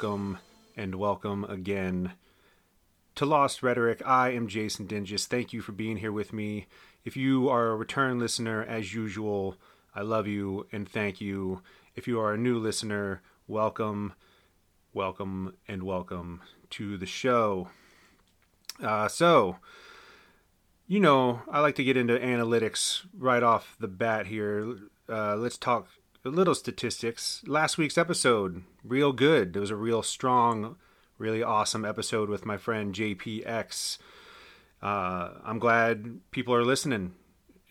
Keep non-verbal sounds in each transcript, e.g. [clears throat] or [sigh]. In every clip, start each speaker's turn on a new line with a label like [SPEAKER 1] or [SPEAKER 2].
[SPEAKER 1] Welcome, and welcome again to Lost Rhetoric. I am Jason Dingus. Thank you for being here with me. If you are a return listener, as usual, I love you and thank you. If you are a new listener, welcome, welcome, and welcome to the show. Uh, so, you know, I like to get into analytics right off the bat here. Uh, let's talk a little statistics. Last week's episode, real good. It was a real strong, really awesome episode with my friend JPX. Uh, I'm glad people are listening.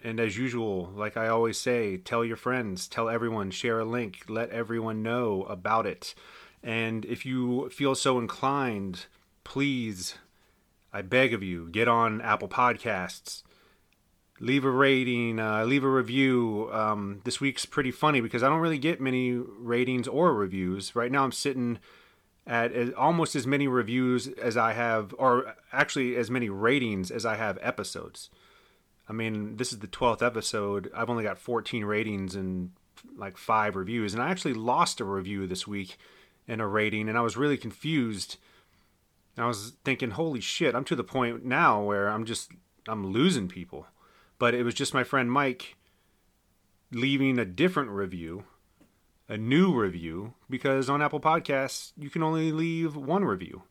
[SPEAKER 1] And as usual, like I always say, tell your friends, tell everyone, share a link, let everyone know about it. And if you feel so inclined, please, I beg of you, get on Apple Podcasts leave a rating, uh, leave a review. Um, this week's pretty funny because I don't really get many ratings or reviews. Right now, I'm sitting at almost as many reviews as I have, or actually as many ratings as I have episodes. I mean, this is the 12th episode. I've only got 14 ratings and like five reviews. And I actually lost a review this week and a rating, and I was really confused. I was thinking, holy shit, I'm to the point now where I'm just, I'm losing people but it was just my friend Mike leaving a different review, a new review, because on Apple Podcasts, you can only leave one review.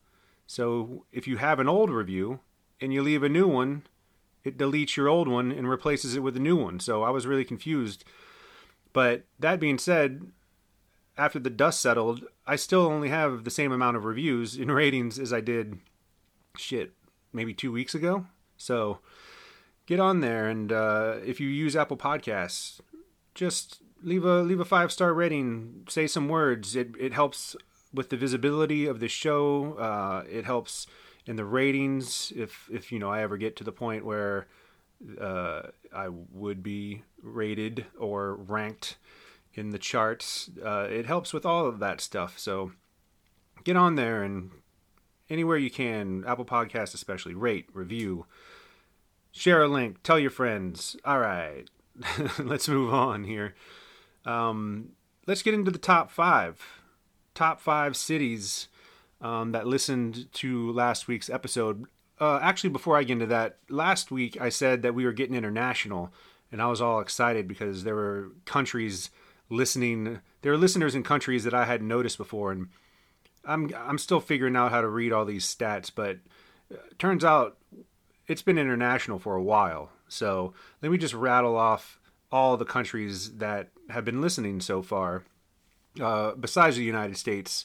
[SPEAKER 1] So if you have an old review and you leave a new one, it deletes your old one and replaces it with a new one. So I was really confused. But that being said, after the dust settled, I still only have the same amount of reviews and [laughs] ratings as I did, shit, maybe two weeks ago. So get on there and uh, if you use Apple Podcasts, just leave a leave a five star rating. Say some words. It it helps with the visibility of the show. Uh, it helps in the ratings. If if you know I ever get to the point where uh, I would be rated or ranked in the charts, uh, it helps with all of that stuff. So get on there and anywhere you can, Apple Podcasts especially, rate, review share a link, tell your friends. All right, [laughs] let's move on here. Um, let's get into the top five. Top five cities um, that listened to last week's episode. Uh, actually, before I get into that, last week I said that we were getting international, and I was all excited because there were countries listening. There are listeners in countries that I hadn't noticed before, and I'm I'm still figuring out how to read all these stats. But uh, turns out it's been international for a while. So let me just rattle off all the countries that have been listening so far. Uh, besides the United States,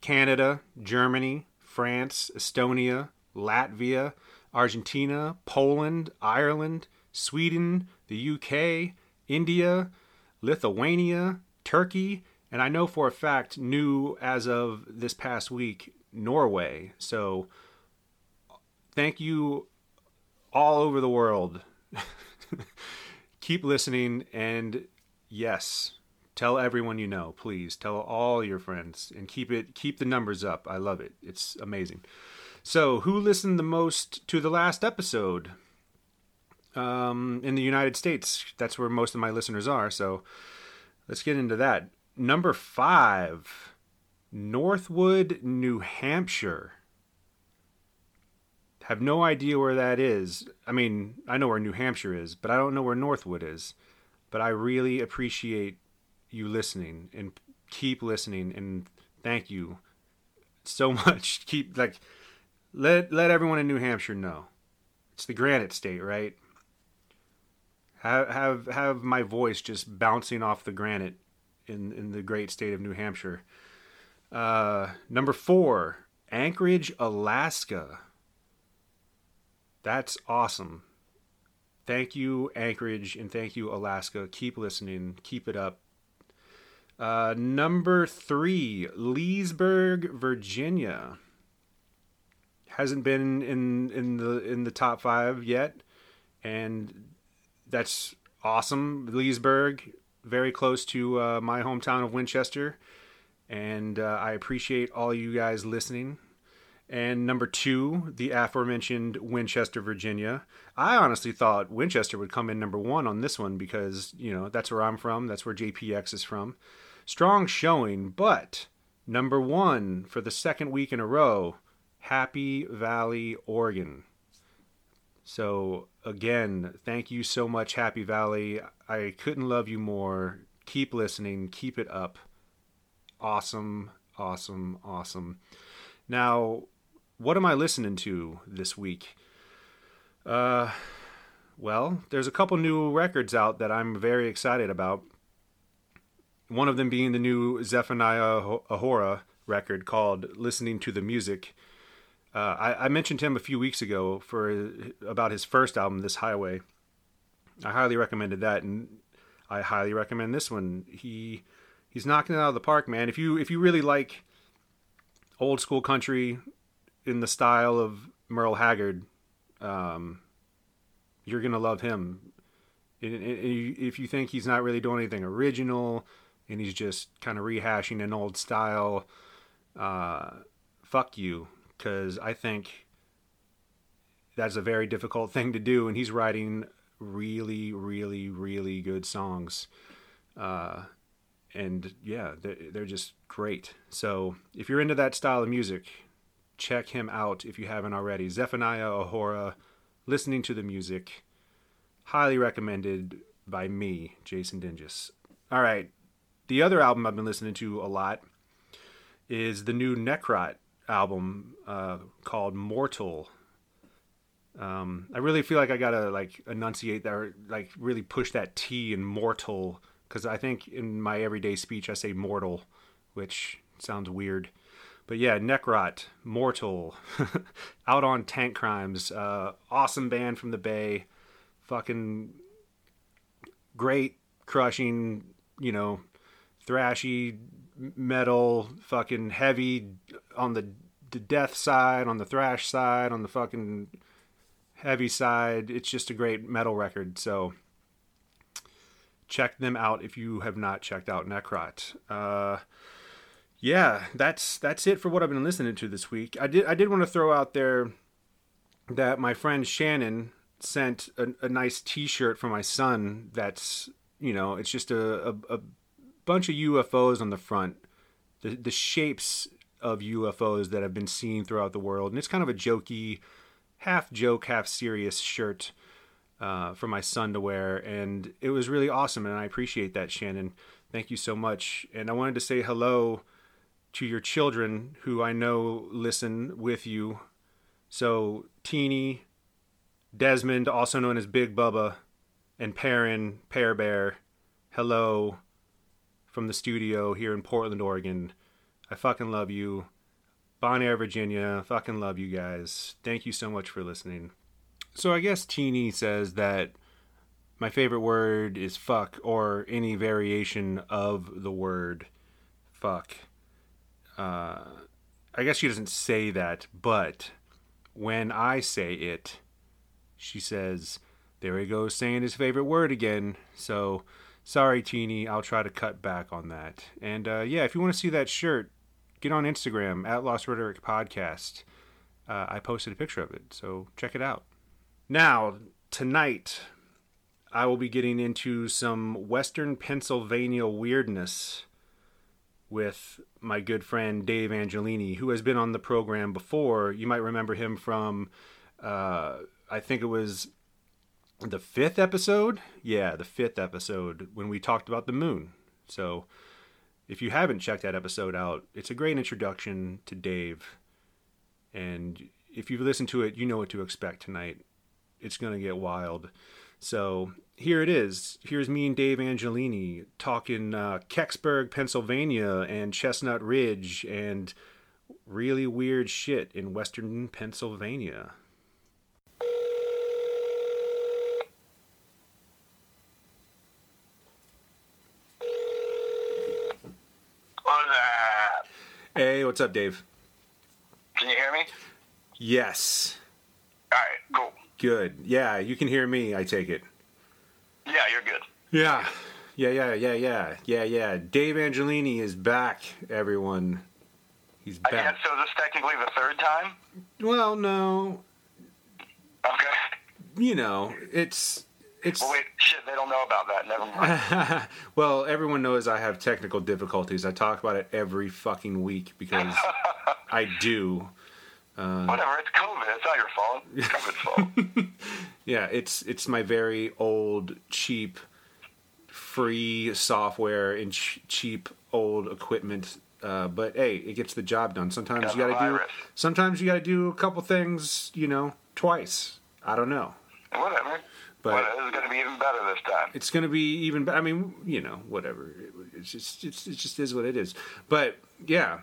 [SPEAKER 1] Canada, Germany, France, Estonia, Latvia, Argentina, Poland, Ireland, Sweden, the UK, India, Lithuania, Turkey, and I know for a fact, new as of this past week, Norway. So thank you all over the world. [laughs] Keep listening and yes, tell everyone you know, please. Tell all your friends and keep it keep the numbers up. I love it. It's amazing. So, who listened the most to the last episode? Um, in the United States, that's where most of my listeners are. So, let's get into that. Number five, Northwood, New Hampshire. Have no idea where that is. I mean, I know where New Hampshire is, but I don't know where Northwood is. But I really appreciate you listening and keep listening and thank you so [laughs] much. Keep like let let everyone in New Hampshire know. It's the granite state, right? Have have have my voice just bouncing off the granite in in the great state of New Hampshire. Uh, number four, Anchorage, Alaska. That's awesome. Thank you, Anchorage, and thank you, Alaska. Keep listening. Keep it up. Uh, number three, Leesburg, Virginia. Hasn't been in in the in the top five yet, and that's awesome. Leesburg, very close to uh, my hometown of Winchester, and uh, I appreciate all you guys listening. And number two, the aforementioned Winchester, Virginia. I honestly thought Winchester would come in number one on this one because, you know, that's where I'm from. That's where JPX is from. strong showing, but number one for the second week in a row, Happy Valley, Oregon. So, again, thank you so much, Happy Valley. I couldn't love you more. Keep listening, keep it up. Awesome, awesome, awesome. Now, what am I listening to this week? Uh, well, there's a couple new records out that I'm very excited about. One of them being the new Zephaniah Ohora record called "Listening to the Music." Uh, I, I, mentioned him a few weeks ago for about his first album, "This Highway." I highly recommended that, and I highly recommend this one. He he's knocking it out of the park, man. If you if you really like old school country in the style of Merle Haggard, um, you're gonna love him. And if you think he's not really doing anything original and he's just kind of rehashing an old style, uh, fuck you, because I think that's a very difficult thing to do, and he's writing really, really, really good songs. Uh, and yeah, they're, they're just great. So if you're into that style of music, check him out if you haven't already. Zephaniah Ohora, listening to the music, highly recommended by me, Jason Dingus. All right, the other album I've been listening to a lot is the new Necrot album uh, called Mortal. Um, I really feel like I gotta like enunciate that, or like really push that T in mortal, because I think in my everyday speech I say mortal, which sounds weird. But yeah, Necrot, Mortal, [laughs] out on Tankcrimes, uh, awesome band from the Bay, fucking great, crushing, you know, thrashy metal, fucking heavy on the death side, on the thrash side, on the fucking heavy side. It's just a great metal record. So check them out if you have not checked out Necrot. Uh, yeah, that's that's it for what I've been listening to this week. I did I did want to throw out there that my friend Shannon sent a, a nice T-shirt for my son. That's you know, it's just a, a, a bunch of UFOs on the front. The the shapes of UFOs that have been seen throughout the world, and it's kind of a jokey, half joke, half serious shirt uh, for my son to wear, and it was really awesome, and I appreciate that, Shannon. Thank you so much. And I wanted to say hello to your children who I know listen with you. So, Teeny, Desmond, also known as Big Bubba, and Perrin, Pear Bear, hello from the studio here in Portland, Oregon. I fucking love you. Bon Air, Virginia, fucking love you guys. Thank you so much for listening. So, I guess Teeny says that my favorite word is fuck or any variation of the word fuck uh, I guess she doesn't say that, but when I say it, she says, There he goes saying his favorite word again. So, sorry, Teeny, I'll try to cut back on that. And uh, yeah, if you want to see that shirt, get on Instagram at Lost Rhetoric Podcast. Uh, I posted a picture of it, so check it out. Now, tonight, I will be getting into some Western Pennsylvania weirdness with my good friend Dave Angiolini, who has been on the program before. You might remember him from, uh, I think it was the fifth episode. Yeah, the fifth episode when we talked about the moon. So if you haven't checked that episode out, it's a great introduction to Dave. And if you've listened to it, you know what to expect tonight. It's going to get wild. So here it is. Here's me and Dave Angiolini talking uh, Kecksburg, Pennsylvania, and Chestnut Ridge, and really weird shit in Western Pennsylvania. Hey, what's up, Dave?
[SPEAKER 2] Can you hear me?
[SPEAKER 1] Yes.
[SPEAKER 2] All right, cool.
[SPEAKER 1] Good. Yeah, you can hear me, I take it.
[SPEAKER 2] Yeah, you're good.
[SPEAKER 1] Yeah. Yeah, yeah, yeah, yeah, yeah, yeah. Dave Angiolini is back, everyone. He's back.
[SPEAKER 2] Guess so. This technically the third time.
[SPEAKER 1] Well, no.
[SPEAKER 2] Okay.
[SPEAKER 1] You know, it's it's
[SPEAKER 2] Well, wait, shit, they don't know about that. Never mind. [laughs]
[SPEAKER 1] well, everyone knows I have technical difficulties. I talk about it every fucking week because [laughs] I do.
[SPEAKER 2] Uh, Whatever, it's COVID. It's not your fault. It's COVID's fault. [laughs]
[SPEAKER 1] Yeah, it's it's my very old, cheap, free software and ch- cheap old equipment. Uh, but hey, it gets the job done. Sometimes
[SPEAKER 2] Got
[SPEAKER 1] you got to do. Sometimes you got to do a couple things. You know, twice. I don't know.
[SPEAKER 2] Whatever.
[SPEAKER 1] But-
[SPEAKER 2] this is going to be even better this time.
[SPEAKER 1] It's going to be even. be- I mean, you know, whatever. It- It's just, it's, it just is what it is. But yeah,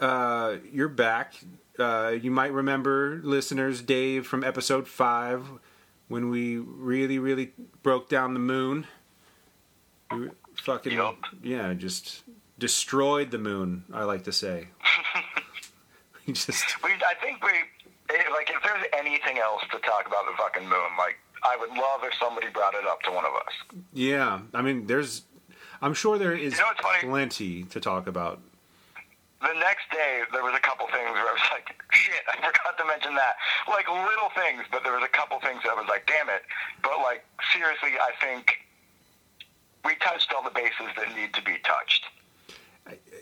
[SPEAKER 1] uh, you're back. Uh, you might remember, listeners, Dave from episode five, when we really, really broke down the moon. We fucking
[SPEAKER 2] Yup.
[SPEAKER 1] yeah, just destroyed the moon. I like to say. [laughs] we just
[SPEAKER 2] We, I think we, eh, like, if there's anything else to talk about the fucking moon, like, I would love if somebody brought it up to one of us.
[SPEAKER 1] yeah. I mean, there's. I'm sure there is
[SPEAKER 2] You know
[SPEAKER 1] plenty to talk about.
[SPEAKER 2] The next day, there was a couple things where I was [laughs] like, shit, I forgot to mention that. Like, little things, but there was a couple things that I was like, damn it. But, like, seriously, I think we touched all the bases that need to be touched.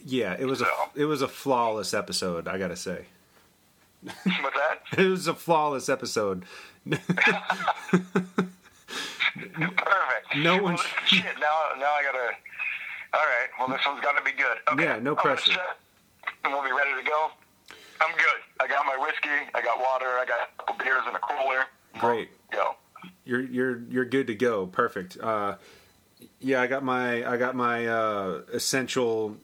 [SPEAKER 1] Yeah, it was a it was a flawless episode. I gotta say, [laughs]
[SPEAKER 2] What's that? [laughs]
[SPEAKER 1] it was a flawless episode.
[SPEAKER 2] Perfect.
[SPEAKER 1] No
[SPEAKER 2] Well,
[SPEAKER 1] one-
[SPEAKER 2] shit, now, now I gotta. All right, well, this one's gotta be good. Okay.
[SPEAKER 1] Yeah, no pressure.
[SPEAKER 2] And we'll be ready to go. I'm good. I got my whiskey, I got water, I got a couple beers in a cooler.
[SPEAKER 1] Great.
[SPEAKER 2] Go.
[SPEAKER 1] You're you're you're good to go. Perfect. Uh, yeah, I got my I got my uh, essential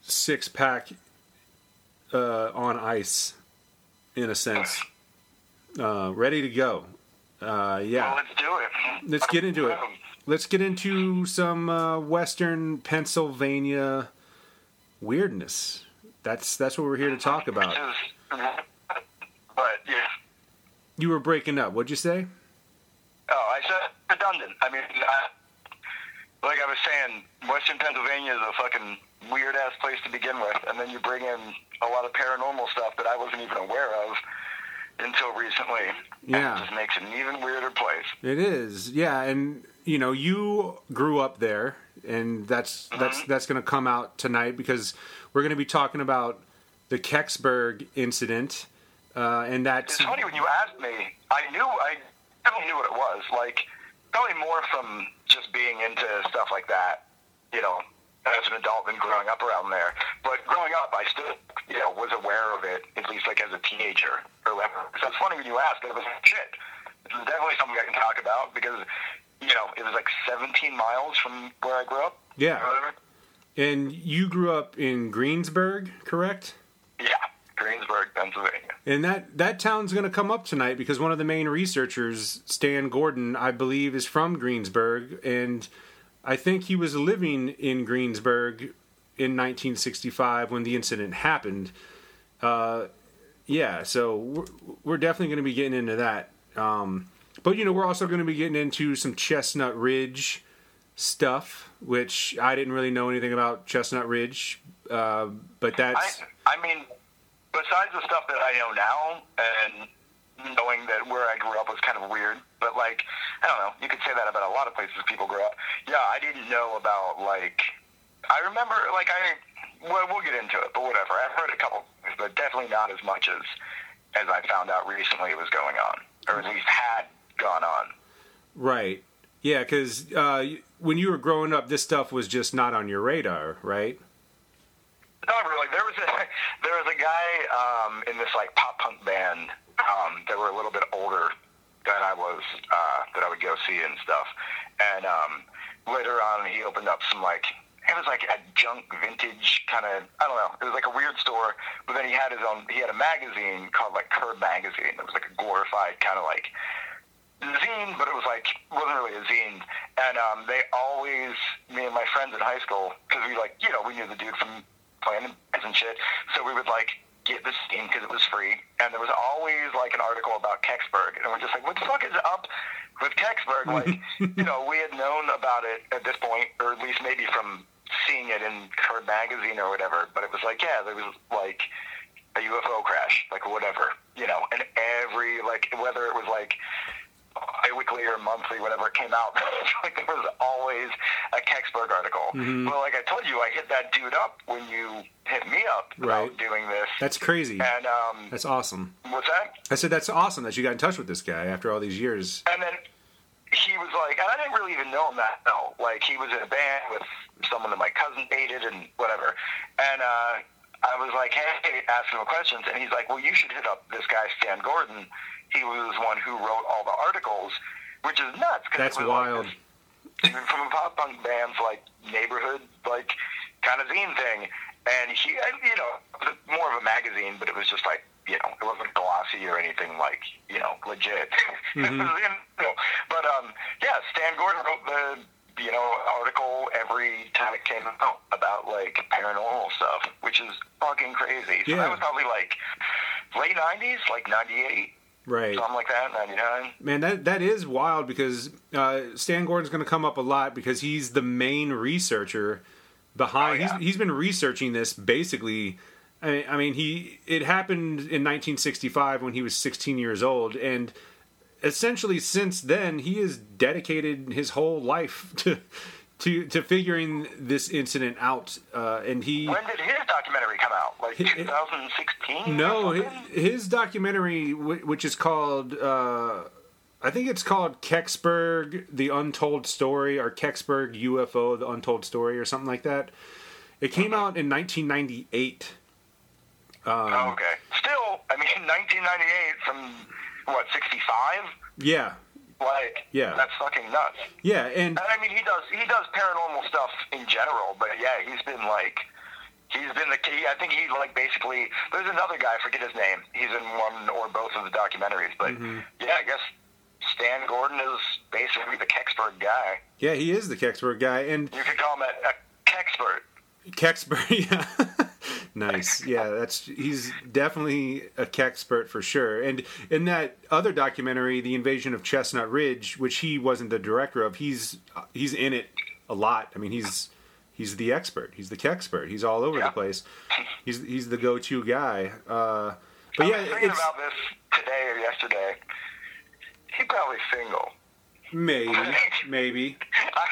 [SPEAKER 1] six pack uh, on ice, in a sense, uh, ready to go. Uh,
[SPEAKER 2] Well,
[SPEAKER 1] yeah,
[SPEAKER 2] let's do it.
[SPEAKER 1] let's get into it. Let's get into some uh, Western Pennsylvania weirdness. That's that's what we're here to talk about.
[SPEAKER 2] But yeah.
[SPEAKER 1] You were breaking up. What'd you say?
[SPEAKER 2] Oh, I said redundant. I mean, I, like I was saying, Western Pennsylvania is a fucking weird ass place to begin with, and then you bring in a lot of paranormal stuff that I wasn't even aware of until recently.
[SPEAKER 1] Yeah.
[SPEAKER 2] And it just makes it an even weirder place.
[SPEAKER 1] It is, yeah, and you know, you grew up there, and that's that's mm-hmm. that's going to come out tonight because we're going to be talking about the Kecksburg incident, uh, and that's
[SPEAKER 2] It's funny when you asked me, I knew, I definitely knew what it was. Like, probably more from just being into stuff like that, you know, as an adult and growing up around there. But growing up, I still, you know, was aware of it, at least like as a teenager or whatever. So it's funny when you ask, it was like, shit, this is definitely something I can talk about because, you know, it was like 17 miles from where I grew up.
[SPEAKER 1] Yeah. And you grew up in Greensburg, correct?
[SPEAKER 2] Yeah, Greensburg, Pennsylvania.
[SPEAKER 1] And that that town's going to come up tonight because one of the main researchers, Stan Gordon, I believe, is from Greensburg, and I think he was living in Greensburg in 1965 when the incident happened. Uh, yeah, so we're, we're definitely going to be getting into that. Um, but you know, we're also going to be getting into some Chestnut Ridge stuff, which I didn't really know anything about Chestnut Ridge, uh, but that's
[SPEAKER 2] I mean, besides the stuff that I know now and knowing that where I grew up was kind of weird, but like, I don't know, you could say that about a lot of places people grew up. Yeah, I didn't know about like, I remember like I, well, we'll get into it, but whatever. I've heard a couple, but definitely not as much as as I found out recently was going on, or at least had gone on.
[SPEAKER 1] Right. Yeah, because uh, when you were growing up, this stuff was just not on your radar, right?
[SPEAKER 2] Not really. There was a [laughs] there was a guy um, in this like pop punk band um, that were a little bit older than I was uh, that I would go see and stuff. And um, later on, he opened up some like it was like a junk vintage kind of I don't know. It was like a weird store. But then he had his own. He had a magazine called like Curb Magazine. It was like a glorified kind of like zine, but it was like wasn't really a zine. And um, they always, me and my friends in high school, because we like, you know, we knew the dude from playing and shit, so we would like get this zine because it was free. And there was always like an article about Kecksburg, and we're just like, what the fuck is up with Kecksburg? Like, [laughs] you know, we had known about it at this point, or at least maybe from seeing it in Curb magazine or whatever. But it was like, yeah, there was like a UFO crash, like whatever, you know, and every like whether it was like bi-weekly or monthly, whatever came out, [laughs] like there was always a Kecksburg article.
[SPEAKER 1] Mm-hmm.
[SPEAKER 2] Well, like I told you, I hit that dude up when you hit me up
[SPEAKER 1] Right.
[SPEAKER 2] about doing this.
[SPEAKER 1] That's crazy.
[SPEAKER 2] and um,
[SPEAKER 1] That's awesome.
[SPEAKER 2] what's that?
[SPEAKER 1] I said that's awesome that you got in touch with this guy after all these years.
[SPEAKER 2] And then he was like, and I didn't really even know him that well. Like he was in a band with someone that my cousin dated and whatever. And uh, I was like, hey, asking him questions, and he's like, well, you should hit up this guy Stan Gordon. He was the one who wrote all the articles, which is nuts. 'cause
[SPEAKER 1] That's
[SPEAKER 2] was like
[SPEAKER 1] wild.
[SPEAKER 2] this- from a pop punk band's like neighborhood like kind of zine thing, and he, and, you know, more of a magazine, but it was just like you know, it wasn't glossy or anything like you know legit. [laughs]
[SPEAKER 1] Mm-hmm.
[SPEAKER 2] was, you know, but um, yeah, Stan Gordon wrote the you know article every time it came out about like paranormal stuff, which is fucking crazy. So
[SPEAKER 1] Yeah.
[SPEAKER 2] that was probably like late '90s, like '98,
[SPEAKER 1] Right.
[SPEAKER 2] something like that, '99.
[SPEAKER 1] Man, that that is wild because uh, Stan Gordon's going to come up a lot because he's the main researcher behind.
[SPEAKER 2] Oh, yeah.
[SPEAKER 1] he's, he's been researching this basically. I mean, I mean, he it happened in 1965 when he was 16 years old, and essentially since then he has dedicated his whole life [laughs] to to to figuring this incident out. Uh, and he
[SPEAKER 2] When did his documentary come out? Like
[SPEAKER 1] It- it-
[SPEAKER 2] 2016?
[SPEAKER 1] No, his, his documentary, which is called, uh, I think it's called Kecksburg: The Untold Story, or Kecksburg UFO: The Untold Story, or something like that. It came out in 1998.
[SPEAKER 2] Oh, okay. Still, I mean, [laughs] 1998 from what 65?
[SPEAKER 1] Yeah,
[SPEAKER 2] Like,
[SPEAKER 1] Yeah.
[SPEAKER 2] that's fucking nuts.
[SPEAKER 1] yeah, and
[SPEAKER 2] And I mean, he does he does paranormal stuff in general, but yeah, he's been like. He's been the key. I think he like basically. There's another guy. I forget his name. He's in one or both of the documentaries. But
[SPEAKER 1] Mm-hmm.
[SPEAKER 2] yeah, I guess Stan Gordon is basically the Kecksburg guy.
[SPEAKER 1] yeah, he is the Kecksburg guy, and
[SPEAKER 2] You could call him a, a Kecksburg.
[SPEAKER 1] Kecksburg, [laughs] yeah. Nice. [laughs] Yeah, that's he's definitely a Keckspert for sure. And in that other documentary, The Invasion of Chestnut Ridge, which he wasn't the director of, he's he's in it a lot. I mean, he's he's the expert. He's the Keckspert. He's all over
[SPEAKER 2] Yeah.
[SPEAKER 1] the place. He's he's the go-to guy. Uh,
[SPEAKER 2] I
[SPEAKER 1] but
[SPEAKER 2] was
[SPEAKER 1] yeah,
[SPEAKER 2] thinking
[SPEAKER 1] it's
[SPEAKER 2] about this today or yesterday. He probably single.
[SPEAKER 1] Maybe [laughs] maybe.
[SPEAKER 2] I,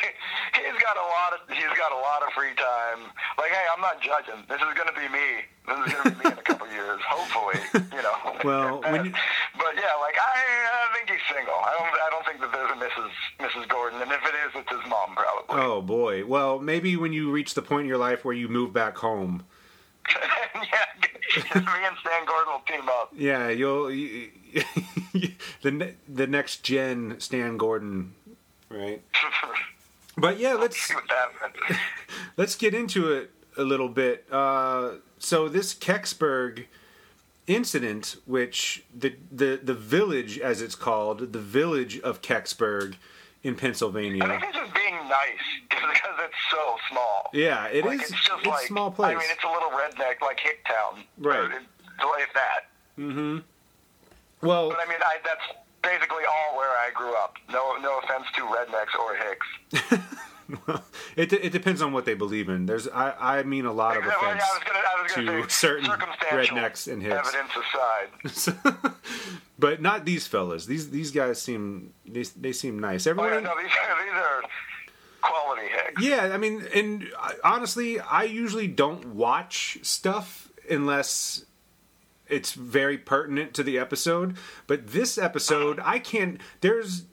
[SPEAKER 2] he's got a lot of he's got a lot of free time. Like, hey, I'm not judging. This is gonna be me. This is gonna be me in a couple years, hopefully. You know. [laughs]
[SPEAKER 1] Well, when you- [laughs]
[SPEAKER 2] but yeah, like I, I think he's single. I don't I don't think that there's a Mrs. Mrs. Gordon, and if it is, it's his mom probably.
[SPEAKER 1] Oh boy. Well, maybe when you reach the point in your life where you move back home.
[SPEAKER 2] yeah, me and Stan Gordon will team up.
[SPEAKER 1] Yeah, you'll you, [laughs] the the next gen Stan Gordon, right? [laughs] But yeah, let's
[SPEAKER 2] See what happens.
[SPEAKER 1] let's get into it a little bit. Uh, so this Kecksburg incident, which the the the village, as it's called, the village of Kecksburg in Pennsylvania.
[SPEAKER 2] I think he's just being nice [laughs] because it's so small.
[SPEAKER 1] Yeah, it
[SPEAKER 2] like,
[SPEAKER 1] is.
[SPEAKER 2] It's just
[SPEAKER 1] It's
[SPEAKER 2] like
[SPEAKER 1] small place.
[SPEAKER 2] I mean, it's a little redneck, like Hicktown.
[SPEAKER 1] Right.
[SPEAKER 2] Or, If that. Mhm.
[SPEAKER 1] Well,
[SPEAKER 2] But I mean, I, that's basically all where I grew up. No, no offense to rednecks or Hicks. [laughs] [laughs]
[SPEAKER 1] it it depends on what they believe in. There's I I mean a lot of offense.
[SPEAKER 2] I was gonna, I was gonna
[SPEAKER 1] to certain rednecks and Hicks.
[SPEAKER 2] Evidence aside. [laughs]
[SPEAKER 1] but not these fellas. These these guys seem they, they seem nice.
[SPEAKER 2] Oh,
[SPEAKER 1] Everyone.
[SPEAKER 2] yeah, no, these, [laughs] these are quality Hicks.
[SPEAKER 1] Yeah, I mean, and I- honestly, I usually don't watch stuff unless it's very pertinent to the episode. But this episode, uh-huh. I can't. There's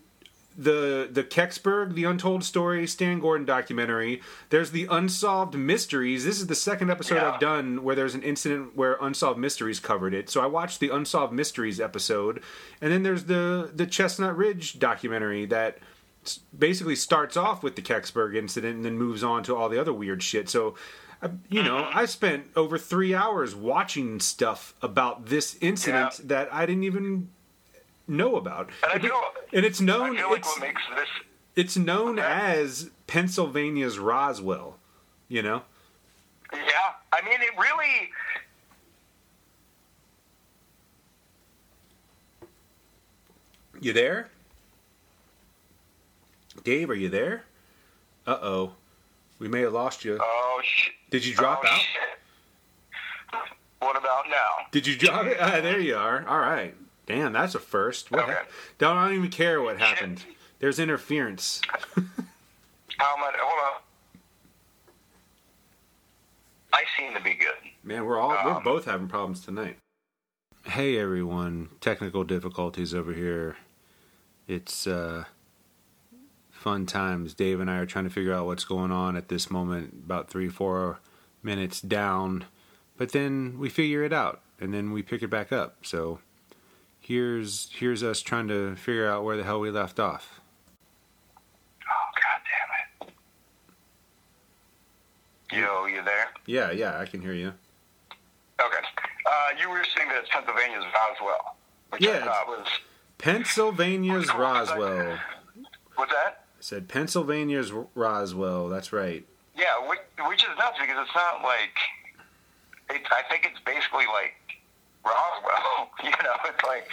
[SPEAKER 1] the the Kecksburg, the Untold Story, Stan Gordon documentary. There's the Unsolved Mysteries. This is the second episode
[SPEAKER 2] Yeah.
[SPEAKER 1] I've done where there's an incident where Unsolved Mysteries covered it. So I watched the Unsolved Mysteries episode, and then there's the the Chestnut Ridge documentary that basically starts off with the Kecksburg incident and then moves on to all the other weird shit. So. I- You know,
[SPEAKER 2] Mm-hmm.
[SPEAKER 1] I spent over three hours watching stuff about this incident
[SPEAKER 2] Yeah.
[SPEAKER 1] that I didn't even know about.
[SPEAKER 2] And I feel,
[SPEAKER 1] And it's
[SPEAKER 2] I
[SPEAKER 1] known.
[SPEAKER 2] feel like
[SPEAKER 1] it's,
[SPEAKER 2] what makes this.
[SPEAKER 1] it's known
[SPEAKER 2] Okay.
[SPEAKER 1] as Pennsylvania's Roswell. You know.
[SPEAKER 2] Yeah, I mean, it really.
[SPEAKER 1] You there? Dave, are you there? Uh oh. We may have lost you.
[SPEAKER 2] Oh shit.
[SPEAKER 1] Did you drop
[SPEAKER 2] oh,
[SPEAKER 1] out?
[SPEAKER 2] Shit. What about now?
[SPEAKER 1] Did you drop it? [laughs] Ah, there you are. All right. Damn, that's a first. What
[SPEAKER 2] Okay.
[SPEAKER 1] hap- don't, I don't even care what happened. There's interference. [laughs]
[SPEAKER 2] How much? Hold on. I seem to be good.
[SPEAKER 1] Man, we're all we're
[SPEAKER 2] Um,
[SPEAKER 1] both having problems tonight. Hey everyone, technical difficulties over here. It's uh fun times. Dave and I are trying to figure out what's going on at this moment, about 3 4 minutes down. But then we figure it out and then we pick it back up. So here's here's us trying to figure out where the hell we left off.
[SPEAKER 2] Oh God damn it! Yo, you there?
[SPEAKER 1] Yeah, yeah, I can hear you.
[SPEAKER 2] Okay. Uh, you were saying that it's Pennsylvania's Roswell, which
[SPEAKER 1] Yeah,
[SPEAKER 2] I thought was
[SPEAKER 1] Pennsylvania's
[SPEAKER 2] Cool,
[SPEAKER 1] Roswell.
[SPEAKER 2] what's that?
[SPEAKER 1] I said Pennsylvania's Roswell. That's right.
[SPEAKER 2] Yeah, which, which is nuts because it's not like it, I think it's basically like Roswell. [laughs] you know, it's like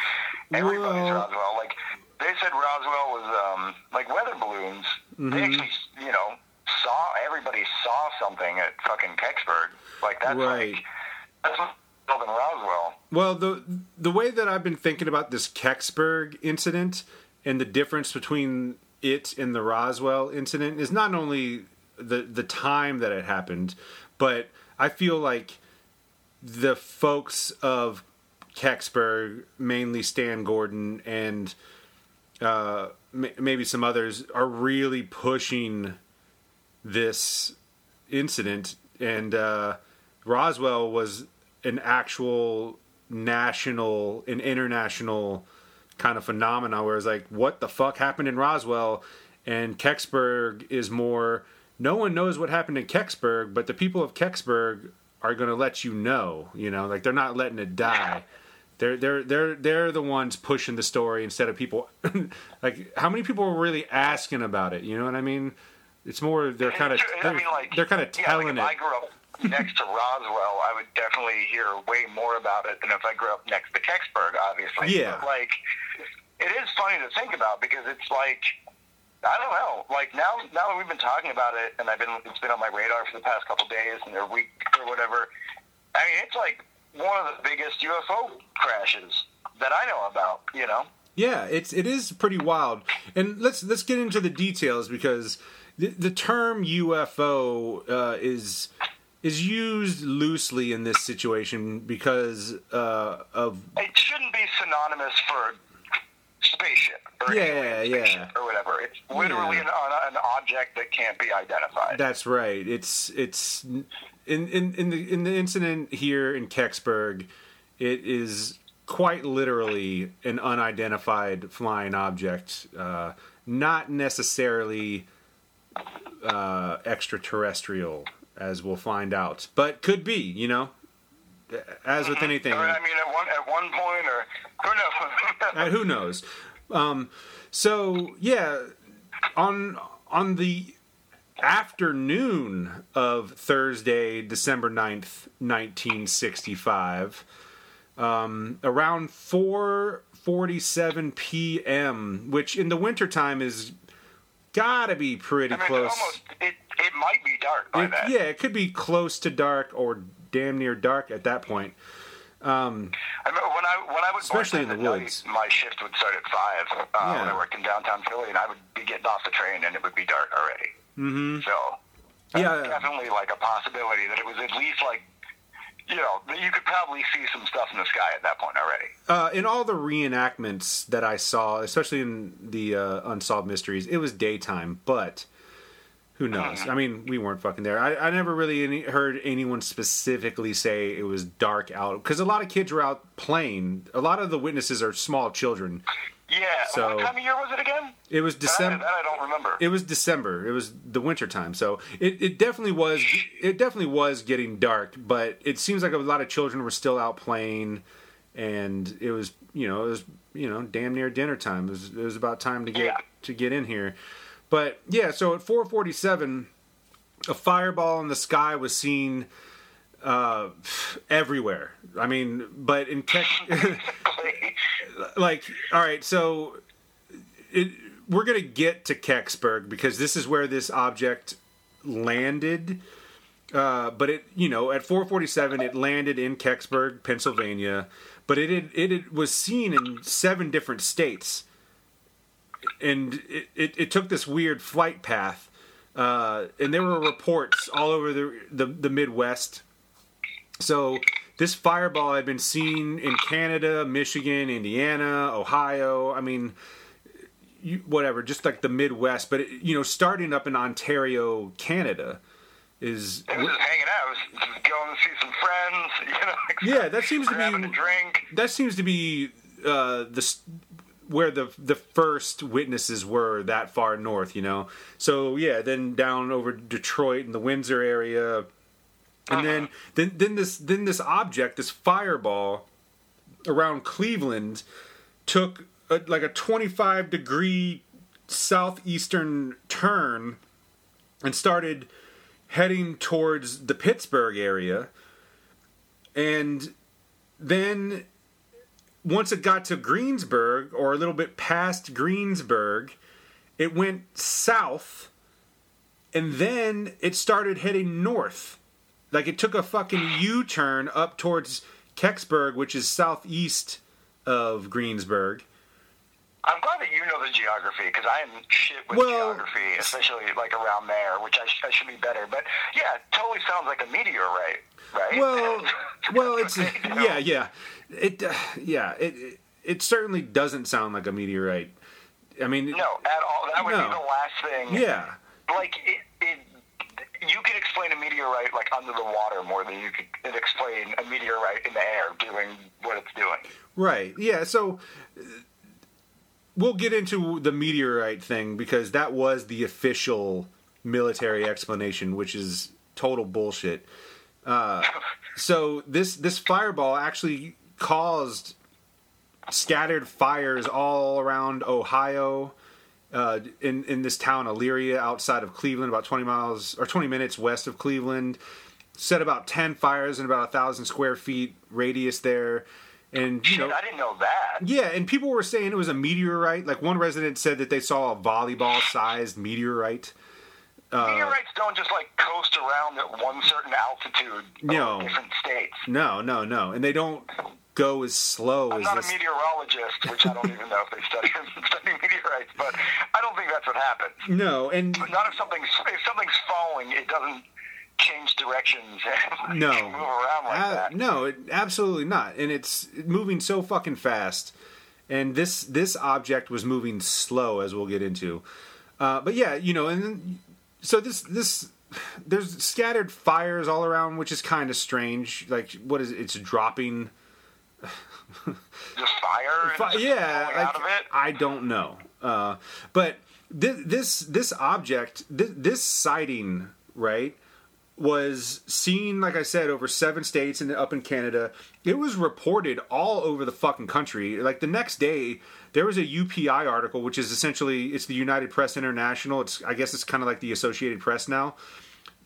[SPEAKER 2] everybody's
[SPEAKER 1] Well-
[SPEAKER 2] Roswell. Like they said, Roswell was um, like weather balloons.
[SPEAKER 1] Mm-hmm.
[SPEAKER 2] They actually, you know, saw everybody saw something at fucking Kecksburg. Like that's
[SPEAKER 1] Right.
[SPEAKER 2] like that's more than Roswell.
[SPEAKER 1] Well, the the way that I've been thinking about this Kecksburg incident and the difference between it and the Roswell incident is not only the the time that it happened, but I feel like the folks of Kecksburg, mainly Stan Gordon and uh, m- maybe some others, are really pushing this incident. And uh, Roswell was an actual national and international kind of phenomena where it's like, what the fuck happened in Roswell? And Kecksburg is more, no one knows what happened in Kecksburg, but the people of Kecksburg are going to let you know, you know, like they're not letting it die. They're they're they're they're the ones pushing the story instead of people. [laughs] like how many people are really asking about it? You know what I mean? It's more they're kind of
[SPEAKER 2] I mean, like
[SPEAKER 1] they're kind of
[SPEAKER 2] yeah,
[SPEAKER 1] telling
[SPEAKER 2] like
[SPEAKER 1] it.
[SPEAKER 2] I grew up next to Roswell, I would definitely hear way more about it than if I grew up next to Kecksburg, obviously.
[SPEAKER 1] Yeah.
[SPEAKER 2] But, like, it is funny to think about because it's like, I don't know. Like now, now that we've been talking about it, and I've been, it's been on my radar for the past couple days and a week or whatever. I mean, it's like one of the biggest UFO crashes that I know about. You know.
[SPEAKER 1] Yeah, it's it is pretty wild. And let's let's get into the details because the, the term UFO uh, is is used loosely in this situation because uh, of
[SPEAKER 2] It shouldn't be synonymous for spaceship or
[SPEAKER 1] Yeah, yeah.
[SPEAKER 2] or whatever. It's literally
[SPEAKER 1] Yeah.
[SPEAKER 2] an, an object that can't be identified.
[SPEAKER 1] That's right. It's it's in in in the in the incident here in Kecksburg, it is quite literally an unidentified flying object, uh, not necessarily uh, extraterrestrial, as we'll find out, but could be. You know, as with anything.
[SPEAKER 2] I mean, at one at one point, or who knows?
[SPEAKER 1] Uh, who knows? Um, so yeah, on on the afternoon of Thursday, December 9th, 1965, um, around 4:47 p.m., which in the wintertime is got to be pretty
[SPEAKER 2] I mean,
[SPEAKER 1] close.
[SPEAKER 2] almost it. It might be dark by
[SPEAKER 1] It- yeah, it could be close to dark or damn near dark at that point.
[SPEAKER 2] I remember when I when I would
[SPEAKER 1] Especially in the
[SPEAKER 2] at night,
[SPEAKER 1] woods.
[SPEAKER 2] my shift would start at five uh,
[SPEAKER 1] Yeah.
[SPEAKER 2] when I worked in downtown Philly, and I would be getting off the train, and it would be dark already. Mm-hmm. So
[SPEAKER 1] Yeah.
[SPEAKER 2] definitely like a possibility that it was at least like you know that you could probably see some stuff in the sky at that point already.
[SPEAKER 1] Uh, in all the reenactments that I saw, especially in the uh, Unsolved Mysteries, it was daytime, but who knows? Uh-huh. I mean, we weren't fucking there. I, I never really any, heard anyone specifically say it was dark out because a lot of kids were out playing. A lot of the witnesses are small children.
[SPEAKER 2] Yeah.
[SPEAKER 1] So-
[SPEAKER 2] what time of year was it again?
[SPEAKER 1] It was
[SPEAKER 2] That,
[SPEAKER 1] December.
[SPEAKER 2] that I don't remember.
[SPEAKER 1] It was December. It was the winter time, so it, it definitely was. It definitely was getting dark, but it seems like a lot of children were still out playing, and it was you know it was you know damn near dinner time. It was, it was about time to get
[SPEAKER 2] Yeah.
[SPEAKER 1] to get in here, but yeah. So at four forty seven, a fireball in the sky was seen uh, everywhere. I mean, but in Keck. [laughs] [laughs] like all right so it, we're gonna get to kecksburg because this is where this object landed uh, but it you know at 447 it landed in kecksburg pennsylvania but it had, it was seen in seven different states, and it, it, it took this weird flight path. Uh, and there were reports all over the, the the Midwest. So this fireball had been seen in Canada, Michigan, Indiana, Ohio. I mean, you, whatever, just like the Midwest. But it, you know, starting up in Ontario, Canada, is
[SPEAKER 2] It was just hanging out. It was just going to see some friends. [laughs] You know. like,
[SPEAKER 1] Yeah, that seems to be-
[SPEAKER 2] a drink.
[SPEAKER 1] that seems to be uh, the where the the first witnesses were that far north. You know, so yeah, then down over Detroit and the Windsor area, and then uh-huh. then then this then this object, this fireball, around Cleveland, took a, like a twenty five degree southeastern turn, and started heading towards the Pittsburgh area, and then once it got to Greensburg or a little bit past Greensburg, it went south and then it started heading north. Like it took a fucking U turn up towards Kecksburg, which is southeast of Greensburg.
[SPEAKER 2] I'm glad that you know the geography because I am shit with
[SPEAKER 1] Well-
[SPEAKER 2] geography, especially like around there, which I, sh- I should be better. But yeah, it totally sounds like a meteorite, right?
[SPEAKER 1] Well, [laughs] well, it's
[SPEAKER 2] You know?
[SPEAKER 1] yeah, yeah, it, uh, yeah, it, it it certainly doesn't sound like a meteorite. I mean,
[SPEAKER 2] No, at all. That would
[SPEAKER 1] No.
[SPEAKER 2] be the last thing.
[SPEAKER 1] yeah,
[SPEAKER 2] Like it, it, you can explain a meteorite like under the water more than you could explain a meteorite in the air doing what it's doing.
[SPEAKER 1] Right. Yeah. So uh, we'll get into the meteorite thing because that was the official military explanation, which is total bullshit. Uh, so this this fireball actually caused scattered fires all around Ohio. Uh, in in this town Elyria, outside of Cleveland, about twenty miles or twenty minutes west of Cleveland, set about ten fires in about a thousand square feet radius there, and you know
[SPEAKER 2] I didn't know that.
[SPEAKER 1] yeah, and people were saying it was a meteorite. Like one resident said that they saw a volleyball-sized meteorite. Uh,
[SPEAKER 2] Meteorites don't just like coast around at one certain altitude
[SPEAKER 1] No.
[SPEAKER 2] different states.
[SPEAKER 1] No, no, no, and they don't go as slow
[SPEAKER 2] I'm
[SPEAKER 1] as
[SPEAKER 2] not
[SPEAKER 1] this.
[SPEAKER 2] a meteorologist, which I don't even know if they study, [laughs] study meteorites, but I don't think that's what happens.
[SPEAKER 1] no, and
[SPEAKER 2] Not if something's if something's falling, it doesn't change directions [laughs] and
[SPEAKER 1] no,
[SPEAKER 2] move around like
[SPEAKER 1] Uh,
[SPEAKER 2] that.
[SPEAKER 1] no, it, absolutely not. And it's moving so fucking fast. And this this object was moving slow, as we'll get into. Uh, but yeah, you know, and then, so this this there's scattered fires all around, which is kind of strange. Like, what is it? It's dropping.
[SPEAKER 2] Just fire,
[SPEAKER 1] Fi- yeah, like,
[SPEAKER 2] out of it.
[SPEAKER 1] I don't know. Uh, but this this this object, this, this sighting, right, was seen, like I said, over seven states and up in Canada. It was reported all over the fucking country. Like the next day, there was a UPI article, which is essentially it's the United Press International. It's I guess it's kind of like the Associated Press now.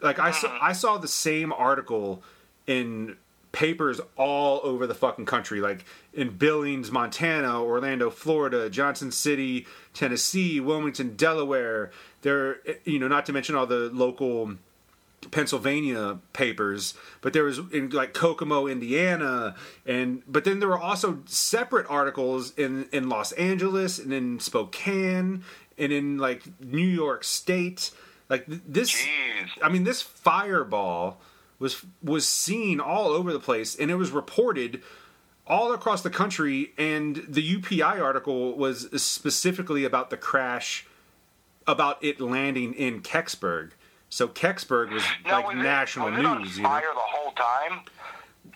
[SPEAKER 1] Like I saw, I saw the same article in papers all over the fucking country, like in Billings, Montana, Orlando, Florida, Johnson City, Tennessee, Wilmington, Delaware. There, you know, not to mention all the local Pennsylvania papers, but there was in like Kokomo, Indiana, and but then there were also separate articles in in Los Angeles and in Spokane and in like New York State. Like this,
[SPEAKER 2] Jeez.
[SPEAKER 1] I mean, this fireball was was seen all over the place, and it was reported all across the country. And the UPI article was specifically about the crash, about it landing in Kecksburg. So Kecksburg was
[SPEAKER 2] Now,
[SPEAKER 1] like
[SPEAKER 2] was
[SPEAKER 1] national
[SPEAKER 2] it, was it on
[SPEAKER 1] news. You know?
[SPEAKER 2] fire the whole time?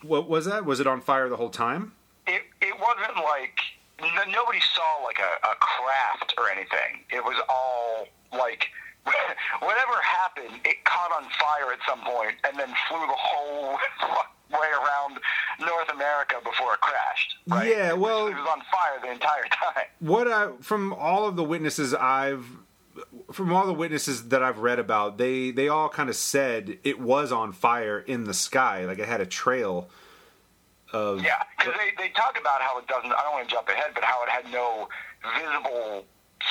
[SPEAKER 1] What was that? Was it on fire the whole time?
[SPEAKER 2] It it wasn't like n- nobody saw like a, a craft or anything. It was all like [laughs] whatever happened, it caught on fire at some point and then flew the whole [laughs] way around North America before it crashed. Right?
[SPEAKER 1] Yeah,
[SPEAKER 2] It was-
[SPEAKER 1] well-
[SPEAKER 2] it was on fire the entire [laughs] time.
[SPEAKER 1] what I from all of the witnesses I've from all the witnesses that I've read about, they they all kind of said it was on fire in the sky, like it had a trail of
[SPEAKER 2] Yeah, because they, they talk about how it doesn't. I don't want to jump ahead, but how it had no visible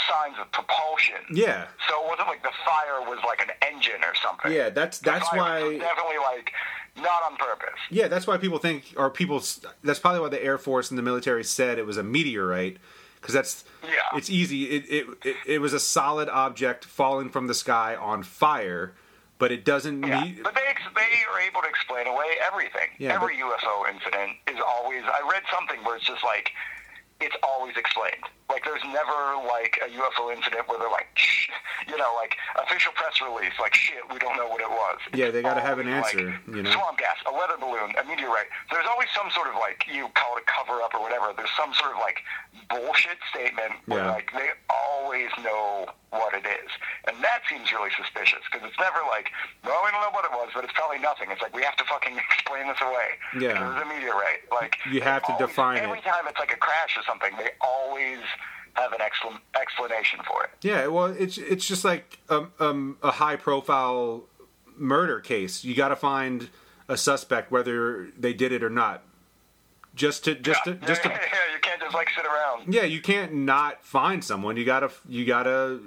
[SPEAKER 2] signs of propulsion.
[SPEAKER 1] yeah.
[SPEAKER 2] So it wasn't like the fire was like an engine or something.
[SPEAKER 1] Yeah, that's that's why
[SPEAKER 2] definitely like not on purpose.
[SPEAKER 1] Yeah, that's why people think, or people. That's probably why the Air Force and the military said it was a meteorite, because that's
[SPEAKER 2] Yeah.
[SPEAKER 1] it's easy. It, it it it was a solid object falling from the sky on fire, but it doesn't
[SPEAKER 2] Yeah,
[SPEAKER 1] need.
[SPEAKER 2] but they they are able to explain away everything.
[SPEAKER 1] Yeah,
[SPEAKER 2] Every UFO incident is always. I read something where it's just like it's always explained. Like there's never like a UFO incident where they're like, Shh, you know, like official press release, like shit, we don't know what it was.
[SPEAKER 1] Yeah, they gotta have an answer,
[SPEAKER 2] like,
[SPEAKER 1] you know?
[SPEAKER 2] swamp gas, a weather balloon, a meteorite. There's always some sort of like you call it a cover up or whatever. There's some sort of like bullshit statement where
[SPEAKER 1] Yeah.
[SPEAKER 2] like they always know what it is, and that seems really suspicious because it's never like, well, we don't know what it was, but it's probably nothing. It's like we have to fucking [laughs] explain this away.
[SPEAKER 1] Yeah.
[SPEAKER 2] because it's a meteorite. Like
[SPEAKER 1] You have to
[SPEAKER 2] always-
[SPEAKER 1] define it.
[SPEAKER 2] Every time it's like a crash or something, they always have an exclam- explanation for it.
[SPEAKER 1] Yeah, well, it's it's just like um, um, a high profile murder case. You got to find a suspect whether they did it or not. Just to just
[SPEAKER 2] yeah.
[SPEAKER 1] to just to [laughs]
[SPEAKER 2] yeah, you can't just like sit around.
[SPEAKER 1] yeah, you can't not find someone. You gotta you gotta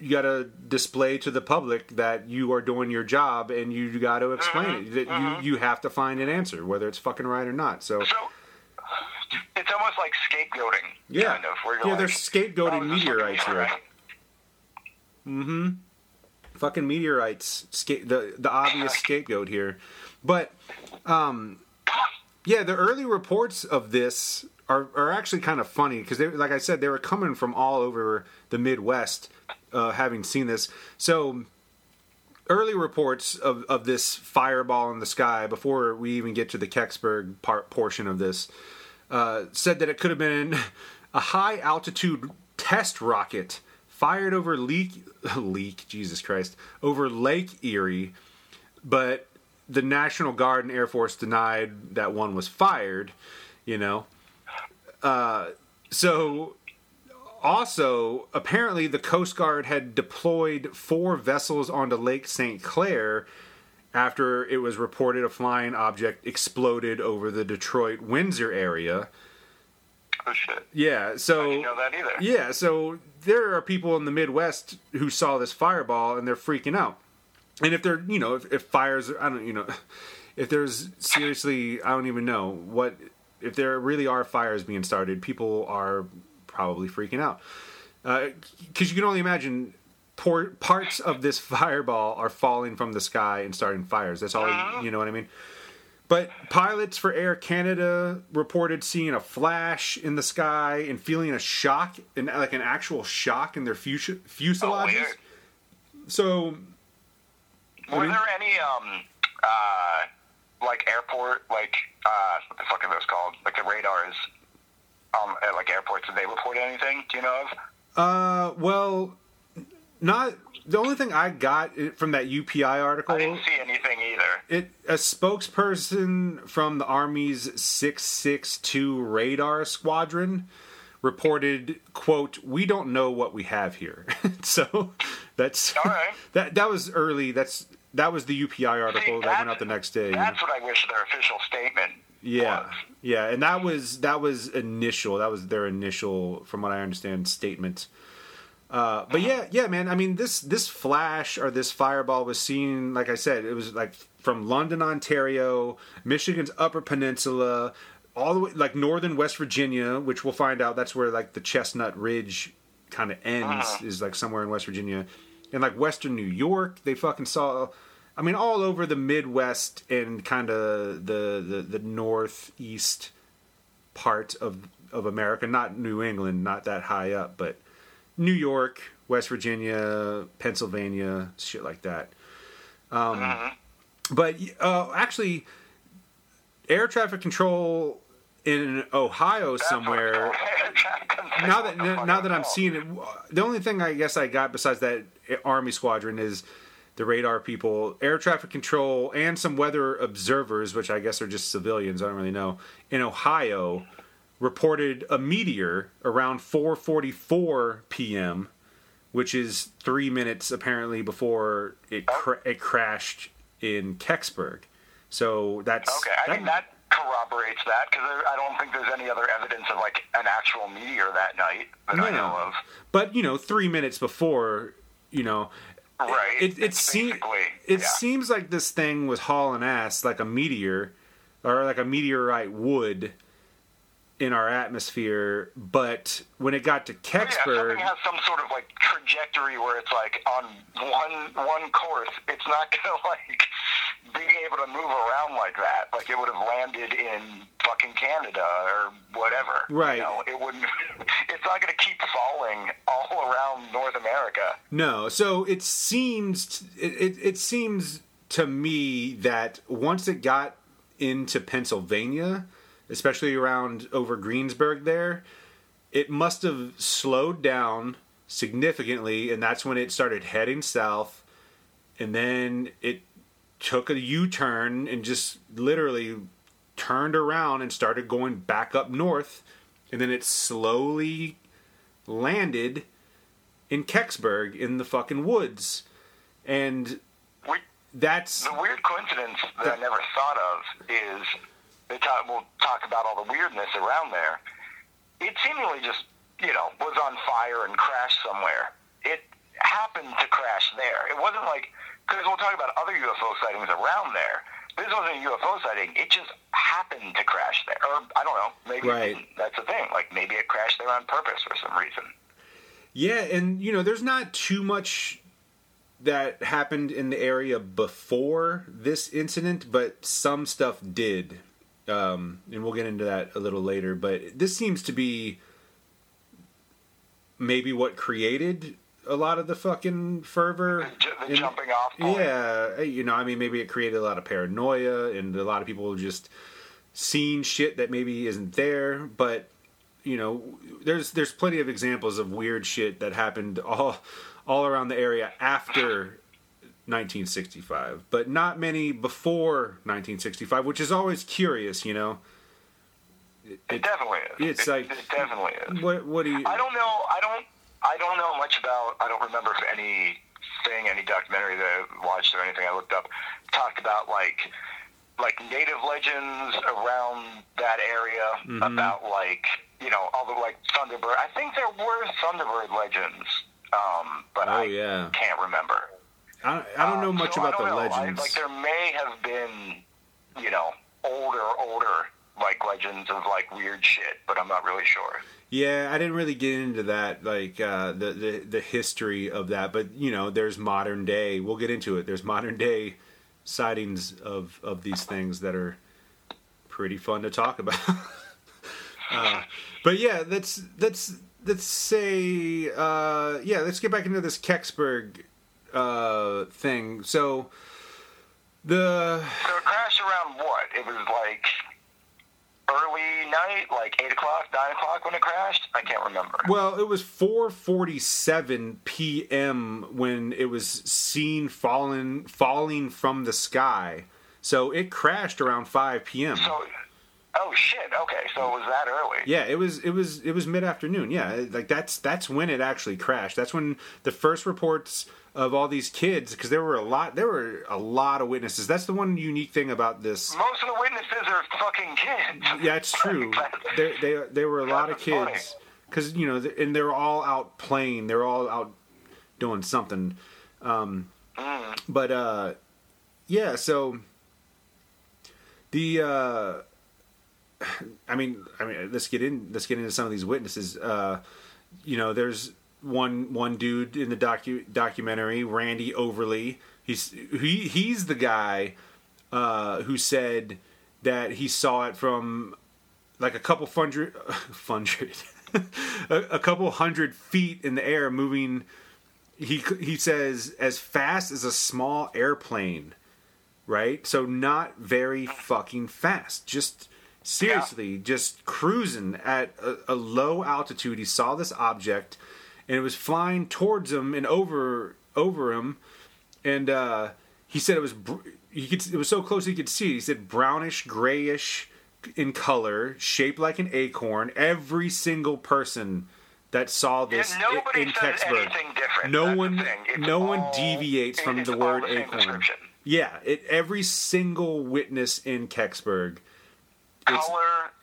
[SPEAKER 1] you gotta display to the public that you are doing your job, and you got to explain
[SPEAKER 2] Mm-hmm.
[SPEAKER 1] it. That you you have to find an answer, whether it's fucking right or not. So
[SPEAKER 2] So it's almost like scapegoating.
[SPEAKER 1] yeah,
[SPEAKER 2] kind of,
[SPEAKER 1] yeah,
[SPEAKER 2] like,
[SPEAKER 1] they're scapegoating
[SPEAKER 2] "Oh,
[SPEAKER 1] meteorites here.
[SPEAKER 2] meteorite."
[SPEAKER 1] fucking meteorites sca- the the obvious [laughs] scapegoat here but um yeah the early reports of this are, are actually kind of funny because they like i said they were coming from all over the midwest uh, having seen this so early reports of, of this fireball in the sky before we even get to the kecksburg part portion of this uh, said that it could have been [laughs] a high altitude test rocket fired over leak leak [laughs] Jesus Christ over Lake Erie, but the National Guard and Air Force denied that one was fired. You know, uh, so also apparently the Coast Guard had deployed four vessels onto Lake St. Clair after it was reported a flying object exploded over the Detroit Windsor area.
[SPEAKER 2] Oh shit!
[SPEAKER 1] Yeah,
[SPEAKER 2] I
[SPEAKER 1] so
[SPEAKER 2] didn't know that either.
[SPEAKER 1] yeah, so there are people in the Midwest who saw this fireball and they're freaking out. And if they're, you know, if, if fires, I don't, you know, [laughs] if there's seriously, I don't even know what, if there really are fires being started, people are probably freaking out. Uh, because you can only imagine por- parts of this fireball are falling from the sky and starting fires. That's all, you know what I mean? But pilots for Air Canada reported seeing a flash in the sky and feeling a shock, and like an actual shock in their fus-
[SPEAKER 2] Oh,
[SPEAKER 1] fuselages.
[SPEAKER 2] weird.
[SPEAKER 1] so,
[SPEAKER 2] Were
[SPEAKER 1] mean-
[SPEAKER 2] there any um uh like airport like uh what the fuck are those called? Like the radars um at like airports? Did they report anything? Do you know of?
[SPEAKER 1] uh, well, not the only thing I got from that UPI article.
[SPEAKER 2] I didn't see anything either.
[SPEAKER 1] It a spokesperson from the Army's 662 radar squadron reported, "quote We don't know what we have here." [laughs] so that's
[SPEAKER 2] All right. [laughs]
[SPEAKER 1] that that was early. That's that was the UPI article
[SPEAKER 2] See,
[SPEAKER 1] that went out the next day.
[SPEAKER 2] That's what I wish their official statement
[SPEAKER 1] Yeah,
[SPEAKER 2] was.
[SPEAKER 1] yeah, and that was that was initial. That was their initial, from what I understand, statement. Uh, but yeah, yeah, man. I mean, this this flash or this fireball was seen. Like I said, it was like from London, Ontario, Michigan's Upper Peninsula, all the way like northern West Virginia, which we'll find out that's where like the Chestnut Ridge kind of ends is like somewhere in West Virginia, and like Western New York. They fucking saw. I mean, all over the Midwest and kind of the, the the northeast part of of America, not New England, not that high up, but New York, West Virginia, Pennsylvania, shit like that. Um, But uh, actually, air traffic control in Ohio somewhere. now that now that I'm seeing it, the only thing I guess I got besides that army squadron is the radar people, air traffic control, and some weather observers, which I guess are just civilians. I don't really know. In Ohio, reported a meteor around 4:44 p.m., which is three minutes apparently before it oh. cra- it crashed in Kecksburg. So that's
[SPEAKER 2] Okay, I think that corroborates that because I don't think there's any other evidence of like an actual meteor that night that I know of.
[SPEAKER 1] But you know, three minutes before, you know,
[SPEAKER 2] Right.
[SPEAKER 1] It it,
[SPEAKER 2] It's
[SPEAKER 1] seems it
[SPEAKER 2] yeah.
[SPEAKER 1] seems like this thing was hauling ass like a meteor, or like a meteorite would in our atmosphere. But when it got to
[SPEAKER 2] Oh, Yeah,
[SPEAKER 1] Kecksburg,
[SPEAKER 2] has some sort of like trajectory where it's like on one one course, it's not [laughs] gonna like be able to move around like that. Like it would have landed in fucking Canada or whatever.
[SPEAKER 1] Right.
[SPEAKER 2] You know, it wouldn't. [laughs] It's not gonna keep falling all around North America.
[SPEAKER 1] No, so it seems it, it, it seems to me that once it got into Pennsylvania, especially around over Greensburg there, it must have slowed down significantly and that's when it started heading south and then it took a U-turn and just literally turned around and started going back up north and then it slowly landed in Kecksburg in the fucking woods. And that's
[SPEAKER 2] the weird coincidence that I never thought of is they talk, we'll talk about all the weirdness around there. It seemingly just, you know, was on fire and crashed somewhere. It happened to crash there. It wasn't like, because we'll talk about other UFO sightings around there. This wasn't a UFO sighting. It just happened to crash there. Or, I don't know, maybe
[SPEAKER 1] Right.
[SPEAKER 2] that's the thing. Like, maybe it crashed there on purpose for some reason.
[SPEAKER 1] yeah, and you know, there's not too much that happened in the area before this incident, but some stuff did. Um, and we'll get into that a little later, but this seems to be maybe what created a lot of the fucking fervor.
[SPEAKER 2] The, the
[SPEAKER 1] in-
[SPEAKER 2] jumping off point.
[SPEAKER 1] Yeah, you know, I mean, maybe it created a lot of paranoia, and a lot of people just seeing shit that maybe isn't there. But you know, there's there's plenty of examples of weird shit that happened all all around the area after 1965, but not many before 1965, which is always curious, you know. It,
[SPEAKER 2] It
[SPEAKER 1] it-
[SPEAKER 2] definitely is.
[SPEAKER 1] it's
[SPEAKER 2] it,
[SPEAKER 1] like-
[SPEAKER 2] it definitely is.
[SPEAKER 1] what what do you?
[SPEAKER 2] I don't know. I don't. I don't know much about. I don't remember if any thing, any documentary that I watched or anything I looked up talked about like like native legends around that area
[SPEAKER 1] Mm-hmm.
[SPEAKER 2] about like you know all the like Thunderbird. I think there were Thunderbird legends, um, but
[SPEAKER 1] Oh,
[SPEAKER 2] I
[SPEAKER 1] yeah.
[SPEAKER 2] can't remember.
[SPEAKER 1] I, I don't know
[SPEAKER 2] Um,
[SPEAKER 1] much
[SPEAKER 2] so
[SPEAKER 1] about the
[SPEAKER 2] know.
[SPEAKER 1] legends.
[SPEAKER 2] I, like there may have been, you know, older, older like legends of like weird shit, but I'm not really sure.
[SPEAKER 1] Yeah, I didn't really get into that, like uh, the, the the history of that. But you know, there's modern day. We'll get into it. There's modern day sightings of of these things that are pretty fun to talk about. [laughs] uh, but yeah, let's let's let's say uh, yeah, let's get back into this Kecksburg uh, thing. So the
[SPEAKER 2] So it crashed around what? It was like early night, like eight o'clock, nine o'clock when it crashed. I can't remember.
[SPEAKER 1] Well, it was 4:47 p.m. when it was seen falling falling from the sky. So it crashed around 5 p.m.
[SPEAKER 2] So, oh shit. Okay, so it was that early.
[SPEAKER 1] yeah, it was it was it was mid-afternoon. Yeah, like that's that's when it actually crashed. That's when the first reports of all these kids because there were a lot there were a lot of witnesses. That's the one unique thing about this
[SPEAKER 2] Most of the witnesses are fucking kids.
[SPEAKER 1] Yeah, it's true. [laughs] There, they, there were a lot of kids because you know, and they're all out playing. they're all out doing something. Um,
[SPEAKER 2] Mm.
[SPEAKER 1] but uh, yeah, so the uh, [sighs] I mean, I mean, let's get in. Let's get into some of these witnesses. Uh, you know, there's one one dude in the docu documentary, Randy Overly. He's he he's the guy uh, who said that he saw it from like a couple hundred, hundred [laughs] [laughs] a, a couple hundred feet in the air, moving. He he says as fast as a small airplane, right? So not very fucking fast. Just seriously, just cruising at a, a low altitude. He saw this object, and it was flying towards him and over over him, and uh, he said it was br- he could it was so close he could see it. He said brownish grayish in color, shaped like an acorn. Every single person that saw this
[SPEAKER 2] Yeah,
[SPEAKER 1] in Kecksburg,
[SPEAKER 2] anything different.
[SPEAKER 1] no
[SPEAKER 2] That's
[SPEAKER 1] one.
[SPEAKER 2] It's
[SPEAKER 1] no one deviates from the word
[SPEAKER 2] the
[SPEAKER 1] acorn. Yeah, it, every single witness in Kecksburg, It's-
[SPEAKER 2] Color,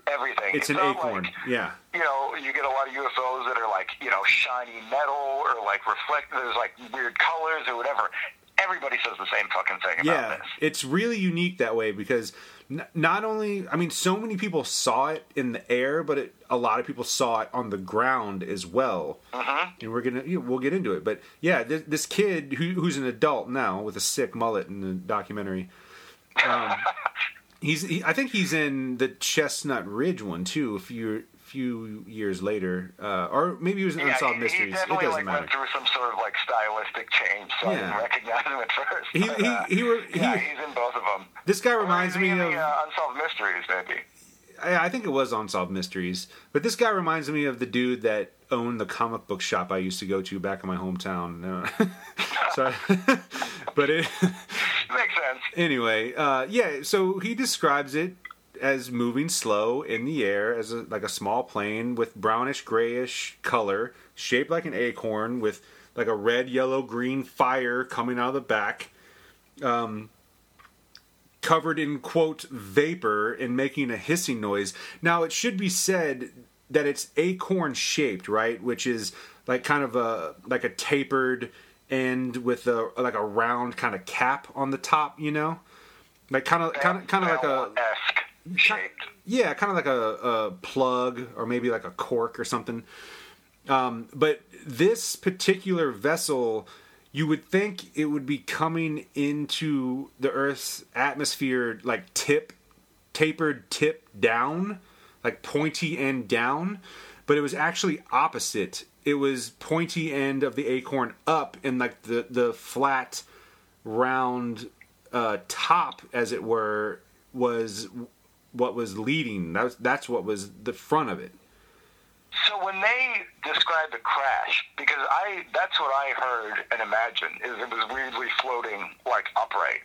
[SPEAKER 2] everything.
[SPEAKER 1] it's an acorn.
[SPEAKER 2] Like,
[SPEAKER 1] yeah,
[SPEAKER 2] you know, you get a lot of UFOs that are like, you know, shiny metal or like reflect. There's like weird colors or whatever. Everybody says the same fucking thing about
[SPEAKER 1] yeah,
[SPEAKER 2] this.
[SPEAKER 1] it's really unique that way because n- not only, I mean, so many people saw it in the air, but it, a lot of people saw it on the ground as well.
[SPEAKER 2] Mm-hmm.
[SPEAKER 1] And we're gonna, you know, we'll get into it. But yeah, this, this kid who, who's an adult now with a sick mullet in the documentary. Um, [laughs] he's, he, I think he's in the Chestnut Ridge one too. If you're few years later, uh, or maybe he was in
[SPEAKER 2] Yeah,
[SPEAKER 1] Unsolved
[SPEAKER 2] he,
[SPEAKER 1] Mysteries.
[SPEAKER 2] he
[SPEAKER 1] It doesn't
[SPEAKER 2] like
[SPEAKER 1] matter.
[SPEAKER 2] went through some sort of like stylistic change, so I
[SPEAKER 1] Yeah.
[SPEAKER 2] didn't recognize him at first.
[SPEAKER 1] He-
[SPEAKER 2] but,
[SPEAKER 1] he-
[SPEAKER 2] uh,
[SPEAKER 1] he were- he-
[SPEAKER 2] yeah, he's in both of them.
[SPEAKER 1] This guy reminds me of.
[SPEAKER 2] the, uh, Unsolved Mysteries, maybe.
[SPEAKER 1] I I think it was Unsolved Mysteries, but this guy reminds me of the dude that owned the comic book shop I used to go to back in my hometown. [laughs] Sorry, [laughs] but it. [laughs]
[SPEAKER 2] Makes sense.
[SPEAKER 1] anyway, uh, yeah. So he describes it as moving slow in the air, as a, like a small plane with brownish grayish color, shaped like an acorn, with like a red, yellow, green fire coming out of the back. Um, covered in quote vapor and making a hissing noise. Now it should be said that it's acorn shaped, right? Which is like kind of a like a tapered end with a like a round kind of cap on the top, you know? Like kind of kind of kind of like a
[SPEAKER 2] shaped.
[SPEAKER 1] yeah, kind of like a, a plug or maybe like a cork or something. Um, but this particular vessel, you would think it would be coming into the Earth's atmosphere like tip, tapered tip down, like pointy end down, but it was actually opposite. It was pointy end of the acorn up and like the the flat, round uh, top, as it were, was what was leading. That's that's what was the front of it.
[SPEAKER 2] So when they described the crash, because I that's what I heard and imagined is it was weirdly floating like upright.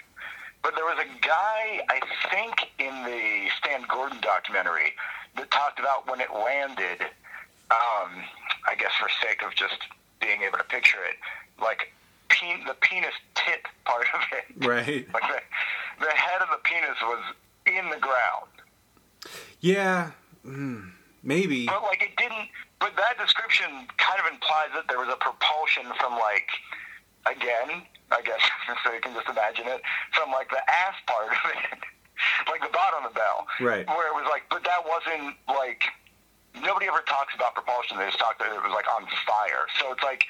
[SPEAKER 2] But there was a guy I think in the Stan Gordon documentary that talked about when it landed. Um, I guess for sake of just being able to picture it, like pen, the penis tip part of it,
[SPEAKER 1] Right. [laughs]
[SPEAKER 2] like the, the head of the penis was in the ground.
[SPEAKER 1] Yeah. mm, maybe.
[SPEAKER 2] But like it didn't. But that description kind of implies that there was a propulsion from like, again, I guess [laughs] so you can just imagine it from like the ass part of it, [laughs] like the bottom of the bell,
[SPEAKER 1] Right.
[SPEAKER 2] Where it was like, but that wasn't like nobody ever talks about propulsion. They just talk that it was like on fire. So it's like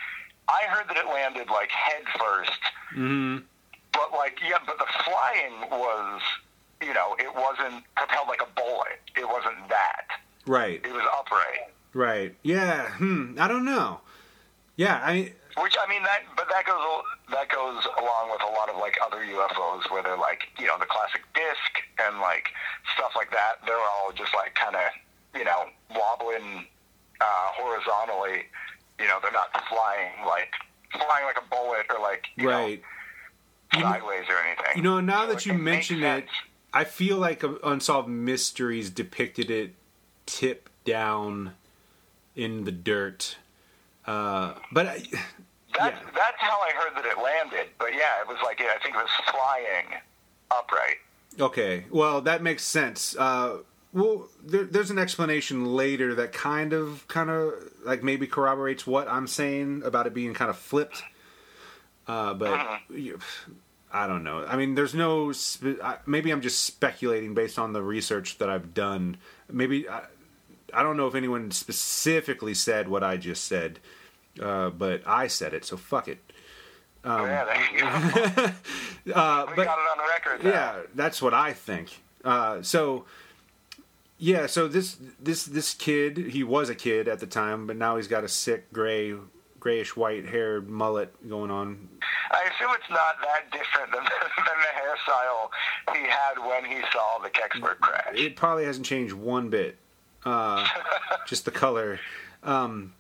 [SPEAKER 2] I heard that it landed like head first,
[SPEAKER 1] hmm
[SPEAKER 2] but like yeah, but the flying was. You know, it wasn't propelled like a bullet. It wasn't that.
[SPEAKER 1] Right.
[SPEAKER 2] It was upright.
[SPEAKER 1] Right. Yeah. Hmm. I don't know. Yeah. I.
[SPEAKER 2] Which I mean that, but that goes that goes along with a lot of like other UFOs where they're like you know the classic disc and like stuff like that. They're all just like kind of you know wobbling uh, horizontally. You know they're not flying like flying like a bullet or like you
[SPEAKER 1] Right.
[SPEAKER 2] know sideways or anything.
[SPEAKER 1] You know, now
[SPEAKER 2] So
[SPEAKER 1] that you mention it. I feel like Unsolved Mysteries depicted it tip down in the dirt. Uh, but I,
[SPEAKER 2] That's
[SPEAKER 1] yeah.
[SPEAKER 2] that's how I heard that it landed. But yeah, it was like I think it was flying upright.
[SPEAKER 1] Okay, well that makes sense. Uh, well, there, there's an explanation later that kind of, kind of like maybe corroborates what I'm saying about it being kind of flipped. Uh, but you- I don't know. I mean, there's no. Spe- I- maybe I'm just speculating based on the research that I've done. Maybe I, I don't know if anyone specifically said what I just said, uh, but I said it, so fuck it.
[SPEAKER 2] yeah, there you. [laughs]
[SPEAKER 1] Uh,
[SPEAKER 2] we
[SPEAKER 1] but
[SPEAKER 2] got it on record. now.
[SPEAKER 1] yeah, that's what I think. Uh, so yeah, so this this this kid, he was a kid at the time, but now he's got a sick gray grayish white haired mullet going on.
[SPEAKER 2] I assume it's not that different than, [laughs] than the hairstyle he had when he saw the Kecksburg crash.
[SPEAKER 1] It probably hasn't changed one bit. Uh, [laughs] just the color. Um,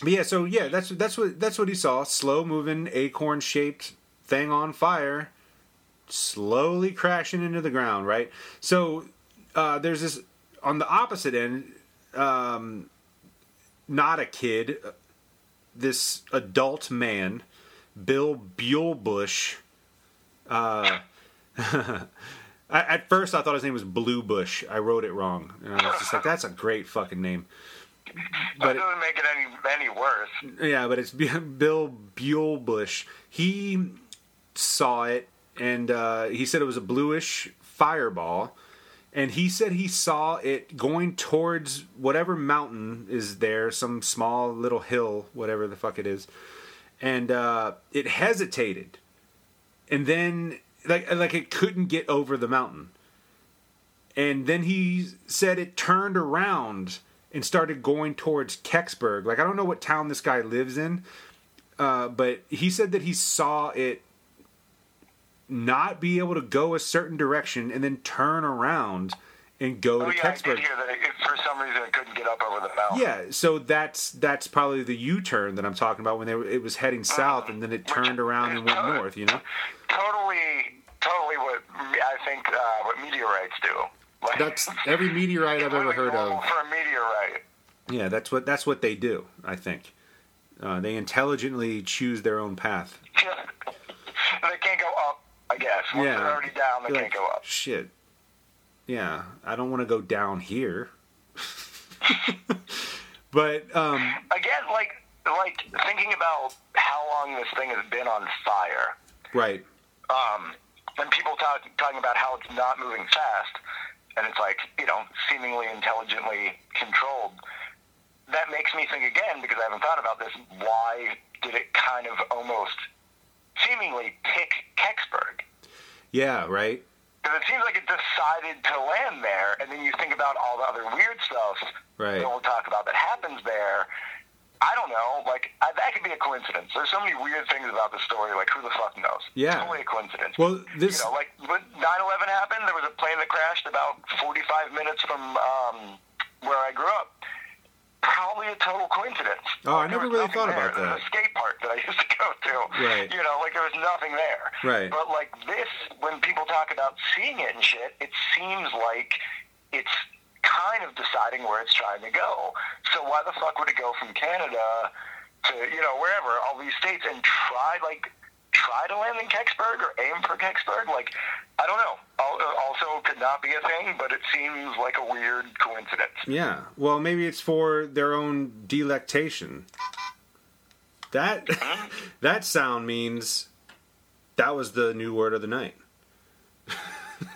[SPEAKER 1] but yeah, so yeah, that's that's what that's what he saw. Slow moving acorn shaped thing on fire, slowly crashing into the ground. Right. So uh, there's this on the opposite end. Um, not a kid. This adult man, Bill Bulebush. Uh, [laughs] I, at first, I thought his name was Blue Bush. I wrote it wrong, and I was just like, "That's a great fucking name."
[SPEAKER 2] That
[SPEAKER 1] but
[SPEAKER 2] doesn't make it any any worse.
[SPEAKER 1] yeah, but it's Bill Bulebush. He saw it, and uh, he said it was a bluish fireball. And he said he saw it going towards whatever mountain is there, some small little hill, whatever the fuck it is. And uh, it hesitated, and then like like it couldn't get over the mountain. And then he said it turned around and started going towards Kecksburg. Like I don't know what town this guy lives in, uh, but he said that he saw it not be able to go a certain direction and then turn around and go
[SPEAKER 2] Oh
[SPEAKER 1] to
[SPEAKER 2] yeah,
[SPEAKER 1] Kecksburg.
[SPEAKER 2] did hear that it, for some reason it couldn't get up over the mountain.
[SPEAKER 1] Yeah, so that's that's probably the U-turn that I'm talking about when they were, it was heading south and then it turned around and went north. You know,
[SPEAKER 2] Totally, totally what I think uh, what meteorites do. Like,
[SPEAKER 1] that's every meteorite I've ever heard of.
[SPEAKER 2] For a meteorite.
[SPEAKER 1] Yeah, that's what that's what they do. I think uh, they intelligently choose their own path. [laughs]
[SPEAKER 2] they can't go I guess. Once
[SPEAKER 1] yeah,
[SPEAKER 2] they're already down, they
[SPEAKER 1] You're
[SPEAKER 2] can't
[SPEAKER 1] like,
[SPEAKER 2] go up.
[SPEAKER 1] Shit. Yeah, I don't want to go down here. [laughs] but um,
[SPEAKER 2] Again, like like thinking about how long this thing has been on fire.
[SPEAKER 1] right.
[SPEAKER 2] um, and people talk, talking about how it's not moving fast, and it's like you know seemingly intelligently controlled. That makes me think again because I haven't thought about this. Why did it kind of almost seemingly pick Kecksburg?
[SPEAKER 1] Yeah, right.
[SPEAKER 2] Because it seems like it decided to land there, and then you think about all the other weird stuff
[SPEAKER 1] Right.
[SPEAKER 2] that we'll talk about that happens there. I don't know. Like I, that could be a coincidence. There's so many weird things about the story. Like who the fuck knows?
[SPEAKER 1] Yeah.
[SPEAKER 2] It's only a coincidence.
[SPEAKER 1] Well, this-
[SPEAKER 2] you know, like when 9/11 happened, there was a plane that crashed about 45 minutes from um, where I grew up. Probably a total coincidence.
[SPEAKER 1] Oh, I never really thought about that.
[SPEAKER 2] a skate park that I [laughs] used to go to.
[SPEAKER 1] Right.
[SPEAKER 2] You know, like there was nothing there.
[SPEAKER 1] Right.
[SPEAKER 2] But like this, when people talk about seeing it and shit, it seems like it's kind of deciding where it's trying to go. So why the fuck would it go from Canada to you know wherever all these states and try like try to land in Kecksburg or aim for Kecksburg? Like I don't know. Also, could not be a thing, but it seems like a weird coincidence.
[SPEAKER 1] Yeah. Well, maybe it's for their own delectation. That [laughs] that sound means that was the new word of the night. [laughs]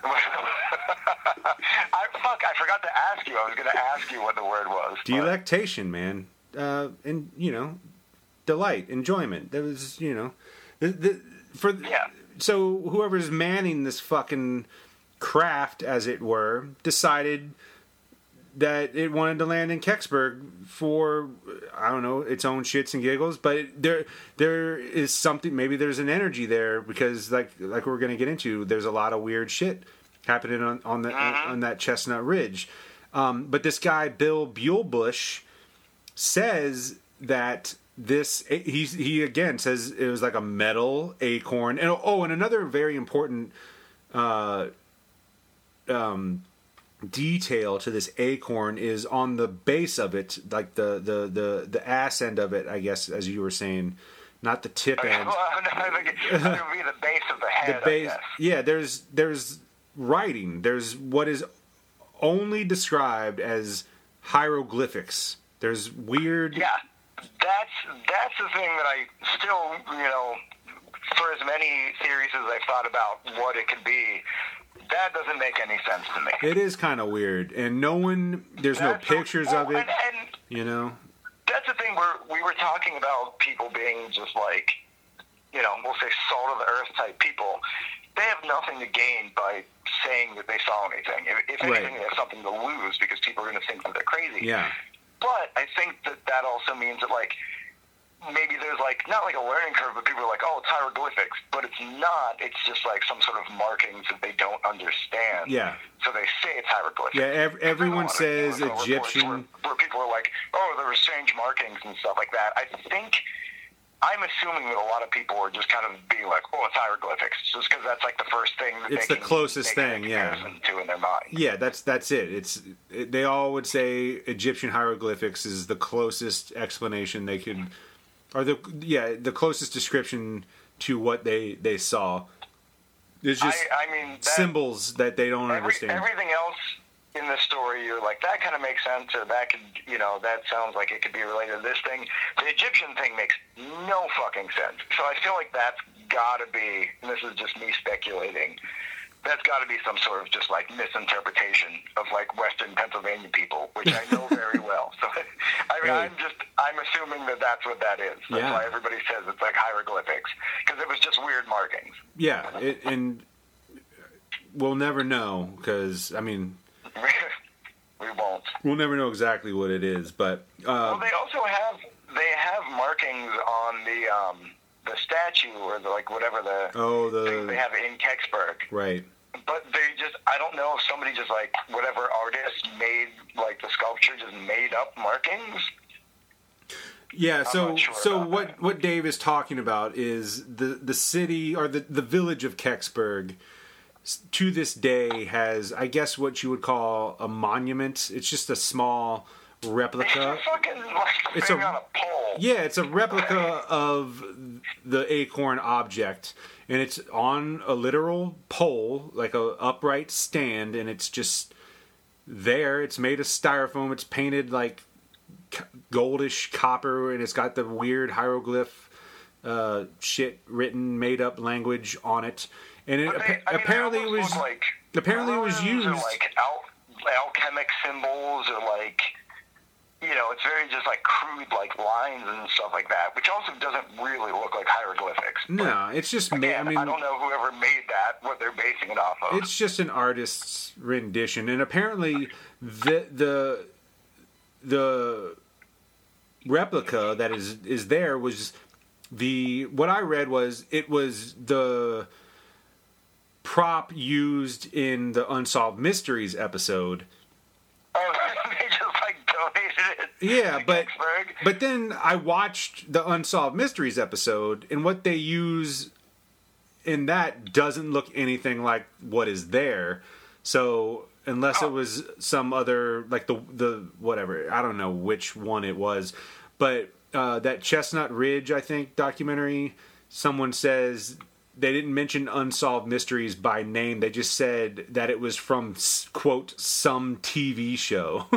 [SPEAKER 2] I fuck. I forgot to ask you. I was going to ask you what the word was. but-
[SPEAKER 1] Delectation, man. Uh, and you know, delight, enjoyment. That was, you know, the, the for
[SPEAKER 2] Yeah.
[SPEAKER 1] so whoever's manning this fucking craft, as it were, decided that it wanted to land in Kecksburg for I don't know its own shits and giggles, but there there is something. Maybe there's an energy there because like like we're gonna get into. There's a lot of weird shit happening on on the on that Chestnut Ridge. Um, but this guy Bill Bulebush says that this he he again says it was like a metal acorn. And oh and another very important uh um detail to this acorn is on the base of it like the the the the ass end of it i guess as you were saying not the tip end.
[SPEAKER 2] well, no, [laughs] I think it, it would be the base of the head.
[SPEAKER 1] the base yeah there's there's writing. There's what is only described as hieroglyphics. There's weird
[SPEAKER 2] Yeah, that's that's the thing that I still, you know, for as many theories as I've thought about what it could be, that doesn't make any sense to me.
[SPEAKER 1] it is kind of weird and no one there's no
[SPEAKER 2] That's-
[SPEAKER 1] pictures
[SPEAKER 2] well,
[SPEAKER 1] of it
[SPEAKER 2] and, and
[SPEAKER 1] you know
[SPEAKER 2] that's the thing where we were talking about people being just like, you know, we'll say salt of the earth type people. They have nothing to gain by saying that they saw anything. If, if
[SPEAKER 1] Right.
[SPEAKER 2] anything, they have something to lose because people are going to think that they're crazy.
[SPEAKER 1] yeah
[SPEAKER 2] But I think that that also means that like maybe there's like not like a learning curve, but people are like, oh, it's hieroglyphics, but it's not. It's just like some sort of markings that they don't understand.
[SPEAKER 1] Yeah.
[SPEAKER 2] So they say it's hieroglyphics.
[SPEAKER 1] Yeah, ev- everyone
[SPEAKER 2] a lot of
[SPEAKER 1] says Egyptian-
[SPEAKER 2] Where, where people are like, oh, there were strange markings and stuff like that. I think. I'm assuming that a lot of people are just kind of being like, "Oh, it's hieroglyphics," just because that's like the first thing that
[SPEAKER 1] It's
[SPEAKER 2] they
[SPEAKER 1] the closest thing, yeah.
[SPEAKER 2] to in their mind.
[SPEAKER 1] yeah that's that's it it's it, they all would say egyptian hieroglyphics is the closest explanation they could or the yeah the closest description to what they they saw it's just
[SPEAKER 2] I, I mean, that,
[SPEAKER 1] symbols that they don't
[SPEAKER 2] Every,
[SPEAKER 1] understand
[SPEAKER 2] everything else in the story, you're like, that kind of makes sense, or that could, you know, that sounds like it could be related to this thing. The Egyptian thing makes no fucking sense. So I feel like that's got to be, and this is just me speculating, that's got to be some sort of just like misinterpretation of like Western Pennsylvania people, which I know very [laughs] well. So I mean,
[SPEAKER 1] Right.
[SPEAKER 2] I'm just I'm assuming that that's what that is. That's
[SPEAKER 1] Yeah.
[SPEAKER 2] why everybody says it's like hieroglyphics because it was just weird markings.
[SPEAKER 1] Yeah, it, and we'll never know because I mean [laughs]
[SPEAKER 2] we won't.
[SPEAKER 1] we'll never know exactly what it is. But
[SPEAKER 2] Well,
[SPEAKER 1] uh,
[SPEAKER 2] they also have they have markings on the um, the statue or the, like whatever the
[SPEAKER 1] oh
[SPEAKER 2] thing they
[SPEAKER 1] the
[SPEAKER 2] have in Kecksburg.
[SPEAKER 1] right.
[SPEAKER 2] But they just I don't know if somebody just like whatever artist made like the sculpture just made up markings.
[SPEAKER 1] Yeah, so
[SPEAKER 2] sure
[SPEAKER 1] so what
[SPEAKER 2] that.
[SPEAKER 1] what Dave is talking about is the the city or the the village of Kecksburg to this day has I guess what you would call a monument. It's just a small replica. It's a-
[SPEAKER 2] on a pole.
[SPEAKER 1] Yeah, it's a replica of the acorn object and it's on a literal pole, like a upright stand and it's just there. It's made of styrofoam. It's painted like goldish copper, and it's got the weird hieroglyph uh, shit written, made up language on it. And it,
[SPEAKER 2] they, I mean,
[SPEAKER 1] apparently it was
[SPEAKER 2] like
[SPEAKER 1] apparently it was used.
[SPEAKER 2] like al- alchemic symbols or like you know, it's very just like crude like lines and stuff like that, which also doesn't really look like hieroglyphics.
[SPEAKER 1] no, it's just made. I mean,
[SPEAKER 2] I don't know whoever made that, what they're basing it off of.
[SPEAKER 1] it's just an artist's rendition, and apparently the the the replica that is is there was the what I read was it was the prop used in the unsolved mysteries episode
[SPEAKER 2] oh, [laughs] they just like donated it.
[SPEAKER 1] Yeah, but but then I watched the Unsolved Mysteries episode, and what they use in that doesn't look anything like what is there. So unless
[SPEAKER 2] Oh.
[SPEAKER 1] it was some other like the the whatever I don't know which one it was, but uh, that Chestnut Ridge I think documentary, someone says they didn't mention Unsolved Mysteries by name. They just said that it was from quote some TV show. [laughs]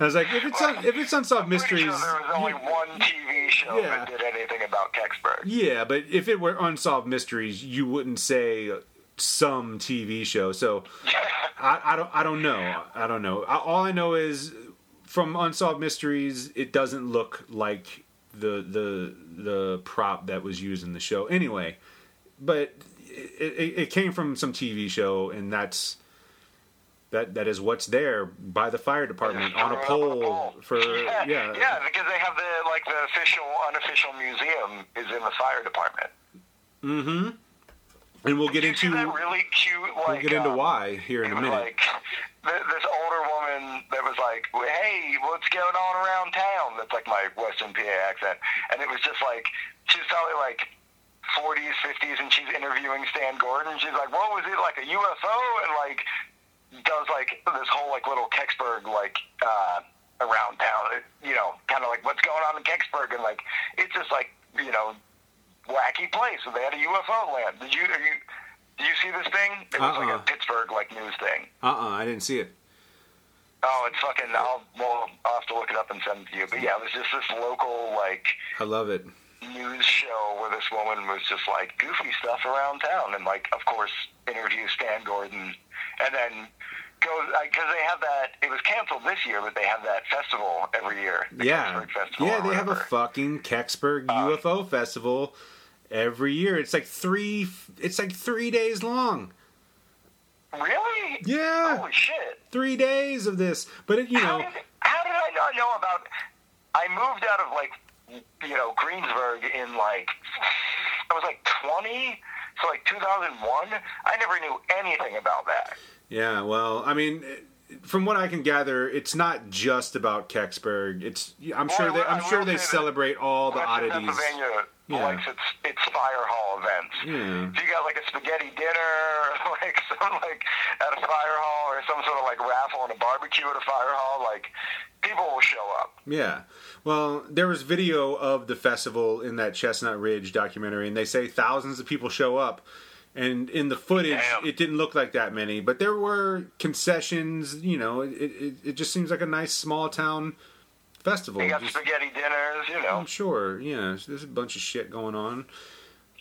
[SPEAKER 1] I was like, if it's un- if it's Unsolved Mysteries,
[SPEAKER 2] sure there was only one TV show
[SPEAKER 1] Yeah.
[SPEAKER 2] that did anything about Kecksburg.
[SPEAKER 1] yeah, but if it were Unsolved Mysteries, you wouldn't say some TV show. So [laughs] I, I don't I don't know. I don't know. I, all I know is from Unsolved Mysteries, it doesn't look like the the the prop that was used in the show. Anyway, but it, it, it came from some TV show, and that's. That, that is what's there by the fire department on a pole for
[SPEAKER 2] yeah,
[SPEAKER 1] yeah
[SPEAKER 2] yeah, because they have the like the official unofficial museum is in the fire department. Mm-hmm.
[SPEAKER 1] And we'll get
[SPEAKER 2] Did
[SPEAKER 1] into
[SPEAKER 2] that really cute like
[SPEAKER 1] we'll get into
[SPEAKER 2] um,
[SPEAKER 1] why here in a minute
[SPEAKER 2] like this older woman that was like, "Hey, what's going on around town?" That's like my Western PA accent, and it was just like she's probably like 40s, 50s, and she's interviewing Stan Gordon. She's like, "What was it like a UFO?" And like does like this whole like little Kecksburg like uh, around town, you know, kind of like what's going on in Kecksburg, and like it's just like you know wacky place. They had a UFO land. Did you? Are you? Did you see this thing? It was like
[SPEAKER 1] Uh-uh.
[SPEAKER 2] a Pittsburgh like news thing.
[SPEAKER 1] uh-uh i didn't see it
[SPEAKER 2] Oh, it's fucking. I'll well, I'll have to look it up and send it to you. But yeah, it was just this local like
[SPEAKER 1] i love it
[SPEAKER 2] news show where this woman was just like goofy stuff around town, and like of course interviews Stan Gordon, and then goes because they have that. It was canceled this year, but they have that festival every year.
[SPEAKER 1] yeah yeah they have a fucking kecksburg
[SPEAKER 2] Uh,
[SPEAKER 1] ufo festival every year it's like three it's like three days long
[SPEAKER 2] Really?
[SPEAKER 1] yeah
[SPEAKER 2] Holy shit!
[SPEAKER 1] three days of this but it, you
[SPEAKER 2] How
[SPEAKER 1] know
[SPEAKER 2] did, how did I not know about? I moved out of like you know Greensburg in like I was like twenty, so like two thousand one. I never knew anything about that.
[SPEAKER 1] yeah well i mean from what i can gather it's not just about kecksburg it's i'm sure they i'm sure they celebrate all the oddities
[SPEAKER 2] Pennsylvania
[SPEAKER 1] Yeah.
[SPEAKER 2] likes its its fire hall events.
[SPEAKER 1] Yeah.
[SPEAKER 2] If you got like a spaghetti dinner, or [laughs] like some like at a fire hall, or some sort of like raffle and a barbecue at a fire hall, like people will show up.
[SPEAKER 1] Yeah. Well, there was video of the festival in that Chestnut Ridge documentary, and they say thousands of people show up. and in the footage
[SPEAKER 2] Damn.
[SPEAKER 1] it didn't look like that many but there were concessions you know it, it, it just seems like a nice small town festival
[SPEAKER 2] They got
[SPEAKER 1] Just-
[SPEAKER 2] spaghetti dinners, you know.
[SPEAKER 1] i'm sure yeah there's a bunch of shit going on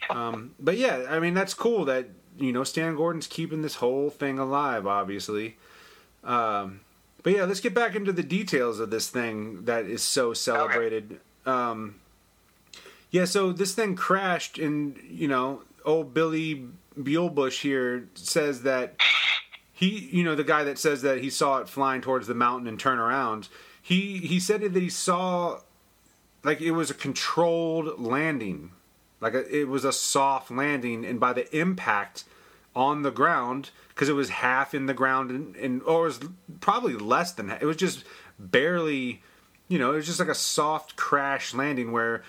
[SPEAKER 1] um, but yeah i mean that's cool that you know stan gordon's keeping this whole thing alive obviously um, but yeah let's get back into the details of this thing that is so celebrated um, yeah, so this thing crashed, and you know, old Billy Bulebush here says that he, you know, the guy that says that he saw it flying towards the mountain and turn around. He he said that he saw like it was a controlled landing, like a, it was a soft landing, and by the impact on the ground, because it was half in the ground, and, and or was probably less than. It was just barely. You know, it was just like a soft crash landing where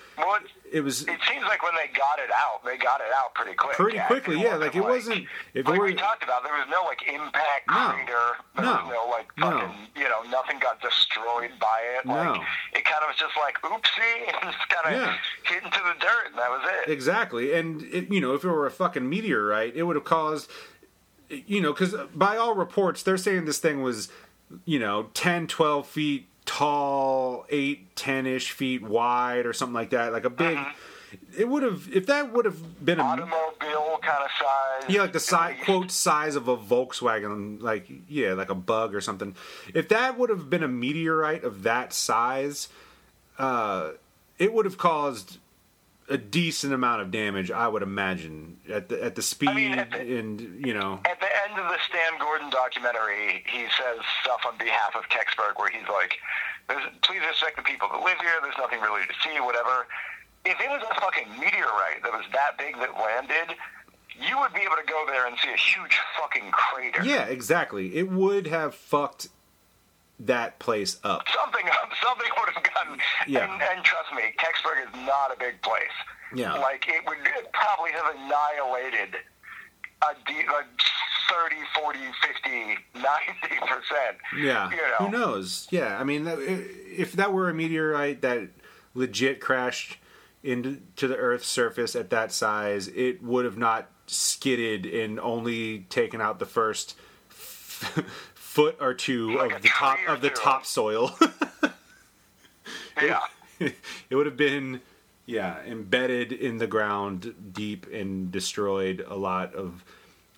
[SPEAKER 2] it,
[SPEAKER 1] was
[SPEAKER 2] it seems like when they got it out, they got it out pretty quick.
[SPEAKER 1] Pretty
[SPEAKER 2] yeah.
[SPEAKER 1] quickly, yeah, like, it wasn't- if it
[SPEAKER 2] like
[SPEAKER 1] were-
[SPEAKER 2] we talked about, there was no like impact
[SPEAKER 1] No.
[SPEAKER 2] crater. There
[SPEAKER 1] No.
[SPEAKER 2] was no like
[SPEAKER 1] No.
[SPEAKER 2] you know, nothing got destroyed by it. Like
[SPEAKER 1] No.
[SPEAKER 2] it kind of was just like oopsie, [laughs] and just kind of
[SPEAKER 1] Yeah.
[SPEAKER 2] hit into the dirt, and that was it.
[SPEAKER 1] Exactly, and it, you know, if it were a fucking meteorite, it would have caused, you know, because by all reports, they're saying this thing was, you know, 10, 12 feet tall, eight, ten ish feet wide, or something like that, like a big. It would have, if that would have been a,
[SPEAKER 2] Automobile kind of size.
[SPEAKER 1] yeah, like the size, quote size of a Volkswagen, like yeah, like a bug or something. If that would have been a meteorite of that size, uh, it would have caused a decent amount of damage, I would imagine, at the at the speed
[SPEAKER 2] mean, at the-
[SPEAKER 1] and you know,
[SPEAKER 2] At the end of the Stan Gordon documentary, he says stuff on behalf of Kecksburg where he's like, There's, please respect the people that live here. There's nothing really to see, whatever. If it was a fucking meteorite that was that big that landed, you would be able to go there and see a huge fucking crater.
[SPEAKER 1] yeah, exactly. It would have fucked that place up.
[SPEAKER 2] Something, [laughs] something would have gotten.
[SPEAKER 1] Yeah.
[SPEAKER 2] And, and trust me, Kecksburg is not a big place.
[SPEAKER 1] Yeah.
[SPEAKER 2] Like it would it probably have annihilated a de- like 30, 40, 50, [laughs] 90 percent.
[SPEAKER 1] Yeah.
[SPEAKER 2] You know.
[SPEAKER 1] Who knows? Yeah. I mean, that- if that were a meteorite that legit crashed into the Earth's surface at that size, it would have not skidded and only taken out the first [laughs] foot or two
[SPEAKER 2] Like
[SPEAKER 1] of the top of the topsoil. [laughs]
[SPEAKER 2] Yeah. [laughs]
[SPEAKER 1] it would have been yeah embedded in the ground deep and destroyed a lot of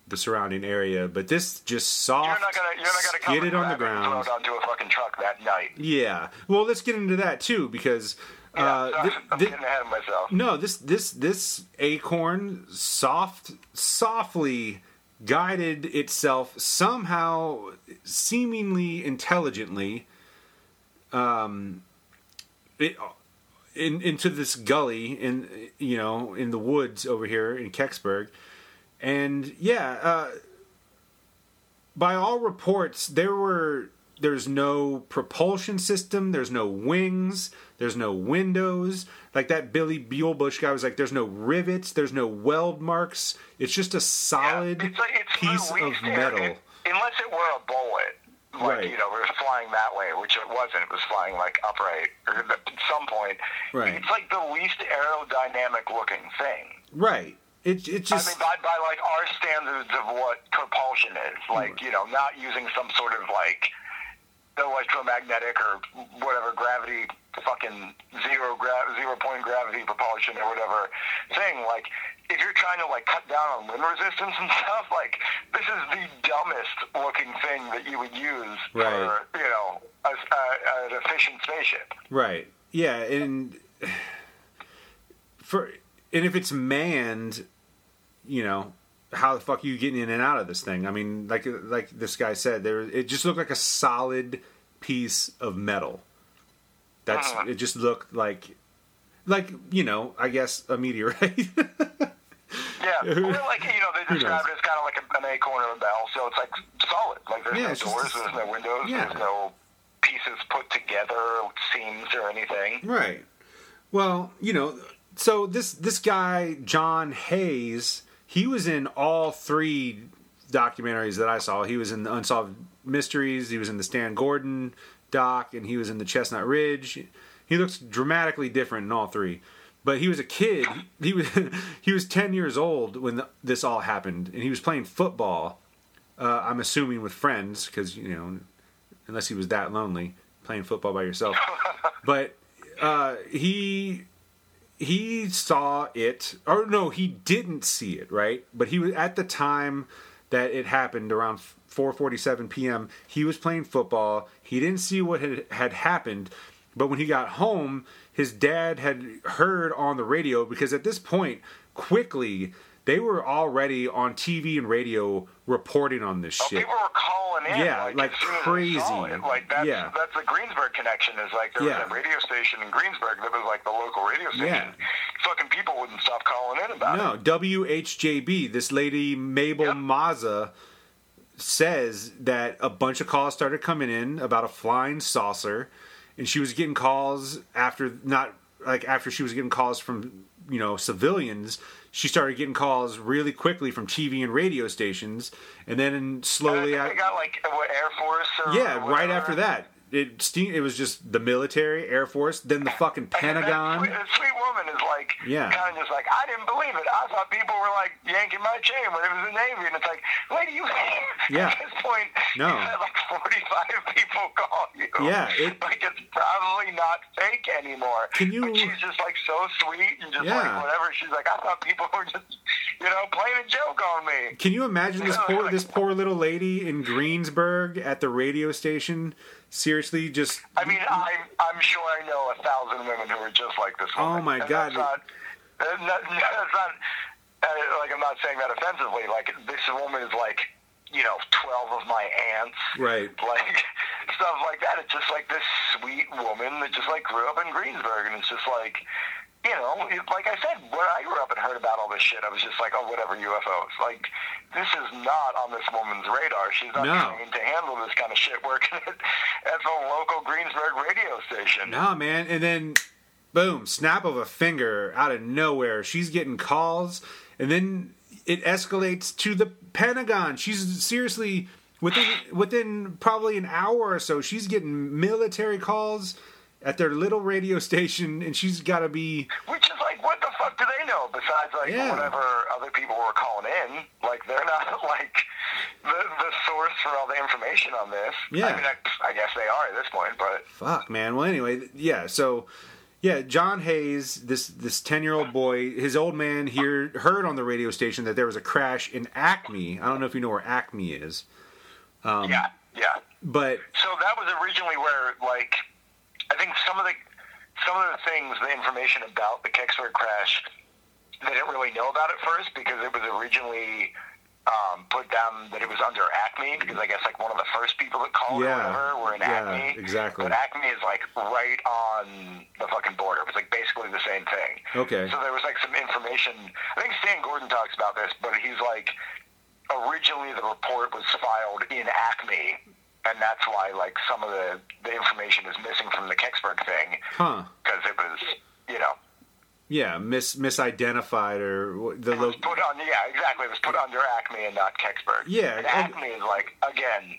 [SPEAKER 1] the surrounding area but this just soft
[SPEAKER 2] You're not gonna, you're not gonna
[SPEAKER 1] skidded on the
[SPEAKER 2] it
[SPEAKER 1] ground
[SPEAKER 2] throw onto a fucking truck that night.
[SPEAKER 1] yeah well let's get into that too because
[SPEAKER 2] Yeah,
[SPEAKER 1] uh,
[SPEAKER 2] sorry,
[SPEAKER 1] thi-
[SPEAKER 2] I'm getting ahead of myself.
[SPEAKER 1] no this this this acorn soft softly guided itself somehow seemingly intelligently um it in into this gully in you know in the woods over here in Kecksburg. And yeah uh by all reports there were there's no propulsion system there's no wings there's no windows like that billy bulebush guy was like there's no rivets there's no weld marks it's just a solid
[SPEAKER 2] Yeah, it's like, it's
[SPEAKER 1] piece of metal
[SPEAKER 2] it- unless it were a bullet, like
[SPEAKER 1] Right.
[SPEAKER 2] you know, it was flying that way, which it wasn't. It was flying like upright, or at some point.
[SPEAKER 1] Right.
[SPEAKER 2] It's like the least aerodynamic looking thing.
[SPEAKER 1] right it, it just
[SPEAKER 2] I mean, by, by like our standards of what propulsion is, like you know, not using some sort of like electromagnetic or whatever gravity, fucking zero gra- zero point gravity propulsion or whatever thing. Like, if you're trying to like cut down on wind resistance and [laughs] stuff, like this is the dumbest looking thing that you would use
[SPEAKER 1] Right.
[SPEAKER 2] for you know a, a, an efficient spaceship.
[SPEAKER 1] Right. Yeah, and [sighs] for and if it's manned, you know, how the fuck are you getting in and out of this thing? I mean, like like this guy said, there it just looked like a solid piece of metal. That's
[SPEAKER 2] Uh-huh.
[SPEAKER 1] it. Just looked like like you know, I guess a meteorite. [laughs]
[SPEAKER 2] Yeah, or like you know, they
[SPEAKER 1] described
[SPEAKER 2] it as kind of like a, an acorn or a bell, so it's like solid. Like there's
[SPEAKER 1] Yeah,
[SPEAKER 2] no doors,
[SPEAKER 1] a-
[SPEAKER 2] there's no windows,
[SPEAKER 1] Yeah.
[SPEAKER 2] there's no pieces put together, seams or anything.
[SPEAKER 1] Right. Well, you know, so this this guy John Hayes, he was in all three documentaries that I saw. He was in the Unsolved Mysteries, he was in the Stan Gordon doc, and he was in the Chestnut Ridge. He looks dramatically different in all three. but he was a kid. He was [laughs] he was ten years old when the, this all happened, and he was playing football. Uh, I'm assuming with friends because you know, unless he was that lonely playing football by yourself. [laughs] but uh, he he saw it, or no, he didn't see it, right? But he was at the time that it happened around 4:47 p.m. He was playing football. He didn't see what had, had happened, but when he got home, his dad had heard on the radio because at this point, quickly they were already on TV and radio reporting on this
[SPEAKER 2] oh,
[SPEAKER 1] shit.
[SPEAKER 2] People were calling in,
[SPEAKER 1] yeah,
[SPEAKER 2] like,
[SPEAKER 1] like crazy.
[SPEAKER 2] Like that's
[SPEAKER 1] yeah.
[SPEAKER 2] that's the Greensburg connection. Is like there
[SPEAKER 1] yeah.
[SPEAKER 2] was a radio station in Greensburg that was like the local radio station.
[SPEAKER 1] Yeah.
[SPEAKER 2] Fucking people wouldn't stop calling in about
[SPEAKER 1] no,
[SPEAKER 2] it.
[SPEAKER 1] No, WHJB. This lady Mabel yep. Mazza says that a bunch of calls started coming in about a flying saucer, and she was getting calls after not like after she was getting calls from you know civilians she started getting calls really quickly from TV and radio stations, and then slowly,
[SPEAKER 2] I, got like what Air Force.
[SPEAKER 1] yeah, right after that, it it was just the military, Air Force, then the fucking Pentagon.
[SPEAKER 2] That, that sweet, woman is like,
[SPEAKER 1] yeah.
[SPEAKER 2] kind of just like, I didn't believe it. I thought people were like yanking my chain when it was the Navy, and it's like, lady, you. [laughs]
[SPEAKER 1] Yeah.
[SPEAKER 2] At this point,
[SPEAKER 1] no.
[SPEAKER 2] you had like forty-five people call you.
[SPEAKER 1] Yeah. It, [laughs]
[SPEAKER 2] like it's probably not fake anymore.
[SPEAKER 1] Can you?
[SPEAKER 2] But she's just like so sweet and just
[SPEAKER 1] yeah.
[SPEAKER 2] like whatever. She's like, I thought people were just, you know, playing a joke on me.
[SPEAKER 1] Can you imagine this poor this poor little lady in Greensburg at the radio station? seriously just
[SPEAKER 2] i mean i'm i'm sure i know a thousand women who are just like this woman.
[SPEAKER 1] oh my
[SPEAKER 2] and
[SPEAKER 1] god
[SPEAKER 2] that's not, that's [laughs] not, that's not uh, like i'm not saying that offensively like this woman is like you know 12 of my aunts
[SPEAKER 1] right [laughs]
[SPEAKER 2] like stuff like that it's just like this sweet woman that just like grew up in greensburg and it's just like you know, like I said, when I grew up and heard about all this shit, I was just like, oh, whatever, UFOs. Like, this is not on this woman's radar. She's not
[SPEAKER 1] no.
[SPEAKER 2] trained to handle this kind of shit working at, at the local Greensburg radio station.
[SPEAKER 1] No, man. And then, boom, snap of a finger out of nowhere. She's getting calls, and then it escalates to the Pentagon. She's seriously within within probably an hour or so. She's getting military calls at their little radio station, and she's got to be.
[SPEAKER 2] Which is like, what the fuck do they know besides like
[SPEAKER 1] Yeah.
[SPEAKER 2] whatever other people were calling in? Like they're not [laughs] like the the source for all the information on this.
[SPEAKER 1] Yeah.
[SPEAKER 2] I mean, I, I guess they are at this point, but
[SPEAKER 1] Fuck, man. Well, anyway, yeah. So, yeah, John Hayes, this this ten year old boy, his old man here heard on the radio station that there was a crash in Acme. I don't know if you know where Acme is, Um,
[SPEAKER 2] yeah, yeah.
[SPEAKER 1] but
[SPEAKER 2] So that was originally where, like, I think some of the some of the things, the information about the Kecksburg crash, they didn't really know about at first because it was originally um, put down that it was under Acme because I guess like one of the first people that called
[SPEAKER 1] Yeah.
[SPEAKER 2] or whatever were in
[SPEAKER 1] Yeah,
[SPEAKER 2] Acme.
[SPEAKER 1] exactly.
[SPEAKER 2] But Acme is like right on the fucking border. It was like basically the same thing.
[SPEAKER 1] Okay.
[SPEAKER 2] So there was like some information. I think Stan Gordon talks about this, but he's like originally the report was filed in Acme, and that's why like some of the the information is missing from the Kecksburg thing
[SPEAKER 1] huh?
[SPEAKER 2] because it was you know
[SPEAKER 1] Yeah, mis misidentified or the
[SPEAKER 2] was
[SPEAKER 1] lo-
[SPEAKER 2] put on yeah exactly it was put under Acme and not Kecksburg.
[SPEAKER 1] Yeah,
[SPEAKER 2] and- Acme is like again.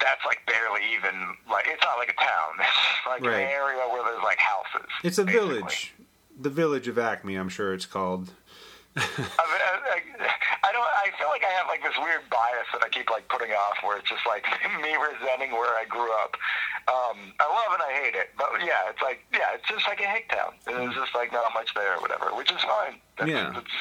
[SPEAKER 2] That's like barely even like it's not like a town. [laughs] It's like
[SPEAKER 1] Right.
[SPEAKER 2] an area where there's like houses.
[SPEAKER 1] It's a
[SPEAKER 2] basically.
[SPEAKER 1] village, the village of Acme. I'm sure it's called.
[SPEAKER 2] I, mean, I, I don't. I feel like I have like this weird bias that I keep like putting off, where it's just like [laughs] me resenting where I grew up. Um, I love and I hate it, but yeah, it's like yeah, it's just like a hick town. There's just like not much there, or whatever, which is fine. That's,
[SPEAKER 1] Yeah.
[SPEAKER 2] That's,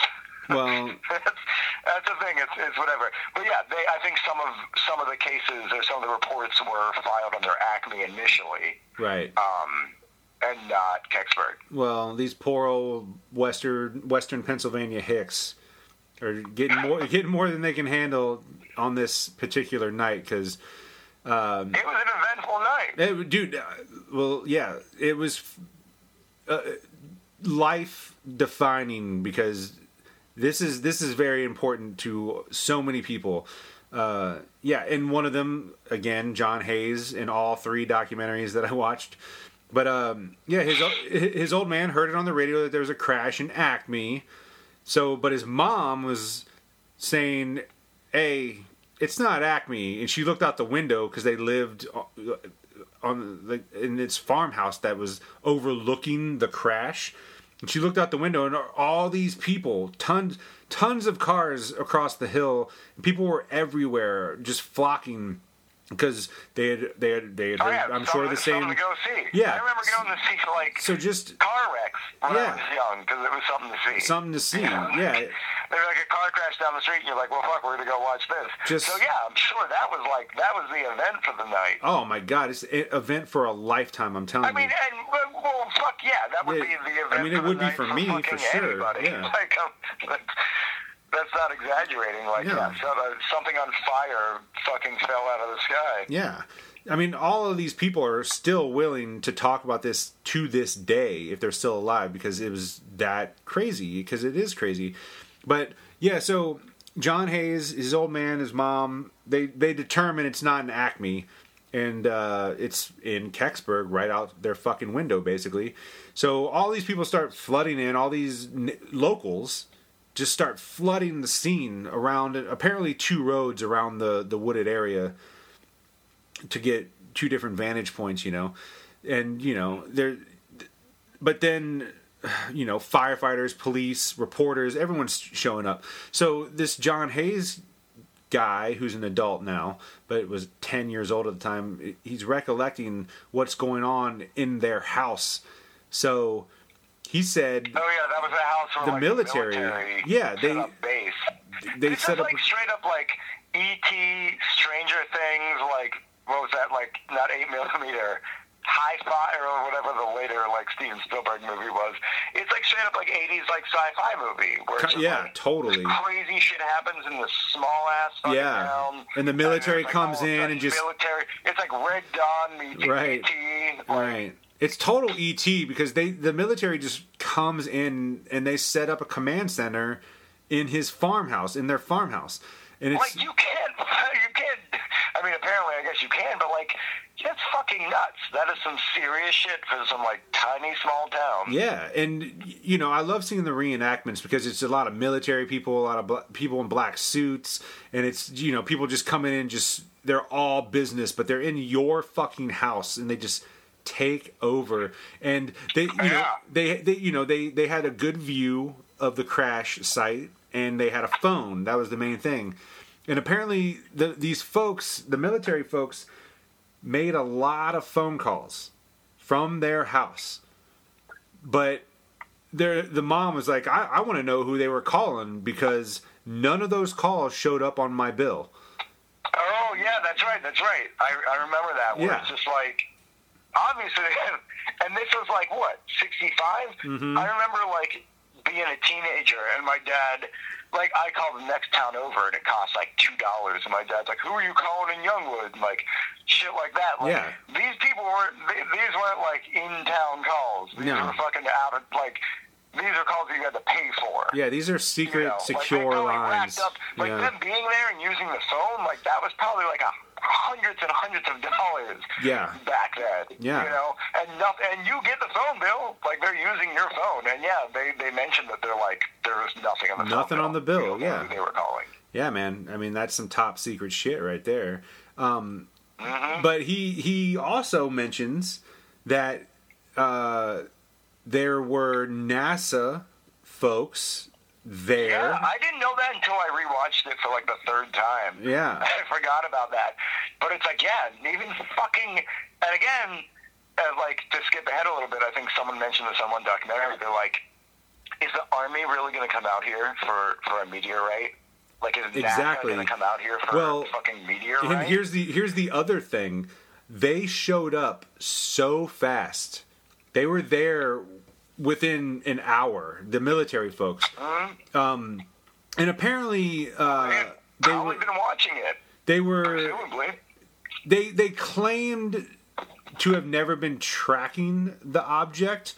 [SPEAKER 1] Well- [laughs]
[SPEAKER 2] that's, that's the thing. It's, it's whatever. But yeah, they. I think some of some of the cases or some of the reports were filed under Acme initially,
[SPEAKER 1] Right.
[SPEAKER 2] um, and not Kecksburg.
[SPEAKER 1] Well, these poor old western Western Pennsylvania hicks are getting more [laughs] getting more than they can handle on this particular night because, um,
[SPEAKER 2] It was an eventful night.
[SPEAKER 1] it, dude. uh, Well, yeah, it was uh, life defining because this is this is very important to so many people. Uh, yeah, and one of them again, John Hayes, in all three documentaries that I watched. But um, yeah, his his old man heard it on the radio that there was a crash in Acme. So, but his mom was saying, "Hey, it's not Acme," and she looked out the window because they lived on the in this farmhouse that was overlooking the crash. And she looked out the window, and all these people, tons, tons of cars across the hill. People were everywhere, just flocking because they had they had they had
[SPEAKER 2] Oh, yeah,
[SPEAKER 1] I'm
[SPEAKER 2] something
[SPEAKER 1] sure the same.
[SPEAKER 2] to go see.
[SPEAKER 1] Yeah.
[SPEAKER 2] I remember going to see like
[SPEAKER 1] So just
[SPEAKER 2] car wrecks when
[SPEAKER 1] Yeah.
[SPEAKER 2] I was young because it was something to see.
[SPEAKER 1] something to see. [laughs] Yeah,
[SPEAKER 2] There's like a car crash down the street, and you're like, "Well, fuck, we're gonna go watch this."
[SPEAKER 1] Just-
[SPEAKER 2] so yeah, I'm sure that was like that was the event for the night.
[SPEAKER 1] Oh my God! It's an event for a lifetime. I'm telling
[SPEAKER 2] I mean,
[SPEAKER 1] you.
[SPEAKER 2] and well, fuck yeah, that would
[SPEAKER 1] Yeah,
[SPEAKER 2] be the event.
[SPEAKER 1] I mean, it would be for me, for sure,
[SPEAKER 2] Anybody. [laughs]
[SPEAKER 1] yeah.
[SPEAKER 2] Like, um, that's, not exaggerating. Like,
[SPEAKER 1] Yeah.
[SPEAKER 2] uh, something on fire fucking fell out of the sky.
[SPEAKER 1] Yeah. I mean, all of these people are still willing to talk about this to this day if they're still alive because it was that crazy, because it is crazy. But yeah, so John Hayes, his old man, his mom, they, they determine it's not an Acme and uh, it's in Kecksburg, right out their fucking window, basically. So all these people start flooding in, all these n- locals just start flooding the scene around apparently two roads around the, the wooded area to get two different vantage points, you know, and you know there, but then you know firefighters, police, reporters, everyone's showing up. So this John Hayes guy, who's an adult now, but was ten years old at the time, he's recollecting what's going on in their house. So he said
[SPEAKER 2] Oh yeah, that was the house where
[SPEAKER 1] The
[SPEAKER 2] like,
[SPEAKER 1] military-
[SPEAKER 2] the military
[SPEAKER 1] yeah,
[SPEAKER 2] set
[SPEAKER 1] they-
[SPEAKER 2] up base.
[SPEAKER 1] they
[SPEAKER 2] this
[SPEAKER 1] set up.
[SPEAKER 2] like straight up like E.T. Stranger Things, like what was that? Like not eight millimeter. High fi or whatever the later like Steven Spielberg movie was. It's like straight up like '80s like sci-fi movie where it's
[SPEAKER 1] yeah,
[SPEAKER 2] like,
[SPEAKER 1] totally.
[SPEAKER 2] crazy shit happens in this small ass
[SPEAKER 1] Yeah.
[SPEAKER 2] town.
[SPEAKER 1] And the military
[SPEAKER 2] there's,
[SPEAKER 1] comes
[SPEAKER 2] all of a
[SPEAKER 1] in and just-
[SPEAKER 2] military. It's like Red Dawn meets
[SPEAKER 1] Right.
[SPEAKER 2] E.T. Like,
[SPEAKER 1] Right. It's total ET because they the military just comes in and they set up a command center in his farmhouse, in their farmhouse. And it's
[SPEAKER 2] Like you can't, [laughs] you can't. I mean, apparently, I guess you can, but like, that's fucking nuts. That is some serious shit for some like tiny small town.
[SPEAKER 1] yeah, and you know, I love seeing the reenactments because it's a lot of military people, a lot of bla- people in black suits, and it's you know, people just coming in just they're all business, but they're in your fucking house and they just take over and they you know they they you know they they had a good view of the crash site and they had a phone that was the main thing and apparently the, these folks the military folks made a lot of phone calls from their house but their the mom was like i, I want to know who they were calling because none of those calls showed up on my bill
[SPEAKER 2] Oh yeah, that's right, that's right. I, I remember that. Where
[SPEAKER 1] Yeah.
[SPEAKER 2] it's just like, obviously, [laughs] and this was like what, 65?
[SPEAKER 1] Mm-hmm.
[SPEAKER 2] I remember like being a teenager and my dad, like I called the next town over and it cost like two dollars, and my dad's like, "Who are you calling in Youngwood?" And like shit like that. Like,
[SPEAKER 1] Yeah.
[SPEAKER 2] These people weren't. They, these weren't like in town calls. These
[SPEAKER 1] No.
[SPEAKER 2] were fucking out of like. These are calls that you had to pay for.
[SPEAKER 1] yeah these are secret
[SPEAKER 2] You know,
[SPEAKER 1] secure
[SPEAKER 2] like,
[SPEAKER 1] lines
[SPEAKER 2] Up, like
[SPEAKER 1] yeah.
[SPEAKER 2] them being there and using the phone, like that was probably like a hundreds and hundreds of dollars.
[SPEAKER 1] Yeah.
[SPEAKER 2] Back then.
[SPEAKER 1] Yeah.
[SPEAKER 2] You know, and nothing, and you get the phone bill, like they're using your phone, and yeah, they they mentioned that they're like there was nothing on the
[SPEAKER 1] Nothing on the bill,
[SPEAKER 2] You know
[SPEAKER 1] yeah.
[SPEAKER 2] they were calling.
[SPEAKER 1] Yeah, man. I mean, that's some top secret shit right there. Um,
[SPEAKER 2] Mm-hmm.
[SPEAKER 1] But he he also mentions that uh, there were NASA folks there.
[SPEAKER 2] Yeah, I didn't know that until I rewatched it for like the third time.
[SPEAKER 1] Yeah. [laughs]
[SPEAKER 2] I forgot about that. But it's like, yeah, even fucking, and again, uh, like to skip ahead a little bit, I think someone mentioned this on one documentary. They're like, is the army really going to come out here for for a meteorite? Like, is
[SPEAKER 1] Exactly.
[SPEAKER 2] Going to come out here for
[SPEAKER 1] Well,
[SPEAKER 2] a fucking meteorite?
[SPEAKER 1] And here's the here's the other thing. They showed up so fast. They were there within an hour. The military folks.
[SPEAKER 2] Mm-hmm.
[SPEAKER 1] Um, and apparently uh,
[SPEAKER 2] They've
[SPEAKER 1] were
[SPEAKER 2] been watching it,
[SPEAKER 1] they were
[SPEAKER 2] presumably.
[SPEAKER 1] they they claimed to have never been tracking the object,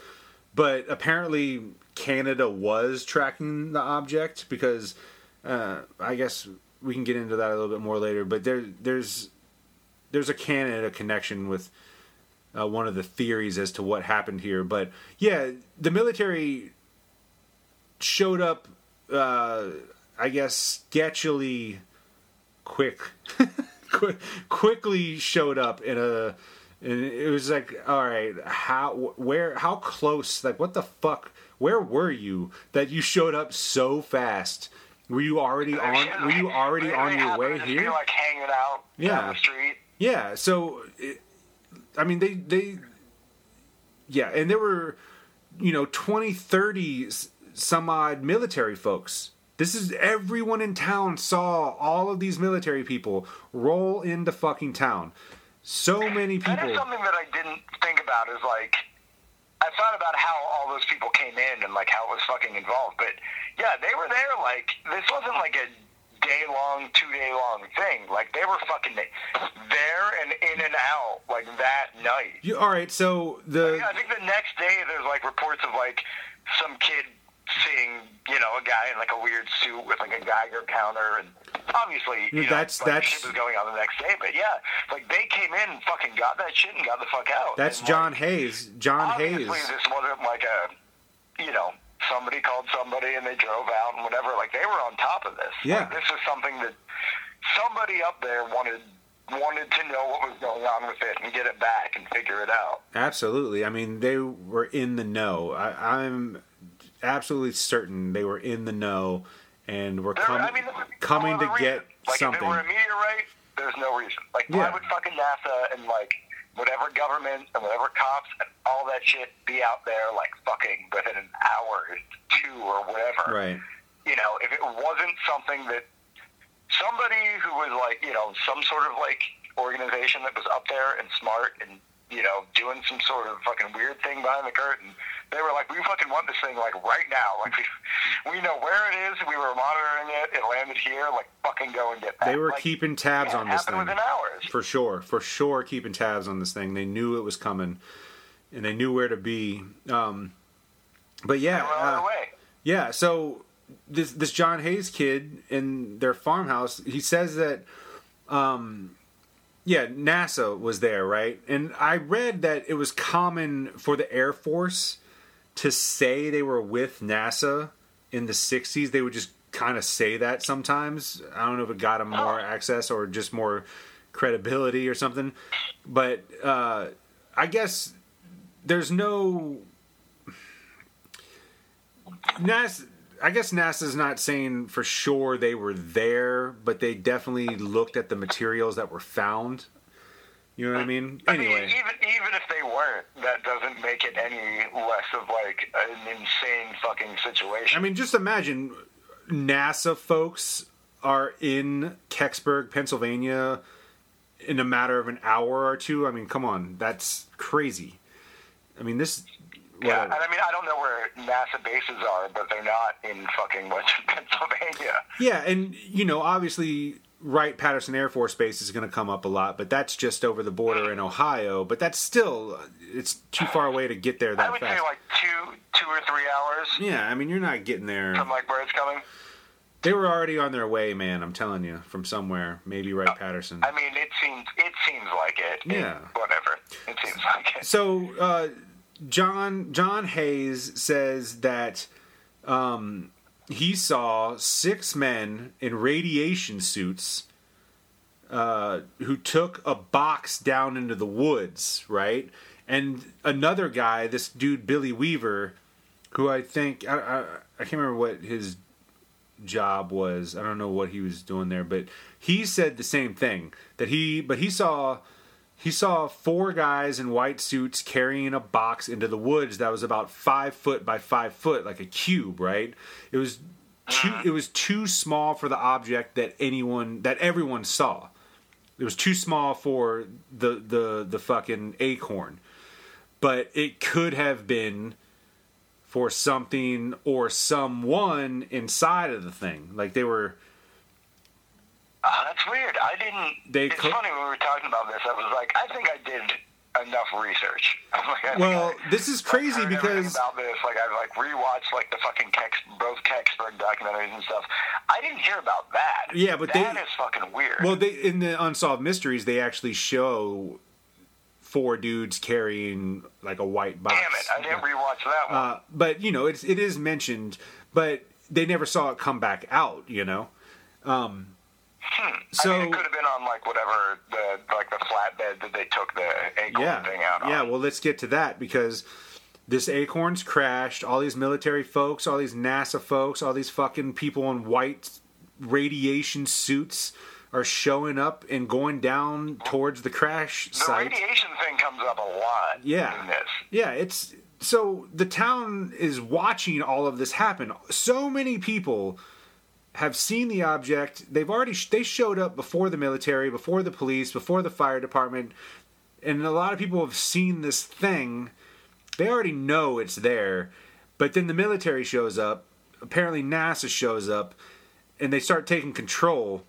[SPEAKER 1] but apparently Canada was tracking the object because uh, I guess we can get into that a little bit more later. But there there's there's a Canada connection with uh, one of the theories as to what happened here. But yeah, the military showed up. Uh, I guess sketchily quick, [laughs] quick quickly showed up in a and it was like, all right, how, where, how close? Like, what the fuck? Where were you that you showed up so fast? Were you already on? Were you already on your way here?
[SPEAKER 2] Like hanging out
[SPEAKER 1] Yeah.
[SPEAKER 2] down the street.
[SPEAKER 1] Yeah, so it, I mean they they yeah, and there were you know 20 30 s- some odd military folks. This is everyone in town saw all of these military people roll into fucking town. So many people.
[SPEAKER 2] That is something that I didn't think about. Is like I thought about how all those people came in and like how it was fucking involved. But yeah, they were there. Like this wasn't like a day long, two day long thing. Like they were fucking there and in and out like that night.
[SPEAKER 1] You, all right, so the
[SPEAKER 2] Yeah, I think the next day there's like reports of like some kid seeing you know a guy in like a weird suit with like a Geiger counter and obviously you
[SPEAKER 1] Yeah,
[SPEAKER 2] know
[SPEAKER 1] that's-
[SPEAKER 2] like,
[SPEAKER 1] that's-
[SPEAKER 2] shit was going on the next day. But yeah, like they came in and fucking got that shit and got the fuck out.
[SPEAKER 1] that's
[SPEAKER 2] And,
[SPEAKER 1] John
[SPEAKER 2] like,
[SPEAKER 1] Hayes. John
[SPEAKER 2] obviously
[SPEAKER 1] Hayes.
[SPEAKER 2] this wasn't like a you know somebody called somebody and they drove out and whatever. Like they were on top of this.
[SPEAKER 1] Yeah.
[SPEAKER 2] Like, this was something that somebody up there wanted wanted to know what was going on with it and get it back and figure it out.
[SPEAKER 1] Absolutely. I mean, they were in the know. I, I'm absolutely certain they were in the know and were
[SPEAKER 2] There-
[SPEAKER 1] com-
[SPEAKER 2] I mean,
[SPEAKER 1] coming to
[SPEAKER 2] other
[SPEAKER 1] get
[SPEAKER 2] like,
[SPEAKER 1] something.
[SPEAKER 2] If it were a meteorite, there's no reason. Like,
[SPEAKER 1] Yeah.
[SPEAKER 2] why would fucking NASA and like whatever government and whatever cops and all that shit be out there like fucking within an hour, or two or whatever?
[SPEAKER 1] right.
[SPEAKER 2] You know, if it wasn't something that somebody who was like, you know, some sort of like organization that was up there and smart and you know doing some sort of fucking weird thing behind the curtain. They were like, we fucking want this thing like right now. [laughs] Like we, we know where it is. We were monitoring it. It landed here. Like fucking go and get that.
[SPEAKER 1] They were
[SPEAKER 2] Like,
[SPEAKER 1] keeping tabs on this thing.
[SPEAKER 2] within hours.
[SPEAKER 1] For sure. For sure keeping tabs on this thing. They knew it was coming and they knew where to be. Um, but yeah.
[SPEAKER 2] They were on
[SPEAKER 1] uh. Yeah, so this this John Hayes kid in their farmhouse, he says that um yeah, NASA was there, right? And I read that it was common for the Air Force to say they were with NASA in the 60s. They would just kind of say that sometimes. I don't know if it got them more access or just more credibility or something. But uh I guess there's no NASA, I guess NASA's not saying for sure they were there, but they definitely looked at the materials that were found. You know what I mean?
[SPEAKER 2] I mean, even even if they weren't, that doesn't make it any less of like an insane fucking situation.
[SPEAKER 1] I mean, just imagine NASA folks are in Kecksburg, Pennsylvania, in a matter of an hour or two. I mean, come on, that's crazy. I mean, this.
[SPEAKER 2] Yeah, and I mean, I don't know where NASA bases are, but they're not in fucking Western [laughs] Pennsylvania.
[SPEAKER 1] Yeah, and you know, obviously, Wright Patterson Air Force Base is going to come up a lot, but that's just over the border in Ohio. But that's still it's too far away to get there
[SPEAKER 2] I
[SPEAKER 1] that
[SPEAKER 2] would
[SPEAKER 1] fast.
[SPEAKER 2] say like two, two or three hours
[SPEAKER 1] yeah, I mean, you're not getting there.
[SPEAKER 2] from like where it's coming.
[SPEAKER 1] They were already on their way, man. I'm telling you, from somewhere, maybe Wright Patterson.
[SPEAKER 2] I mean, it seems it seems like it. It-
[SPEAKER 1] Yeah.
[SPEAKER 2] whatever. It seems like it.
[SPEAKER 1] So uh, John John Hayes says that um, he saw six men in radiation suits uh, who took a box down into the woods, right? And another guy, this dude Billy Weaver, who I think I, I, I can't remember what his job was. I don't know what he was doing there, but he said the same thing that he but he saw he saw four guys in white suits carrying a box into the woods that was about five foot by five foot, like a cube, right? It was too uh-huh. it was too small for the object that anyone that everyone saw. It was too small for the the the fucking acorn. But it could have been for something or someone inside of the thing. Like they were
[SPEAKER 2] Uh, that's weird. I didn't.
[SPEAKER 1] They
[SPEAKER 2] it's
[SPEAKER 1] co-
[SPEAKER 2] funny when we were talking about this. I was like, I think I did enough research. [laughs] Like,
[SPEAKER 1] Well,
[SPEAKER 2] I-
[SPEAKER 1] this is crazy
[SPEAKER 2] everything
[SPEAKER 1] because
[SPEAKER 2] about this, like I've like rewatched like the fucking Kex, both Kecksburg documentaries and stuff. I didn't hear about that.
[SPEAKER 1] Yeah, but
[SPEAKER 2] that
[SPEAKER 1] they-
[SPEAKER 2] is fucking weird.
[SPEAKER 1] Well, they in the unsolved mysteries they actually show four dudes carrying like a white box.
[SPEAKER 2] Damn it! I didn't rewatch that one.
[SPEAKER 1] Uh, but you know, it's it is mentioned, but they never saw it come back out. You know,
[SPEAKER 2] Hmm.
[SPEAKER 1] So-
[SPEAKER 2] I mean, it could have been on like whatever the like the flatbed that they took the acorn
[SPEAKER 1] yeah,
[SPEAKER 2] thing out on.
[SPEAKER 1] yeah. Well, let's get to that because this acorns crashed. All these military folks, all these NASA folks, all these fucking people in white radiation suits are showing up and going down towards the crash
[SPEAKER 2] the
[SPEAKER 1] site.
[SPEAKER 2] radiation thing comes up a lot.
[SPEAKER 1] Yeah.
[SPEAKER 2] in this.
[SPEAKER 1] Yeah, it's so the town is watching all of this happen. So many people have seen the object. They've already they showed up before the military, before the police, before the fire department, and a lot of people have seen this thing. They already know it's there, but then the military shows up. Apparently, NASA shows up, and they start taking control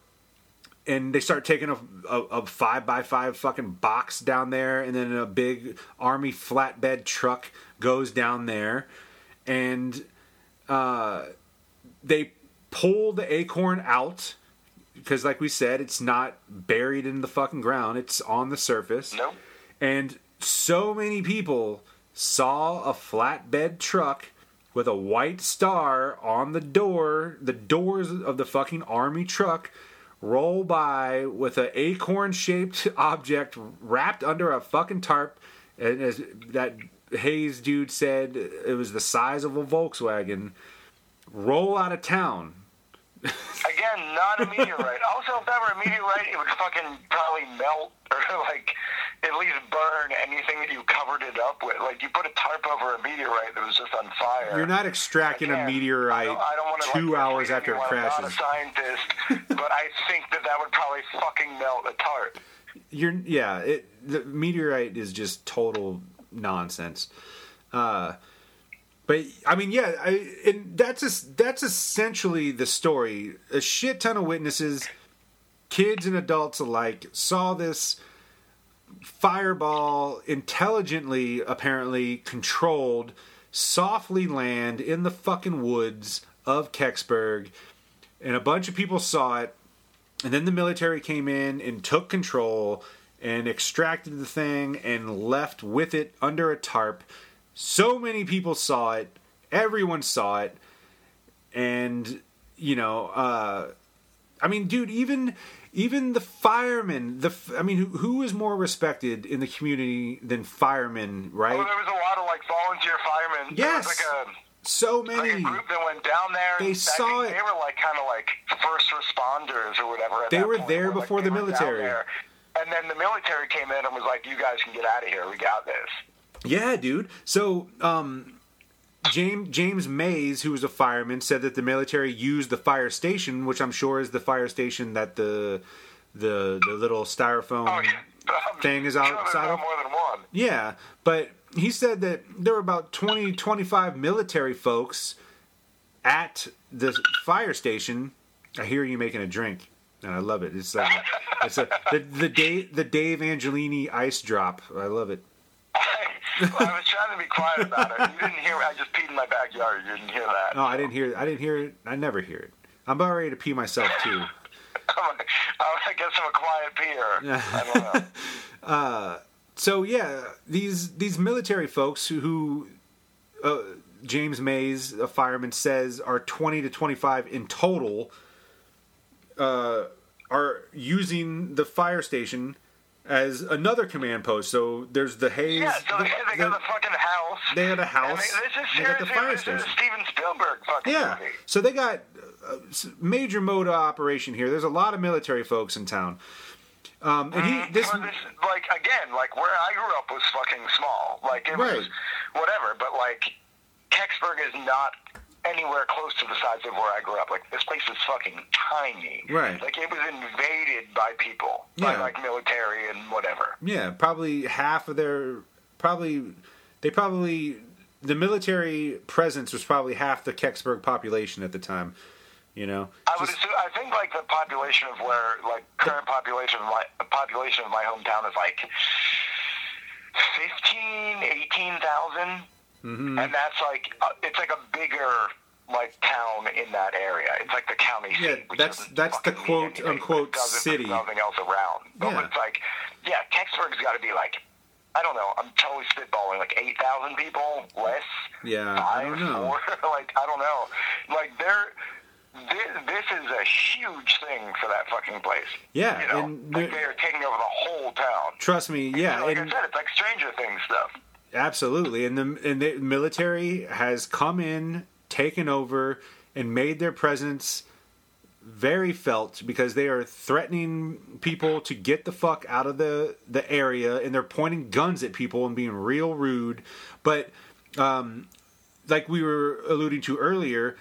[SPEAKER 1] and they start taking a, a, a five by five fucking box down there, and then a big army flatbed truck goes down there, and uh, they pull the acorn out because, like we said, it's not buried in the fucking ground; it's on the surface.
[SPEAKER 2] Nope.
[SPEAKER 1] And so many people saw a flatbed truck with a white star on the door, the doors of the fucking army truck roll by with an acorn shaped [laughs] object wrapped under a fucking tarp. And as that Hayes dude said, it was the size of a Volkswagen. Roll out of town.
[SPEAKER 2] Again, not a meteorite. also, if that were a meteorite, it would fucking probably melt or [laughs] like at least burn anything that you covered it up with. Like you put a tarp over a meteorite that was just on fire.
[SPEAKER 1] You're not extracting a meteorite
[SPEAKER 2] I don't, I don't wanna,
[SPEAKER 1] two
[SPEAKER 2] like,
[SPEAKER 1] hours after it
[SPEAKER 2] anyone. I'm not a
[SPEAKER 1] crashes.
[SPEAKER 2] scientist, [laughs] but I think that that would probably fucking melt a tarp.
[SPEAKER 1] You're yeah. It, the meteorite is just total nonsense. Uh, but I mean, yeah, I, and that's that's essentially the story. A shit ton of witnesses, kids and adults alike, saw this fireball intelligently, apparently controlled, softly land in the fucking woods of Kecksburg, and a bunch of people saw it. And then the military came in and took control and extracted the thing and left with it under a tarp. So many people saw it. Everyone saw it. And, you know, uh, I mean, dude, even even the firemen, the i mean, who, who is more respected in the community than firemen, right?
[SPEAKER 2] Well, there was a lot of like volunteer firemen.
[SPEAKER 1] Yes.
[SPEAKER 2] like a
[SPEAKER 1] so
[SPEAKER 2] like
[SPEAKER 1] many.
[SPEAKER 2] a group that went down there.
[SPEAKER 1] They
[SPEAKER 2] and
[SPEAKER 1] saw it.
[SPEAKER 2] They were like kind of like first responders or whatever. At
[SPEAKER 1] They were
[SPEAKER 2] point,
[SPEAKER 1] there
[SPEAKER 2] where, like,
[SPEAKER 1] before the military.
[SPEAKER 2] And then the military came in and was like, "You guys can get out of here. We got this."
[SPEAKER 1] Yeah, dude. So, um, James James Mays, who was a fireman, said that the military used the fire station, which I'm sure is the fire station that the the the little styrofoam
[SPEAKER 2] Oh, yeah. [laughs]
[SPEAKER 1] Thing is outside of.
[SPEAKER 2] more than one.
[SPEAKER 1] Yeah, but he said that there were about 20, 25 military folks at the fire station. I hear you making a drink, and I love it. It's like it's a, the the Dave the Dave Angiolini ice drop. I love it. [laughs]
[SPEAKER 2] I was trying to be quiet about it. You didn't hear. I just peed in my backyard. You didn't hear that.
[SPEAKER 1] No, I didn't hear. I didn't hear it. I never hear it. I'm about ready to pee myself too. [laughs]
[SPEAKER 2] I guess I'm a quiet peer. [laughs] I don't know.
[SPEAKER 1] So yeah, these these military folks who, who uh, James Mays, a fireman, says are 20 to 25 in total, uh, are using the fire station as another command post. So there's the Hayes.
[SPEAKER 2] Yeah, so
[SPEAKER 1] the-
[SPEAKER 2] they, got
[SPEAKER 1] the-
[SPEAKER 2] the fucking house.
[SPEAKER 1] they had a house.
[SPEAKER 2] They, this is
[SPEAKER 1] They got the fire
[SPEAKER 2] this is a
[SPEAKER 1] station.
[SPEAKER 2] Steven Spielberg fucking
[SPEAKER 1] Yeah.
[SPEAKER 2] movie.
[SPEAKER 1] So they got a major mode of operation here. There's a lot of military folks in town. Um, and he this
[SPEAKER 2] Well, this, like again, like where I grew up was fucking small. Like it
[SPEAKER 1] Right.
[SPEAKER 2] was whatever, but like Kecksburg is not anywhere close to the size of where I grew up. Like this place is fucking tiny.
[SPEAKER 1] Right.
[SPEAKER 2] Like it was invaded by people, by like military and whatever.
[SPEAKER 1] Yeah, probably half of their probably they probably the military presence was probably half the Kecksburg population at the time. You know,
[SPEAKER 2] I would
[SPEAKER 1] Just-
[SPEAKER 2] assume. I think like the population of where like current population of my population of my hometown is like 15, 18,000.
[SPEAKER 1] Mhm.
[SPEAKER 2] and that's like uh, it's like a bigger like town in that area. It's like the county
[SPEAKER 1] Yeah,
[SPEAKER 2] seat.
[SPEAKER 1] that's- that's the quote,
[SPEAKER 2] anything,
[SPEAKER 1] unquote, city.
[SPEAKER 2] Nothing else around. But
[SPEAKER 1] Yeah.
[SPEAKER 2] it's like, yeah, Kecksburg's got to be like. I don't know. I'm totally spitballing. Like eight thousand people, less.
[SPEAKER 1] Yeah, I
[SPEAKER 2] five,
[SPEAKER 1] don't know.
[SPEAKER 2] Four, [laughs] like I don't know. Like they're this, this is a huge thing for that fucking place.
[SPEAKER 1] Yeah,
[SPEAKER 2] you know,
[SPEAKER 1] and
[SPEAKER 2] like they are taking over the whole town.
[SPEAKER 1] Trust me, yeah,
[SPEAKER 2] like
[SPEAKER 1] and
[SPEAKER 2] I said, it's like Stranger Things stuff.
[SPEAKER 1] Absolutely. And the and the military has come in, taken over, and made their presence very felt because they are threatening people to get the fuck out of the the area, and they're pointing guns at people and being real rude. But um, like we were alluding to earlier,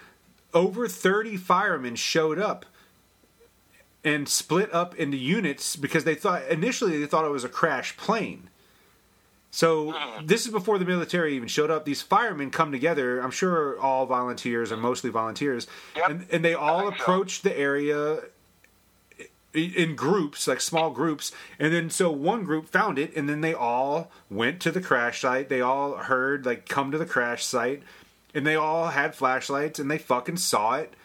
[SPEAKER 1] over thirty firemen showed up and split up into units because they thought initially they thought it was a crash plane. So mm. this is before the military even showed up. These firemen come together. I'm sure all volunteers or mostly volunteers,
[SPEAKER 2] Yep.
[SPEAKER 1] and, and they all
[SPEAKER 2] think so.
[SPEAKER 1] approached the area in groups, like small groups. And then so one group found it, and then they all went to the crash site. They all heard like come to the crash site, and they all had flashlights, and they fucking saw it.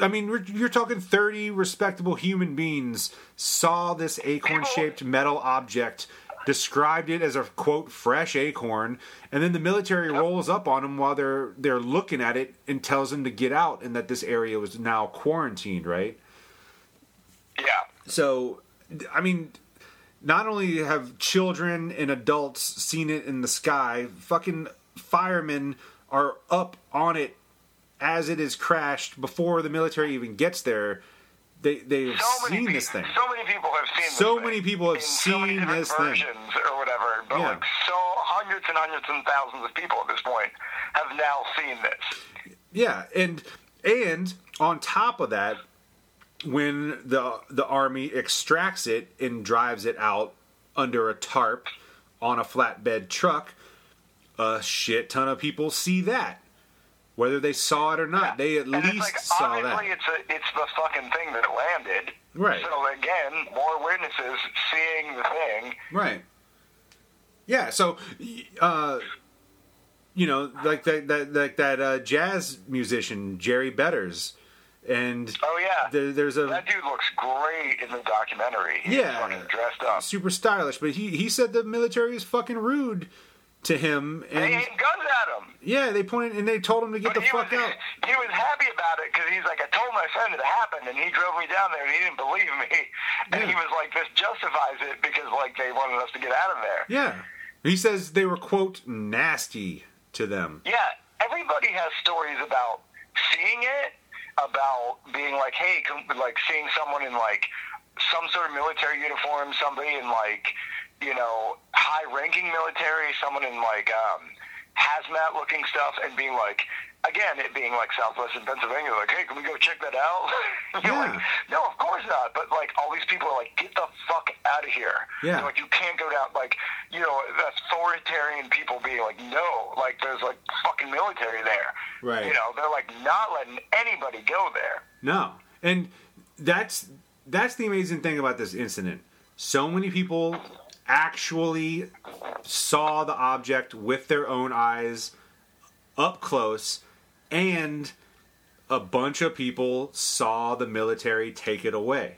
[SPEAKER 1] I mean, you're talking 30 respectable human beings saw this acorn shaped metal object, described it as a quote fresh acorn, and then the military rolls up on them while they're they're looking at it and tells them to get out and that this area was now quarantined, right?
[SPEAKER 2] Yeah.
[SPEAKER 1] So, I mean, not only have children and adults seen it in the sky, fucking firemen are up on it as it is crashed before the military even gets there. They they've
[SPEAKER 2] So
[SPEAKER 1] seen
[SPEAKER 2] pe-
[SPEAKER 1] this thing.
[SPEAKER 2] so many people have seen this
[SPEAKER 1] So
[SPEAKER 2] thing
[SPEAKER 1] many people have
[SPEAKER 2] in so
[SPEAKER 1] seen
[SPEAKER 2] different
[SPEAKER 1] this thing.
[SPEAKER 2] versions or whatever. But
[SPEAKER 1] Yeah.
[SPEAKER 2] like so hundreds and hundreds and thousands of people at this point have now seen this.
[SPEAKER 1] Yeah, and and on top of that, when the the army extracts it and drives it out under a tarp on a flatbed truck, a shit ton of people see that. Whether they saw it or not, they at
[SPEAKER 2] and
[SPEAKER 1] least
[SPEAKER 2] it's like,
[SPEAKER 1] saw
[SPEAKER 2] obviously
[SPEAKER 1] that.
[SPEAKER 2] it's a, it's the fucking thing that landed.
[SPEAKER 1] Right.
[SPEAKER 2] So again, more witnesses seeing the thing.
[SPEAKER 1] Right. Yeah. So, uh, you know, like that that like that uh, jazz musician Jerry Betters, and
[SPEAKER 2] Oh yeah.
[SPEAKER 1] there, there's a
[SPEAKER 2] that dude looks great in the documentary. He's
[SPEAKER 1] Yeah.
[SPEAKER 2] fucking dressed up.
[SPEAKER 1] super stylish, but he he said the military is fucking rude to him,
[SPEAKER 2] They
[SPEAKER 1] and
[SPEAKER 2] aimed guns at him.
[SPEAKER 1] yeah, they pointed and they told him to get
[SPEAKER 2] But
[SPEAKER 1] the
[SPEAKER 2] he
[SPEAKER 1] fuck
[SPEAKER 2] was,
[SPEAKER 1] out.
[SPEAKER 2] He was happy about it because he's like, I told my friend it happened, and he drove me down there, and he didn't believe me. [laughs] And
[SPEAKER 1] Yeah.
[SPEAKER 2] he was like, this justifies it because like they wanted us to get out of there.
[SPEAKER 1] Yeah, he says they were quote nasty to them.
[SPEAKER 2] Yeah, everybody has stories about seeing it, about being like, hey, like seeing someone in like some sort of military uniform, somebody in like, you know, high-ranking military, someone in like um, hazmat-looking stuff, and being like, again, it being like southwestern Pennsylvania, like, hey, can we go check that out? [laughs] You're
[SPEAKER 1] Yeah.
[SPEAKER 2] like, no, of course not. But like, all these people are like, get the fuck out of here.
[SPEAKER 1] Yeah.
[SPEAKER 2] They're like, you can't go down. Like, you know, authoritarian people being like, no, like, there's like fucking military there.
[SPEAKER 1] Right.
[SPEAKER 2] You know, they're like not letting anybody go there.
[SPEAKER 1] No, and that's that's the amazing thing about this incident. So many people actually saw the object with their own eyes up close, and a bunch of people saw the military take it away.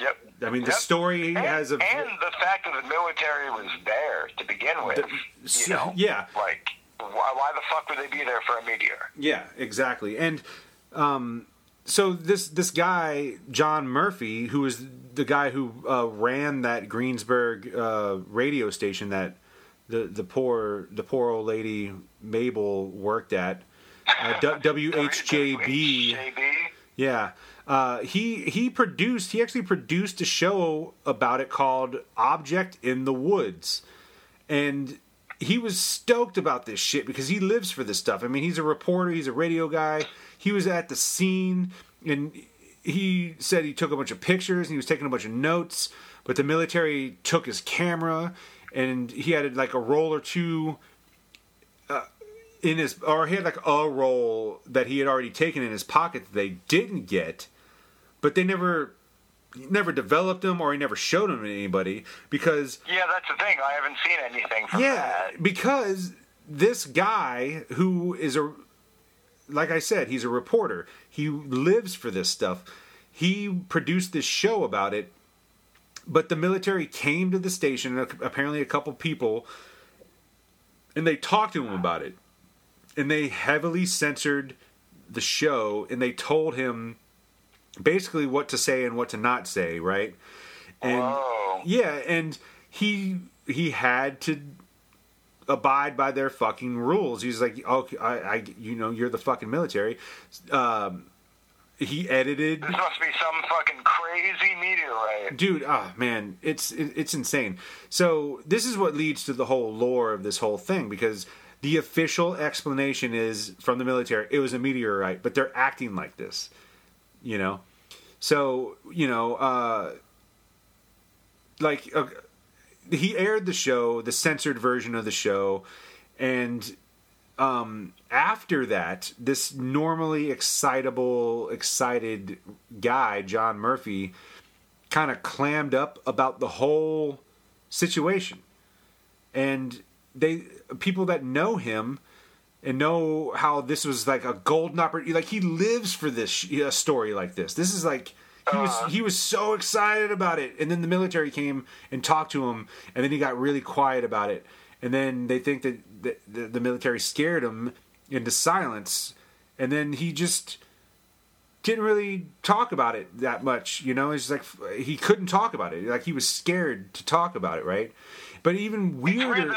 [SPEAKER 2] Yep.
[SPEAKER 1] I mean, the
[SPEAKER 2] Yep.
[SPEAKER 1] story
[SPEAKER 2] and,
[SPEAKER 1] has a
[SPEAKER 2] and the fact that the military was there to begin with.
[SPEAKER 1] so-
[SPEAKER 2] you know,
[SPEAKER 1] yeah.
[SPEAKER 2] Like, why, why the fuck would they be there for a meteor?
[SPEAKER 1] Yeah, exactly. And um, so this this guy John Murphy, who was the guy who uh, ran that Greensburg uh, radio station that the the poor the poor old lady Mabel worked at, uh, [laughs] WHJB.
[SPEAKER 2] WHJB.
[SPEAKER 1] Yeah. Uh, he he produced he actually produced a show about it called Object in the Woods, and he was stoked about this shit because he lives for this stuff. I mean, he's a reporter, he's a radio guy. He was at the scene, and he said he took a bunch of pictures and he was taking a bunch of notes. But the military took his camera, and he had like a roll or two uh, in his or he had like a roll that he had already taken in his pocket that they didn't get but they never never developed them or he never showed them to anybody because
[SPEAKER 2] Yeah, that's the thing. I haven't seen anything from
[SPEAKER 1] yeah
[SPEAKER 2] that.
[SPEAKER 1] because this guy who is a like i said he's a reporter he lives for this stuff he produced this show about it but the military came to the station apparently a couple people and they talked to him about it and they heavily censored the show and they told him basically what to say and what to not say, right? And
[SPEAKER 2] Whoa.
[SPEAKER 1] yeah, and he he had to abide by their fucking rules. He's like, okay, I, I you know, you're the fucking military. Um, he edited
[SPEAKER 2] This must be some fucking crazy meteorite.
[SPEAKER 1] dude ah man it's it, it's insane so this is what leads to the whole lore of this whole thing because the official explanation is from the military it was a meteorite but they're acting like this you know so you know uh like uh, he aired the show the censored version of the show and um, after that, this normally excitable, excited guy, John Murphy, kind of clammed up about the whole situation. And they people that know him and know how this was like a golden opportunity, like he lives for this a story like this. This is like he was uh-huh. he was so excited about it, and then the military came and talked to him, and then he got really quiet about it, and then they think that the, the, the military scared him into silence, and then he just didn't really talk about it that much. You know, it's like he couldn't talk about it, like he was scared to talk about it, right? But even weirder,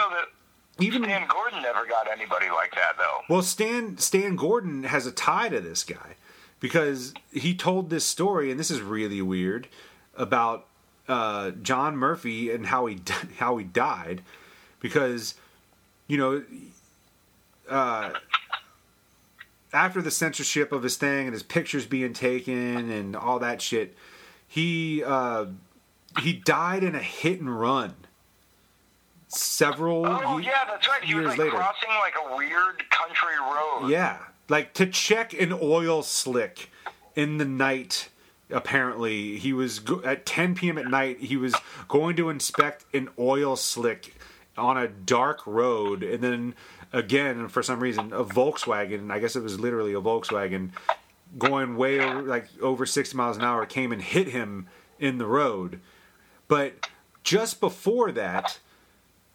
[SPEAKER 1] even
[SPEAKER 2] Stan Gordon never got anybody like that though.
[SPEAKER 1] well, Stan Stan Gordon has a tie to this guy because he told this story, and this is really weird about uh, John Murphy and how he [laughs] how he died because you know uh, after the censorship of his thing and his pictures being taken and all that shit, he uh, he died in a hit and run. Several
[SPEAKER 2] Oh
[SPEAKER 1] ye-
[SPEAKER 2] yeah, that's right. He was
[SPEAKER 1] years
[SPEAKER 2] like
[SPEAKER 1] later.
[SPEAKER 2] crossing like a weird country road.
[SPEAKER 1] Yeah, like to check an oil slick in the night. Apparently, he was go- at 10 p.m. at night. He was going to inspect an oil slick on a dark road, and then again, for some reason, a Volkswagen. I guess it was literally a Volkswagen going way over, like over 60 miles an hour came and hit him in the road. But just before that,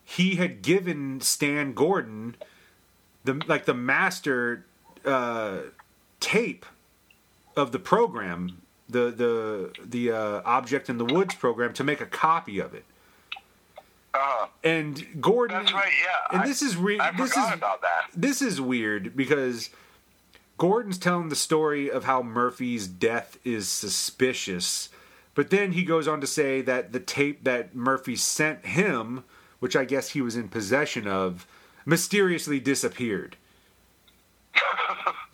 [SPEAKER 1] he had given Stan Gordon the like the master uh, tape of the program, the the the uh, object in the woods program, to make a copy of it.
[SPEAKER 2] Uh,
[SPEAKER 1] And Gordon,
[SPEAKER 2] that's right. Yeah.
[SPEAKER 1] and
[SPEAKER 2] I-
[SPEAKER 1] this is re- this is
[SPEAKER 2] about that.
[SPEAKER 1] this is weird because Gordon's telling the story of how Murphy's death is suspicious, but then he goes on to say that the tape that Murphy sent him, which I guess he was in possession of, mysteriously disappeared.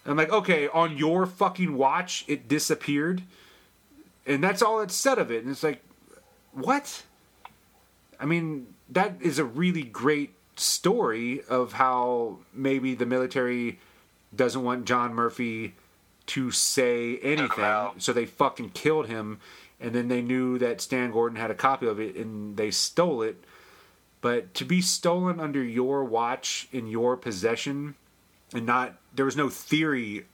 [SPEAKER 1] I'm like, okay, on your fucking watch, it disappeared, and that's all it said of it. And it's like, what? I mean, that is a really great story of how maybe the military doesn't want John Murphy to say anything, so they fucking killed him, and then they knew that Stan Gordon had a copy of it and they stole it. But to be stolen under your watch in your possession, and not there was no theory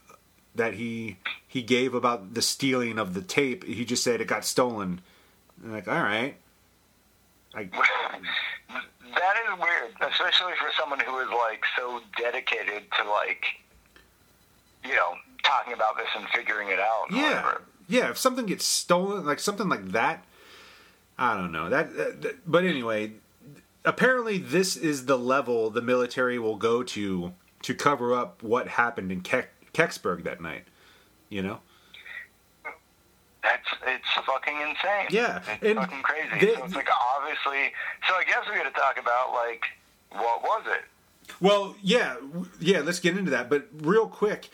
[SPEAKER 1] that he he gave about the stealing of the tape. He just said it got stolen. And like, all right, I, [laughs]
[SPEAKER 2] That is weird, especially for someone who is like so dedicated to like, you know, talking about this and figuring it out.
[SPEAKER 1] yeah,
[SPEAKER 2] whatever.
[SPEAKER 1] yeah. If something gets stolen, like something like that, I don't know that. that- that- but anyway, apparently this is the level the military will go to to cover up what happened in Keck, Kecksburg that night. You know.
[SPEAKER 2] That's it's fucking insane.
[SPEAKER 1] Yeah,
[SPEAKER 2] it's
[SPEAKER 1] and
[SPEAKER 2] fucking crazy.
[SPEAKER 1] they-
[SPEAKER 2] so it's like obviously. So I guess we got to talk about like what was it?
[SPEAKER 1] Well, yeah, yeah. Let's get into that. But real quick,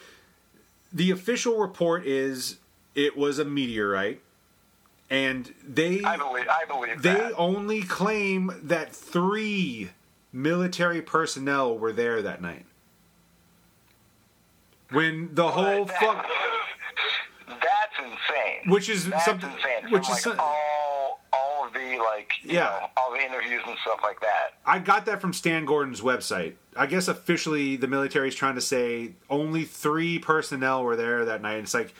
[SPEAKER 1] the official report is it was a meteorite, and they
[SPEAKER 2] I believe. I believe
[SPEAKER 1] they
[SPEAKER 2] that.
[SPEAKER 1] only claim that three military personnel were there that night. When the whole
[SPEAKER 2] That-
[SPEAKER 1] fuck, [laughs]
[SPEAKER 2] That's insane.
[SPEAKER 1] which is
[SPEAKER 2] That's
[SPEAKER 1] something,
[SPEAKER 2] insane.
[SPEAKER 1] Which is
[SPEAKER 2] like,
[SPEAKER 1] some-
[SPEAKER 2] all all of the like
[SPEAKER 1] Yeah.
[SPEAKER 2] know, all the interviews and stuff like that.
[SPEAKER 1] I got that from Stan Gordon's website. I guess officially the military is trying to say only three personnel were there that night. And it's like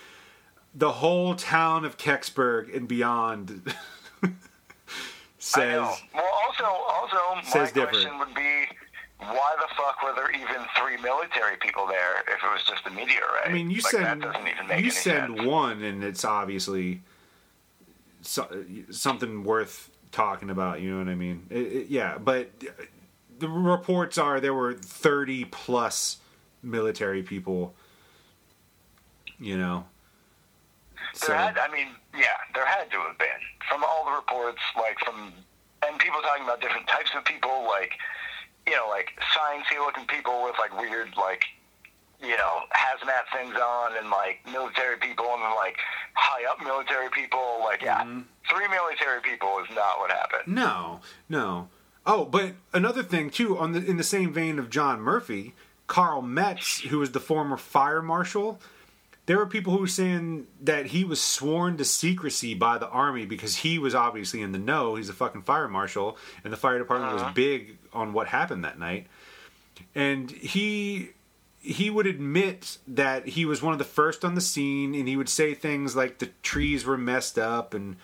[SPEAKER 1] the whole town of Kecksburg and beyond [laughs] says.
[SPEAKER 2] Well, also, also, my
[SPEAKER 1] different.
[SPEAKER 2] question would be: why the fuck were there even three military people there if it was just a meteorite?
[SPEAKER 1] I mean, you
[SPEAKER 2] like,
[SPEAKER 1] send
[SPEAKER 2] that doesn't even make
[SPEAKER 1] you
[SPEAKER 2] any
[SPEAKER 1] send
[SPEAKER 2] sense.
[SPEAKER 1] one, and it's obviously so, something worth talking about. You know what I mean? It, it- yeah, but the reports are there were thirty plus military people. You know, so
[SPEAKER 2] had, I mean, yeah, there had to have been from all the reports, like from and people talking about different types of people, like you know, like sciencey looking people with like weird, like you know, hazmat things on, and like military people, and then like high up military people. Like, yeah,
[SPEAKER 1] Mm-hmm.
[SPEAKER 2] three military people is not what happened.
[SPEAKER 1] No, no. Oh, but another thing too, on the in the same vein of John Murphy, Carl Metz, who was the former fire marshal, there were people who were saying that he was sworn to secrecy by the army because he was obviously in the know. He's a fucking fire marshal, and the fire department was uh-huh. big on what happened that night. And he he would admit that he was one of the first on the scene, and he would say things like the trees were messed up and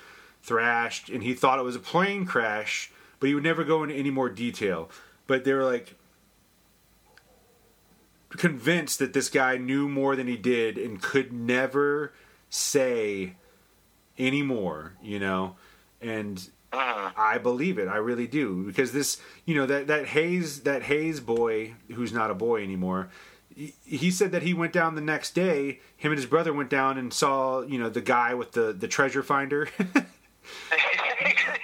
[SPEAKER 1] thrashed, and he thought it was a plane crash, but he would never go into any more detail. But they were like convinced that this guy knew more than he did and could never say any more, you know, and uh-huh. I believe it. I really do because this, you know, that that Hayes that Hayes boy who's not a boy anymore. he- He said that he went down the next day. Him and his brother went down and saw, you know, the guy with the the treasure finder. [laughs] [laughs]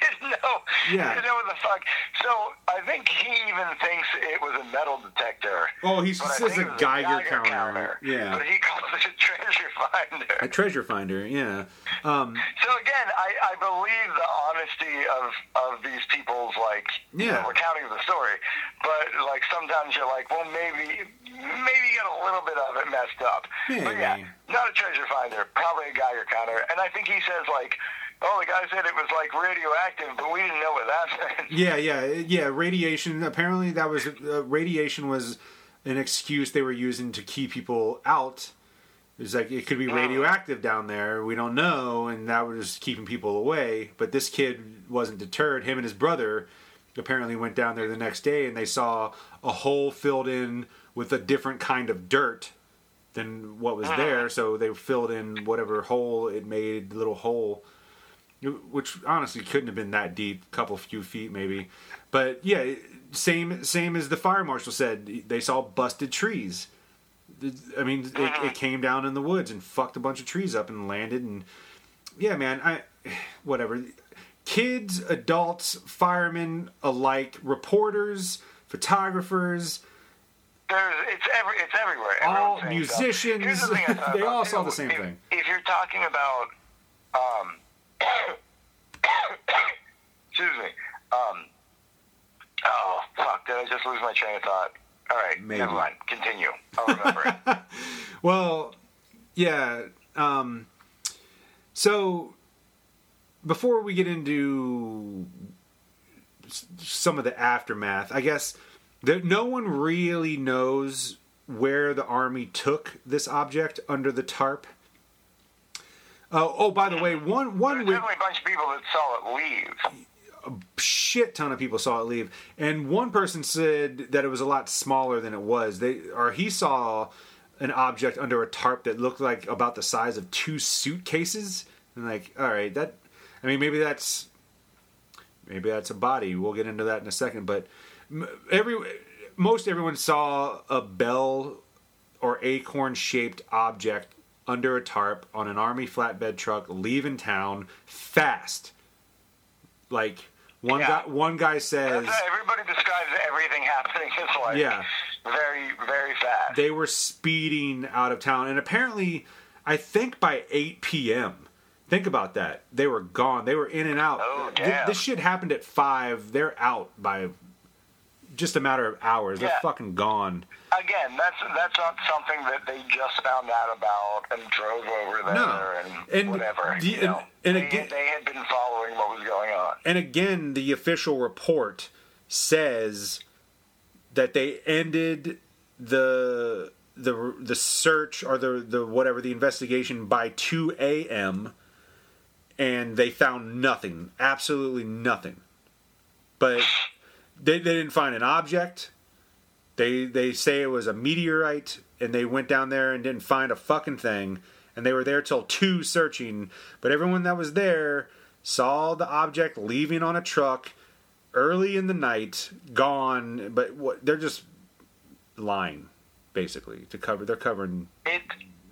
[SPEAKER 2] he didn't know.
[SPEAKER 1] Yeah.
[SPEAKER 2] Didn't know what the fuck. So I think he even thinks it was a metal detector.
[SPEAKER 1] Oh, he says a
[SPEAKER 2] it was
[SPEAKER 1] Geiger counter. Yeah.
[SPEAKER 2] But he calls it a treasure finder.
[SPEAKER 1] a treasure finder, yeah. Um,
[SPEAKER 2] So again, I, I believe the honesty of, of these people's like you
[SPEAKER 1] Yeah.
[SPEAKER 2] know, recounting of the story, but like sometimes you're like, well, maybe maybe you got a little bit of it messed up. But yeah, not a treasure finder, probably a Geiger counter, and I think he says like, oh, the guy said it was like radioactive, but we didn't know what that [laughs] meant.
[SPEAKER 1] Yeah, yeah, yeah. Radiation. Apparently, that was uh, radiation was an excuse they were using to keep people out. It's like it could be radioactive down there. We don't know, and that was keeping people away. But this kid wasn't deterred. Him and his brother apparently went down there the next day, and they saw a hole filled in with a different kind of dirt than what was there. So they filled in whatever hole it made, little hole which honestly couldn't have been that deep, couple few feet maybe. But yeah, same same as the fire marshal said. They saw busted trees. I mean, it, it came down in the woods and fucked a bunch of trees up and landed. And yeah, man, I whatever. Kids, adults, firemen alike, reporters, photographers,
[SPEAKER 2] There's, it's every, it's everywhere.
[SPEAKER 1] All
[SPEAKER 2] Everyone's
[SPEAKER 1] musicians,
[SPEAKER 2] the thing I thought [laughs]
[SPEAKER 1] they all saw the same
[SPEAKER 2] If-
[SPEAKER 1] thing.
[SPEAKER 2] If you're talking about, um, [coughs] excuse me, um, oh fuck, did I just lose my train of thought? All right,
[SPEAKER 1] Maybe.
[SPEAKER 2] never mind. Continue. I'll remember it. [laughs]
[SPEAKER 1] Well, yeah. Um, so before we get into some of the aftermath, I guess that no one really knows where the army took this object under the tarp. Oh, oh, by the way, one one
[SPEAKER 2] There's definitely a bunch of people that saw it leave.
[SPEAKER 1] A shit ton of people saw it leave, and one person said that it was a lot smaller than it was. They or he saw an object under a tarp that looked like about the size of two suitcases. And like, all right, that I mean, maybe that's maybe that's a body. We'll get into that in a second. But every most everyone saw a bell or acorn shaped object under a tarp on an army flatbed truck leaving town fast. Like one
[SPEAKER 2] Yeah.
[SPEAKER 1] guy one guy says
[SPEAKER 2] everybody describes everything happening as like
[SPEAKER 1] Yeah.
[SPEAKER 2] very, very fast.
[SPEAKER 1] they were speeding out of town and apparently I think by 8 p.m. Think about that. They were gone. They were in and out.
[SPEAKER 2] Oh, damn.
[SPEAKER 1] This shit happened at 5. They're out by just a matter of hours. They're fucking gone.
[SPEAKER 2] Again, that's that's not something that they just found out about and drove over there
[SPEAKER 1] No.
[SPEAKER 2] and,
[SPEAKER 1] And
[SPEAKER 2] whatever.
[SPEAKER 1] the-
[SPEAKER 2] you know.
[SPEAKER 1] and- and
[SPEAKER 2] they,
[SPEAKER 1] again-
[SPEAKER 2] they had been following what was going on.
[SPEAKER 1] And again, the official report says that they ended the the the search or the the whatever the investigation by 2 a.m. and they found nothing, absolutely nothing. But they they didn't find an object. They they say it was a meteorite, and they went down there and didn't find a fucking thing, and they were there till two searching. But everyone that was there saw the object leaving on a truck early in the night, gone. But what they're just lying, basically, to cover. They're covering.
[SPEAKER 2] It.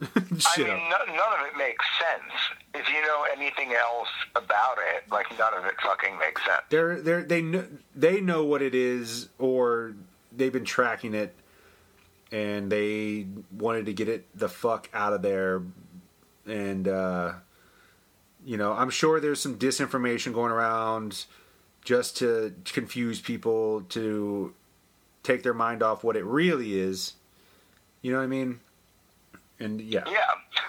[SPEAKER 2] [laughs] I mean, no, none of it makes sense. If you know anything else about it, like none of it fucking makes sense.
[SPEAKER 1] They're they're they know they know what it is, or they've been tracking it, and they wanted to get it the fuck out of there, and uh, you know I'm sure there's some disinformation going around just to confuse people to take their mind off what it really is. You know what I mean? And yeah,
[SPEAKER 2] Yeah.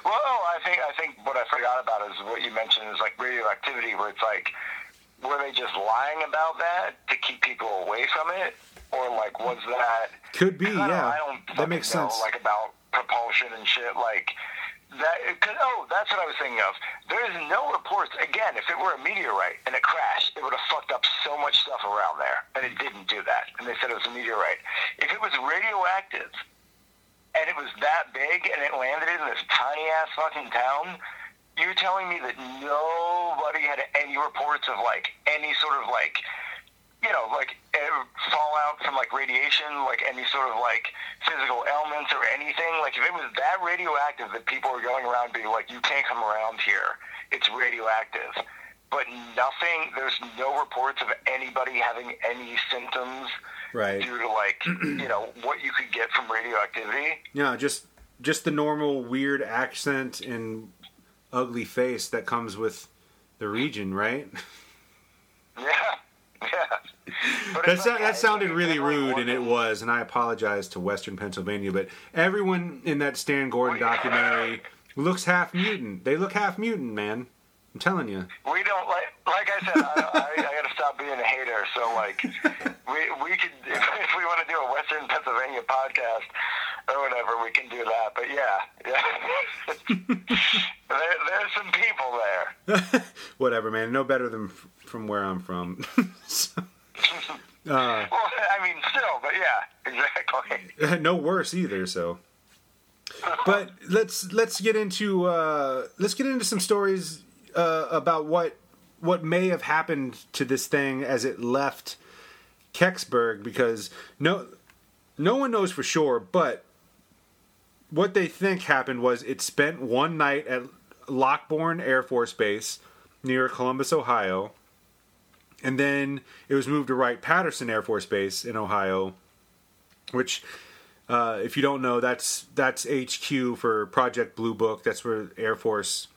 [SPEAKER 2] Well, I think I think what I forgot about is what you mentioned is like radioactivity, where it's like, were they just lying about that to keep people away from it, or like was that?
[SPEAKER 1] could be?
[SPEAKER 2] I don't,
[SPEAKER 1] Yeah,
[SPEAKER 2] I don't
[SPEAKER 1] that makes
[SPEAKER 2] know,
[SPEAKER 1] sense.
[SPEAKER 2] Like about propulsion and shit, like. That, cause, oh, that's what I was thinking of. There is no reports. Again, if it were a meteorite and it crashed, it would have fucked up so much stuff around there, and it didn't do that. And they said it was a meteorite. If it was radioactive, and it was that big and it landed in this tiny ass fucking town, you're telling me that nobody had any reports of like any sort of like you know like fallout from like radiation, like any sort of like physical ailments or anything. Like if it was that radioactive that people were going around being like, you can't come around here, it's radioactive. But nothing. There's no reports of anybody having any symptoms
[SPEAKER 1] Right.
[SPEAKER 2] due to like you know what you could get from radioactivity.
[SPEAKER 1] Yeah, just just the normal weird accent and ugly face that comes with the region, right? [laughs]
[SPEAKER 2] Yeah, yeah. But
[SPEAKER 1] That,
[SPEAKER 2] like-
[SPEAKER 1] that sounded really rude, and it
[SPEAKER 2] wasn't-
[SPEAKER 1] and I apologize to Western Pennsylvania, but everyone in that Stan Gordon documentary looks half mutant. They look half mutant, man. I'm telling you.
[SPEAKER 2] We don't like. Like I said, I, I, I got to stop being a hater. So like, we we could if, [laughs] if we want to do a Western Pennsylvania podcast or whatever, we can do that. But yeah, yeah. [laughs] there, there's some people there. [laughs]
[SPEAKER 1] Whatever, man. No better than f- from where I'm from. So, uh,
[SPEAKER 2] Well, I mean, still, but yeah, exactly.
[SPEAKER 1] no worse either. So, but let's let's get into uh, let's get into some stories uh, about what what may have happened to this thing as it left Kecksburg because no no one knows for sure, but what they think happened was it spent one night at Lockbourne Air Force Base near Columbus, Ohio, and then it was moved to Wright Patterson Air Force Base in Ohio, which uh, if you don't know, that's that's HQ for Project Blue Book. That's where Air Force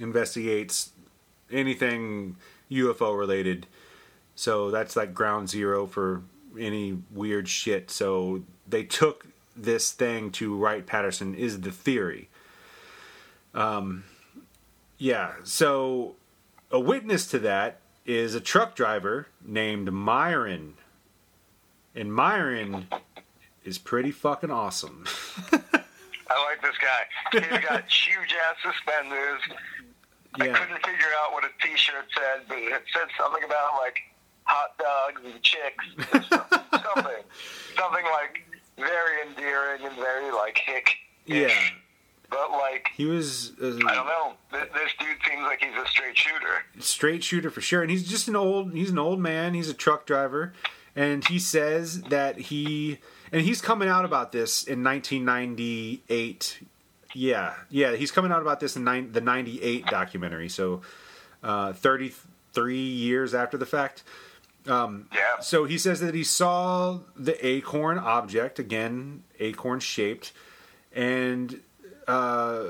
[SPEAKER 1] investigates anything UFO related. So that's like ground zero for any weird shit. So they took this thing to Wright Patterson is the theory. Um, yeah. So a witness to that is a truck driver named Myron, and Myron is pretty fucking awesome. [laughs]
[SPEAKER 2] I like this guy. He's got huge ass suspenders. I couldn't figure out what a T-shirt said, but it said something about like hot dogs and chicks, [laughs] something, something, like very endearing and very like hick.
[SPEAKER 1] Yeah.
[SPEAKER 2] But like,
[SPEAKER 1] He
[SPEAKER 2] was—I
[SPEAKER 1] uh,
[SPEAKER 2] don't know. This, this dude seems like he's a straight shooter.
[SPEAKER 1] straight shooter for sure, and he's just an old. He's an old man. He's a truck driver, and he says that he and he's coming out about this in 1998. Yeah, yeah, he's coming out about this in nine, the 98 documentary. So, uh, 33 years after the fact.
[SPEAKER 2] Yeah.
[SPEAKER 1] So he says that he saw the acorn object again, acorn shaped, and uh,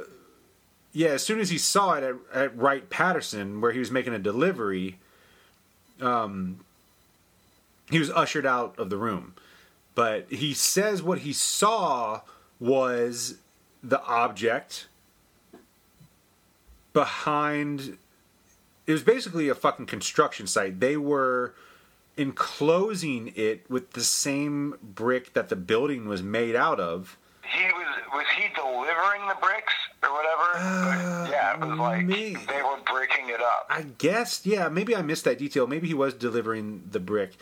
[SPEAKER 1] yeah, as soon as he saw it at, at Wright Patterson, where he was making a delivery, um, he was ushered out of the room. But he says what he saw was the object behind. It was basically a fucking construction site. They were enclosing it with the same brick that the building was made out of.
[SPEAKER 2] He was was he delivering the bricks or whatever?
[SPEAKER 1] Uh,
[SPEAKER 2] yeah, it was like
[SPEAKER 1] me-
[SPEAKER 2] they were breaking it up.
[SPEAKER 1] I guess, yeah, maybe I missed that detail. Maybe he was delivering the brick.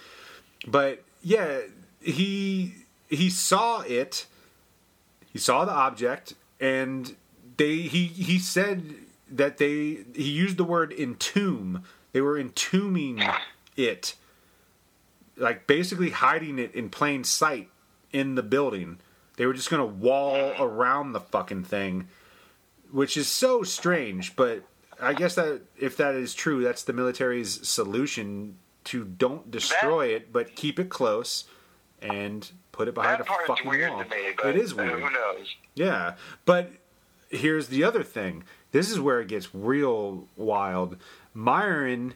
[SPEAKER 1] But yeah, he he saw it. He saw the object, and they he he said that they he used the word entomb. They were entombing it, like basically hiding it in plain sight in the building. They were just gonna wall around the fucking thing, which is so strange. But I guess that if that is true, that's the military's solution to don't destroy it, but keep it close and put it behind
[SPEAKER 2] That
[SPEAKER 1] a fucking
[SPEAKER 2] weird
[SPEAKER 1] wall.
[SPEAKER 2] me, but
[SPEAKER 1] it is
[SPEAKER 2] uh,
[SPEAKER 1] weird.
[SPEAKER 2] Who knows?
[SPEAKER 1] Yeah, but here's the other thing. This is where it gets real wild. Myron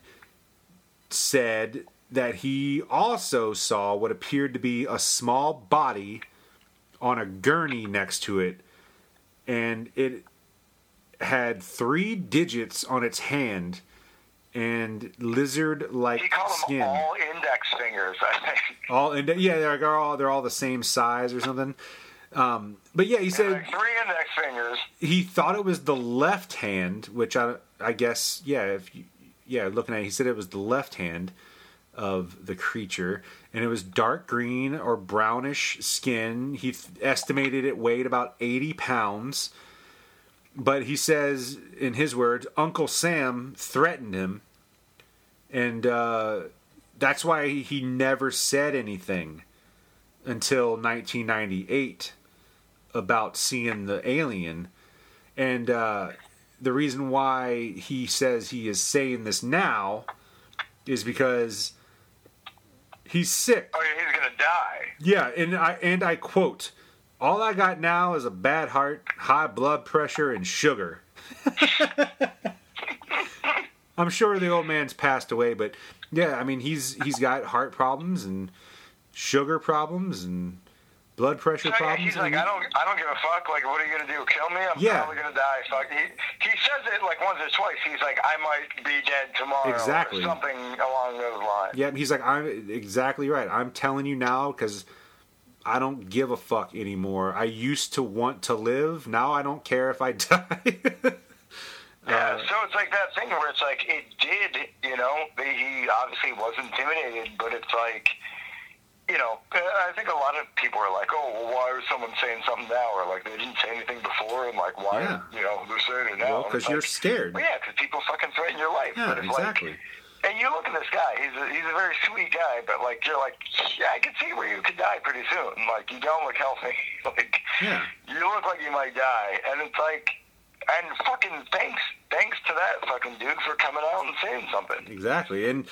[SPEAKER 1] said that he also saw what appeared to be a small body on a gurney next to it, and it had three digits on its hand and lizard-like
[SPEAKER 2] He called them
[SPEAKER 1] skin.
[SPEAKER 2] all index fingers, I think.
[SPEAKER 1] All and yeah, they're all they're all the same size or something. Um, but yeah, he said
[SPEAKER 2] Like three index fingers.
[SPEAKER 1] he thought it was the left hand, which I I guess yeah, if you, yeah, looking at it, he said it was the left hand of the creature, and it was dark green or brownish skin. He th- estimated it weighed about eighty pounds. But he says, in his words, Uncle Sam threatened him, and uh, that's why he never said anything until 1998 about seeing the alien. And uh, the reason why he says he is saying this now is because he's sick.
[SPEAKER 2] Oh, yeah, he's gonna die.
[SPEAKER 1] Yeah, and I and I quote, "All I got now is a bad heart, high blood pressure, and sugar." [laughs] I'm sure the old man's passed away, but yeah, I mean he's he's got heart problems and sugar problems and blood pressure problems.
[SPEAKER 2] he's like, I don't, I don't give a fuck. Like, what are you gonna do? Kill me? I'm
[SPEAKER 1] Yeah.
[SPEAKER 2] probably gonna die. Fuck. He, he says it like once or twice. He's like, I might be dead tomorrow.
[SPEAKER 1] Exactly.
[SPEAKER 2] Or something along those lines.
[SPEAKER 1] Yeah, he's like, I'm exactly right. I'm telling you now because I don't give a fuck anymore. I used to want to live. Now I don't care if I [laughs] die.
[SPEAKER 2] Yeah,
[SPEAKER 1] Uh,
[SPEAKER 2] so it's like that thing where it's like it did, you know. He obviously was intimidated, but it's like, you know, I think a lot of people are like, oh, well, why was someone saying something now, or like they didn't say anything before, and like why,
[SPEAKER 1] Yeah.
[SPEAKER 2] you know, they're saying it now.
[SPEAKER 1] well, because you're
[SPEAKER 2] like,
[SPEAKER 1] scared.
[SPEAKER 2] Well, yeah, because people fucking threaten your life.
[SPEAKER 1] Yeah,
[SPEAKER 2] but it's
[SPEAKER 1] exactly.
[SPEAKER 2] Like, and you look at this guy; he's a, he's a very sweet guy, but like you're like, yeah, I can see where you could die pretty soon. Like you don't look healthy. [laughs] like
[SPEAKER 1] Yeah.
[SPEAKER 2] you look like you might die, and it's like, and fucking thanks, thanks to that fucking dude for coming out and saying something.
[SPEAKER 1] Exactly, and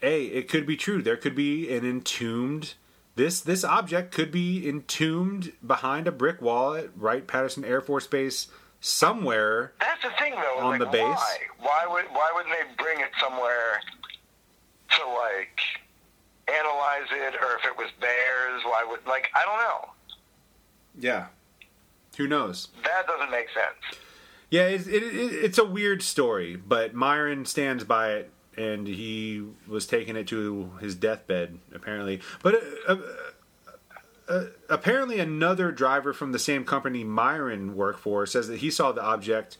[SPEAKER 1] hey, it could be true. There could be an entombed. This this object could be entombed behind a brick wall at Wright Patterson Air Force Base somewhere.
[SPEAKER 2] That's the thing, though.
[SPEAKER 1] On
[SPEAKER 2] like,
[SPEAKER 1] the base?
[SPEAKER 2] Why? Why would why wouldn't they bring it somewhere to like analyze it, or if it was bears? Why would like I don't know.
[SPEAKER 1] Yeah. Who knows?
[SPEAKER 2] That doesn't make sense.
[SPEAKER 1] Yeah, it, it, it, it's a weird story, but Myron stands by it, and he was taking it to his deathbed, apparently. But uh, uh, uh, apparently, another driver from the same company Myron worked for says that he saw the object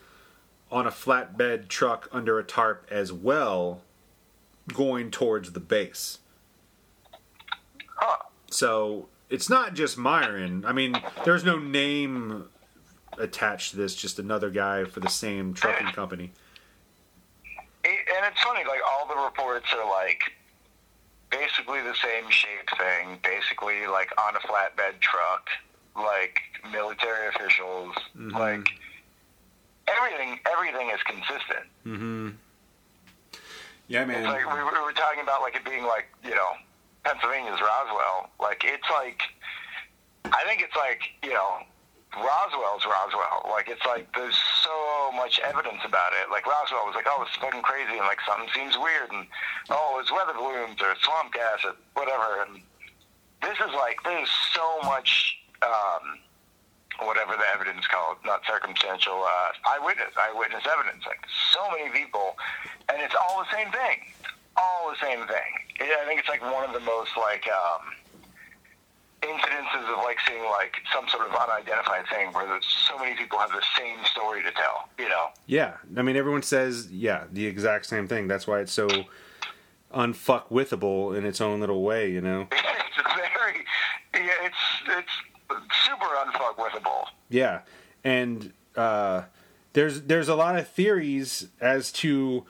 [SPEAKER 1] on a flatbed truck under a tarp as well, going towards the base.
[SPEAKER 2] Huh.
[SPEAKER 1] So it's not just Myron. I mean, there's no name attached to this, just another guy for the same trucking company.
[SPEAKER 2] It, and it's funny, like all the reports are like basically the same shape thing, basically like on a flatbed truck, like military officials,
[SPEAKER 1] Mm-hmm.
[SPEAKER 2] like everything. Everything is consistent.
[SPEAKER 1] Mm-hmm. Yeah, man.
[SPEAKER 2] It's like we, we were talking about like it being like you know Pennsylvania's Roswell. Like it's like I think it's like you know Roswell's Roswell. Like it's like there's so much evidence about it. Like Roswell was like oh it's fucking crazy and like something seems weird and oh it's weather balloons or swamp gas or whatever. And this is like there's so much. Um, whatever the evidence called, not circumstantial, uh, eyewitness, eyewitness evidence. Like so many people, and it's all the same thing, all the same thing. I think it's like one of the most like um, incidences of like seeing like some sort of unidentified thing where there's so many people have the same story to tell. You know,
[SPEAKER 1] yeah, I mean, everyone says yeah the exact same thing. That's why it's so unfuckwithable in its own little way, you know. [laughs]
[SPEAKER 2] it's very, Yeah, it's it's super unfuckwithable.
[SPEAKER 1] Yeah, and uh, there's there's a lot of theories as to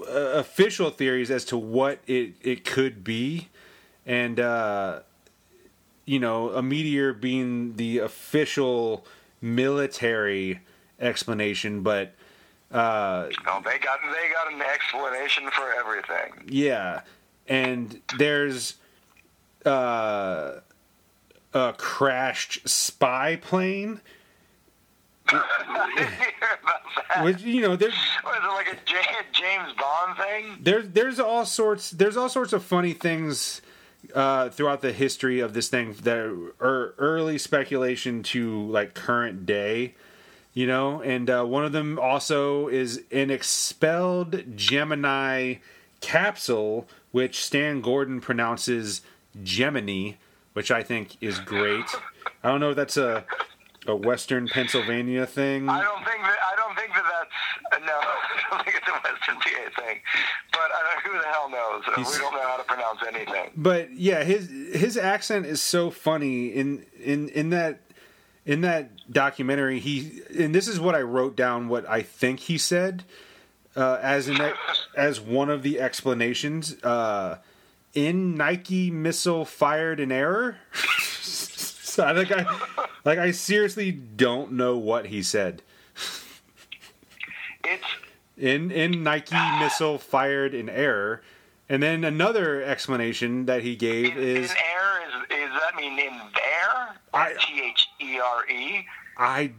[SPEAKER 1] uh, official theories as to what it it could be, and uh, you know, a meteor being the official military explanation, but uh,
[SPEAKER 2] No, they got they got an explanation for everything.
[SPEAKER 1] yeah, and there's uh, a crashed spy plane. [laughs]
[SPEAKER 2] I didn't hear about that.
[SPEAKER 1] Which you know, there's
[SPEAKER 2] Was it like a James Bond thing?
[SPEAKER 1] there's there's all sorts there's all sorts of funny things uh, throughout the history of this thing that are early speculation to like current day, you know, and uh, one of them also is an expelled Gemini capsule, which Stan Gordon pronounces Gemini, which I think is great. I don't know if that's a a Western Pennsylvania thing.
[SPEAKER 2] I don't think that I don't think that that's no. [laughs] I don't think it's a Western PA thing. But uh, who the hell knows?
[SPEAKER 1] He's-
[SPEAKER 2] we don't know how to pronounce anything.
[SPEAKER 1] but yeah, his his accent is so funny in in in that in that documentary. He and this is what I wrote down. What I think he said uh, as an [laughs] as one of the explanations. Uh, in Nike missile fired in error. [laughs] so [laughs] I think I like I seriously don't know what he said.
[SPEAKER 2] It's
[SPEAKER 1] in in Nike missile fired in error. And then another explanation that he gave
[SPEAKER 2] in,
[SPEAKER 1] is
[SPEAKER 2] in air is is that mean in there?
[SPEAKER 1] I-
[SPEAKER 2] T H E R E.
[SPEAKER 1] I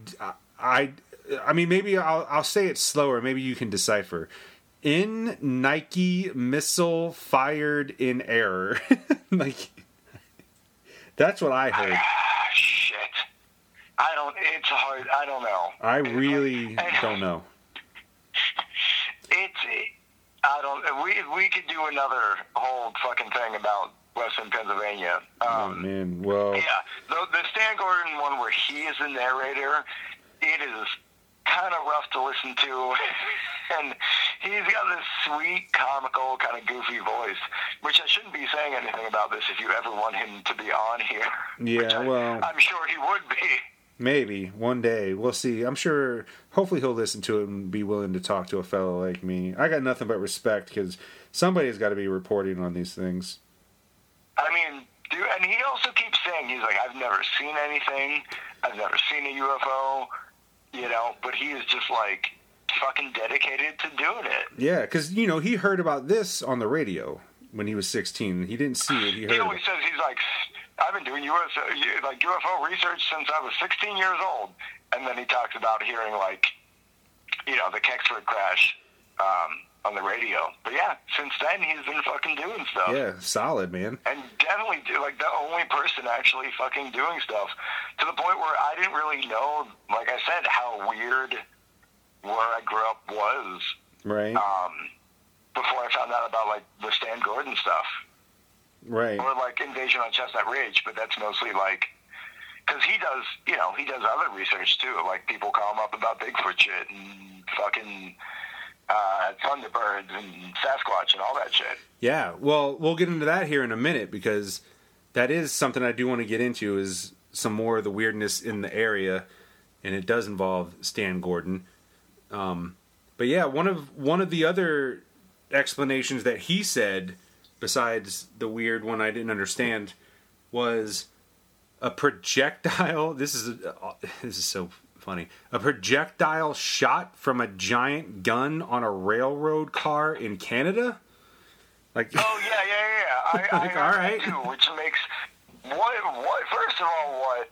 [SPEAKER 1] I I mean maybe I'll I'll say it slower. Maybe you can decipher. In Nike missile fired in error. [laughs] like that's what I heard.
[SPEAKER 2] Ah, shit. I don't. It's hard. I don't know.
[SPEAKER 1] I really
[SPEAKER 2] like-
[SPEAKER 1] don't know. [laughs]
[SPEAKER 2] It's. I don't. We we could do another whole fucking thing about Western Pennsylvania.
[SPEAKER 1] Oh
[SPEAKER 2] Um,
[SPEAKER 1] man, well
[SPEAKER 2] Yeah, the, the Stan Gordon one where he is the narrator, it is kind of rough to listen to. [laughs] and he's got this sweet, comical, kind of goofy voice, which I shouldn't be saying anything about this if you ever want him to be on here. [laughs]
[SPEAKER 1] Yeah,
[SPEAKER 2] I,
[SPEAKER 1] well-
[SPEAKER 2] I'm sure he would be.
[SPEAKER 1] maybe one day we'll see. I'm sure. Hopefully he'll listen to it and be willing to talk to a fellow like me. I got nothing but respect because somebody's got to be reporting on these things.
[SPEAKER 2] I mean, dude, and he also keeps saying he's like, I've never seen anything, I've never seen a UFO, you know, but he is just like fucking dedicated to doing it.
[SPEAKER 1] Yeah, because you know he heard about this on the radio when he was 16. He didn't see it. He heard.
[SPEAKER 2] He
[SPEAKER 1] it.
[SPEAKER 2] always says he's like, I've been doing UFO, like UFO research since I was 16 years old, and then he talks about hearing like, you know, the Kecksburg crash um, on the radio. But yeah, since then he's been fucking doing stuff.
[SPEAKER 1] Yeah, solid man.
[SPEAKER 2] and definitely do, like the only person actually fucking doing stuff to the point where I didn't really know, like I said, how weird where I grew up was
[SPEAKER 1] Right,
[SPEAKER 2] um, before I found out about like the Stan Gordon stuff
[SPEAKER 1] right.
[SPEAKER 2] or like Invasion on Chestnut Ridge, but that's mostly like because he does, you know, he does other research too. Like people call him up about Bigfoot shit and fucking uh, Thunderbirds and Sasquatch and all that shit.
[SPEAKER 1] Yeah, well, we'll get into that here in a minute because that is something I do want to get into is some more of the weirdness in the area, and it does involve Stan Gordon. Um, but yeah, one of one of the other explanations that he said, besides the weird one I didn't understand, was a projectile. [laughs] This is uh, this is so funny. A projectile shot from a giant gun on a railroad car in Canada. Like,
[SPEAKER 2] Oh yeah, yeah, yeah. [laughs] I, I
[SPEAKER 1] Like,
[SPEAKER 2] heard
[SPEAKER 1] all
[SPEAKER 2] that too, which makes what? What? First of all, what?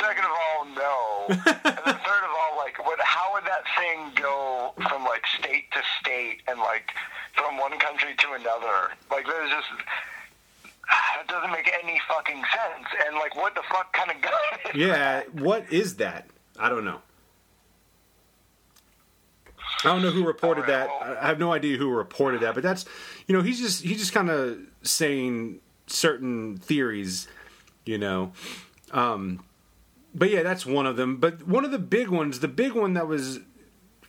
[SPEAKER 2] Second of all, no. and then third of all, like, what? How would that thing go from like state to state and like from one country to another? Like, there's just it doesn't make any fucking sense. And like, what the fuck kind of gun? Is
[SPEAKER 1] yeah, what is that? I don't know. I don't know who reported that. I have no idea who reported that, but that's you know he's just he's just kind of saying certain theories, you know. Um, but yeah, that's one of them. But one of the big ones, the big one that was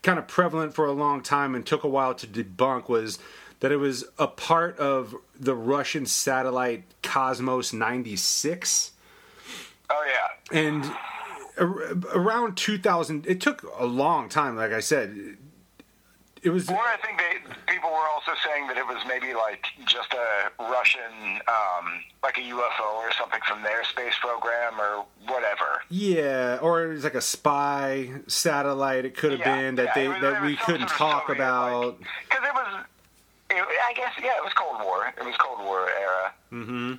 [SPEAKER 1] kind of prevalent for a long time and took a while to debunk was that it was a part of the Russian satellite Cosmos 96.
[SPEAKER 2] Oh yeah.
[SPEAKER 1] And around 2000, it took a long time. Like I said, it was
[SPEAKER 2] Or I think they people were also saying that it was maybe like just a Russian, um, like a UFO or something from their space program or whatever.
[SPEAKER 1] yeah, or it was like a spy satellite. It could have
[SPEAKER 2] Yeah,
[SPEAKER 1] been that
[SPEAKER 2] yeah,
[SPEAKER 1] they
[SPEAKER 2] was-
[SPEAKER 1] that we couldn't talk
[SPEAKER 2] Soviet,
[SPEAKER 1] about.
[SPEAKER 2] Because it was, it, I guess, yeah, it was Cold War. It was Cold War era.
[SPEAKER 1] Mm-hmm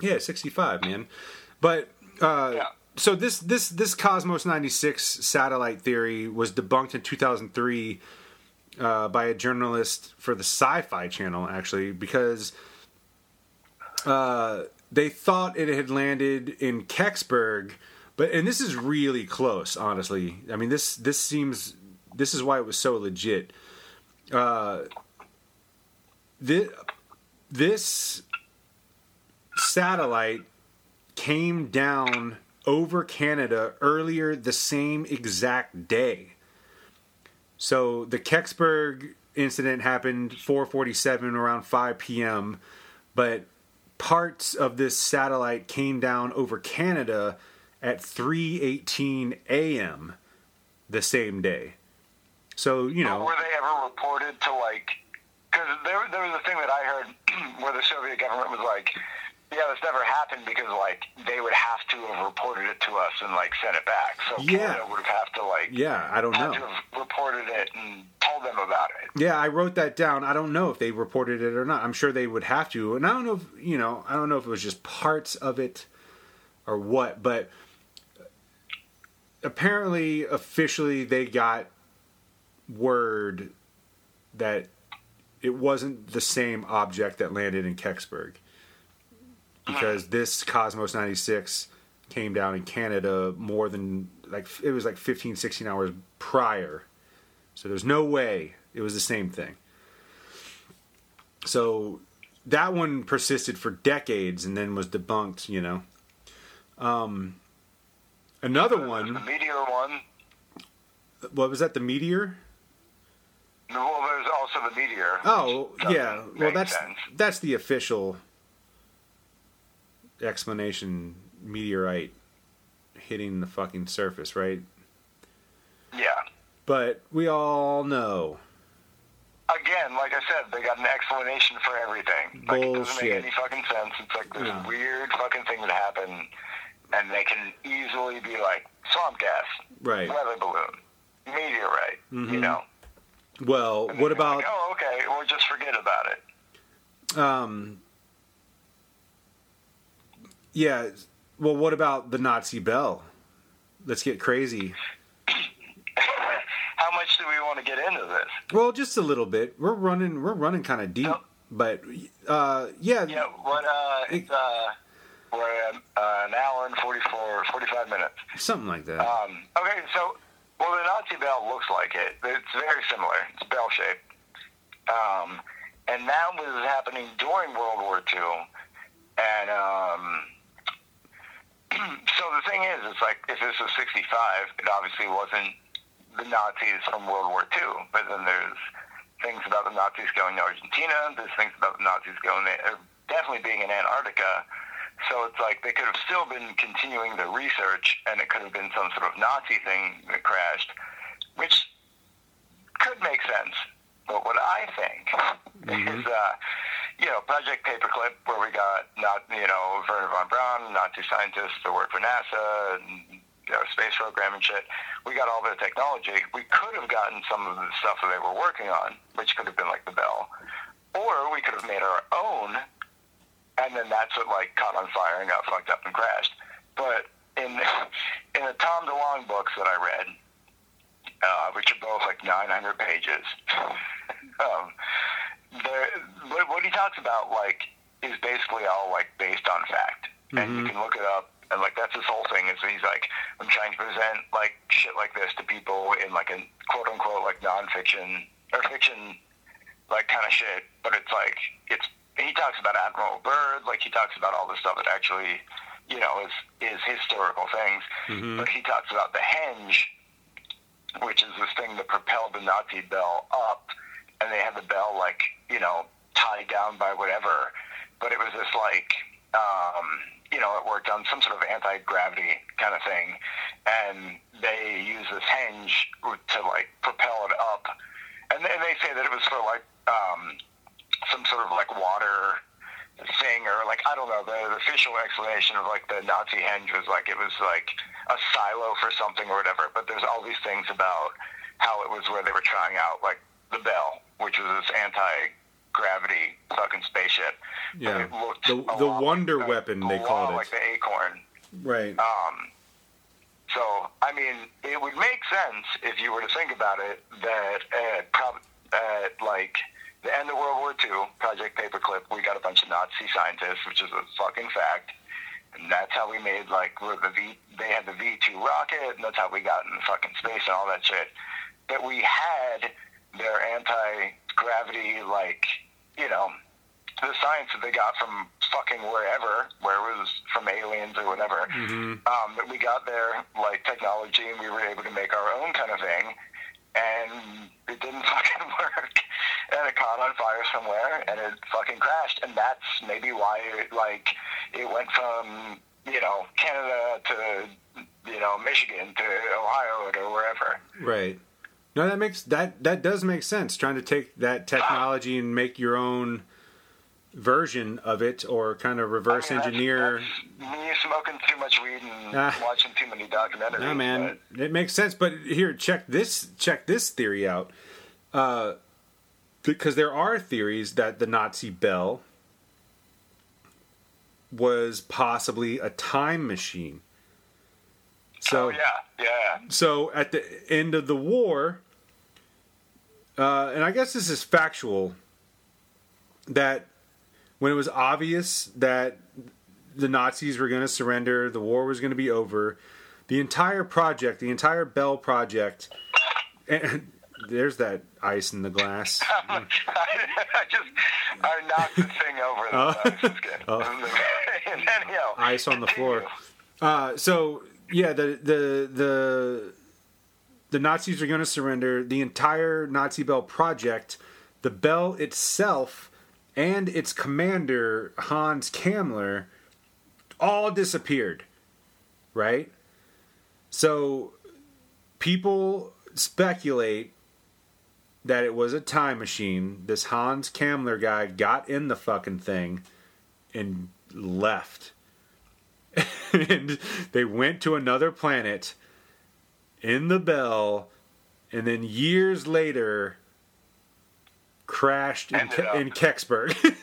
[SPEAKER 1] yeah, 65, man. But uh,
[SPEAKER 2] Yeah.
[SPEAKER 1] So this this this Cosmos 96 satellite theory was debunked in 2003 uh, by a journalist for the Sci-Fi Channel, actually, because uh, they thought it had landed in Kecksburg, but and this is really close, honestly. I mean this this seems this is why it was so legit. Uh, this, this satellite came down over Canada earlier the same exact day. So the Kecksburg incident happened 4:47 around 5 p.m., but parts of this satellite came down over Canada at 3:18 a.m. the same day. So, you know,
[SPEAKER 2] Were they ever reported to like? Because there, there was a thing that I heard [clears throat] where the Soviet government was like, "Yeah, this never happened because like they would have to have reported it to us and like sent it back." So
[SPEAKER 1] Yeah.
[SPEAKER 2] Canada would have to like
[SPEAKER 1] yeah, I don't know.
[SPEAKER 2] to have reported it and told them about it.
[SPEAKER 1] Yeah, I wrote that down. I don't know if they reported it or not. I'm sure they would have to. And I don't know if, you know, I don't know if it was just parts of it or what, but apparently officially they got word that it wasn't the same object that landed in Kecksburg. Because this Cosmos 96 came down in Canada more than like it was like 15 16 hours prior. So there's no way it was the same thing. So that one persisted for decades and then was debunked, you know. Um, another
[SPEAKER 2] The
[SPEAKER 1] one,
[SPEAKER 2] meteor one.
[SPEAKER 1] what was that? The meteor?
[SPEAKER 2] Well, there's also the meteor.
[SPEAKER 1] Oh, yeah. Well, that's
[SPEAKER 2] sense.
[SPEAKER 1] that's the official explanation. Meteorite hitting the fucking surface, right?
[SPEAKER 2] yeah.
[SPEAKER 1] But we all know
[SPEAKER 2] Again, like I said, they got an explanation for everything. Like it doesn't make any fucking sense. It's like this weird fucking thing that happened, and they can easily be like swamp gas,
[SPEAKER 1] Right.
[SPEAKER 2] weather balloon, meteorite.
[SPEAKER 1] Mhm.
[SPEAKER 2] You know.
[SPEAKER 1] Well, what about
[SPEAKER 2] Like, oh, okay. Or just forget about it.
[SPEAKER 1] um Yeah, well what about the Nazi bell? Let's get crazy. [coughs]
[SPEAKER 2] How much do we want to get into this?
[SPEAKER 1] Well, just a little bit. We're running we're running kind of deep,
[SPEAKER 2] Oh.
[SPEAKER 1] but uh yeah,
[SPEAKER 2] Yeah. What? Uh, it's uh, we're at, uh, an hour and 44, 45 minutes.
[SPEAKER 1] something like that.
[SPEAKER 2] Um, okay, so well, the Nazi bell looks like it. It's very similar. It's bell shaped, um, and that was happening during World War II. And um, so the thing is, it's like if this was '65, it obviously wasn't the Nazis from World War II. But then there's things about the Nazis going to Argentina. There's things about the Nazis going there, uh, definitely being in Antarctica. So it's like they could have still been continuing the research, and it could have been some sort of Nazi thing that crashed, which could make sense. But what I think is, uh, you know, Project Paperclip, where we got not, you know, Wernher von Braun, Nazi scientists to work for NASA, and, you know, space program and shit. We got all their technology. We could have gotten some of the stuff that they were working on, which could have been like the Bell, or we could have made our own and then that's what like caught on fire and got fucked up and crashed. But in [laughs] in the Tom DeLonge books that I read, uh, which are both like 900 pages, [laughs] um, what, what he talks about like is basically all like based on fact, and you can look it up. And like that's his whole thing is he's like I'm trying to present like shit like this to people in like a quote unquote like nonfiction or fiction like kind of shit, but it's like it's he talks about Admiral Byrd, like he talks about all the stuff that actually, you know, is is historical things. But he talks about the henge, which is this thing that propelled the Nazi bell up, and they had the bell like you know tied down by whatever, but it was this like, um, you know, it worked on some sort of anti-gravity kind of thing, and they use this henge to like propel it up, and then they say that it was for like um, some sort of like water thing or like I don't know the, the official explanation of like the Nazi henge was like it was like a silo for something or whatever. But there's all these things about how it was where they were trying out like the Bell, which was this anti gravity fucking spaceship.
[SPEAKER 1] Yeah, the the wonder like weapon they called it,
[SPEAKER 2] like the Acorn.
[SPEAKER 1] Right.
[SPEAKER 2] Um. So I mean, it would make sense if you were to think about it that at, prob- at like the end of World War II, Project Paperclip, we got a bunch of Nazi scientists, which is a fucking fact. And that's how we made like the V. They had the V two rocket, and that's how we got in fucking space and all that shit. But we had their anti gravity, like you know, the science that they got from fucking wherever, where it was from aliens or whatever. Mm-hmm. Um, but we got their like technology, and we were able to make our own kind of thing and it didn't [laughs] fucking work. And it caught on fire somewhere, and it fucking crashed. And that's maybe why, it, like, it went from you know Canada to you know Michigan to Ohio to wherever.
[SPEAKER 1] Right. No, that makes that that does make sense. Trying to take that [sighs] technology and make your own version of it or kind of reverse I mean, engineer.
[SPEAKER 2] Me smoking too much weed and uh, watching too many documentaries.
[SPEAKER 1] No, man, but... it makes sense. But here, check this. Check this theory out. Uh, because there are theories that the Nazi bell was possibly a time machine. So
[SPEAKER 2] oh, yeah, yeah.
[SPEAKER 1] So at the end of the war, uh, and I guess this is factual, that when it was obvious that the Nazis were going to surrender, the war was going to be over, the entire project, the entire Bell project, and [laughs] there's that ice in the glass. [laughs]
[SPEAKER 2] I just I knocked the thing over. The oh. [laughs] oh.
[SPEAKER 1] ice on the floor. Uh, so yeah, the the the the Nazis are going to surrender. The entire Nazi Bell project, the Bell itself and its commander, Hans Kammler, all disappeared. Right? So people speculate that it was a time machine. This Hans Kammler guy got in the fucking thing and left. [laughs] and they went to another planet in the bell and then years later crashed in, Ke- in Kecksburg. [laughs]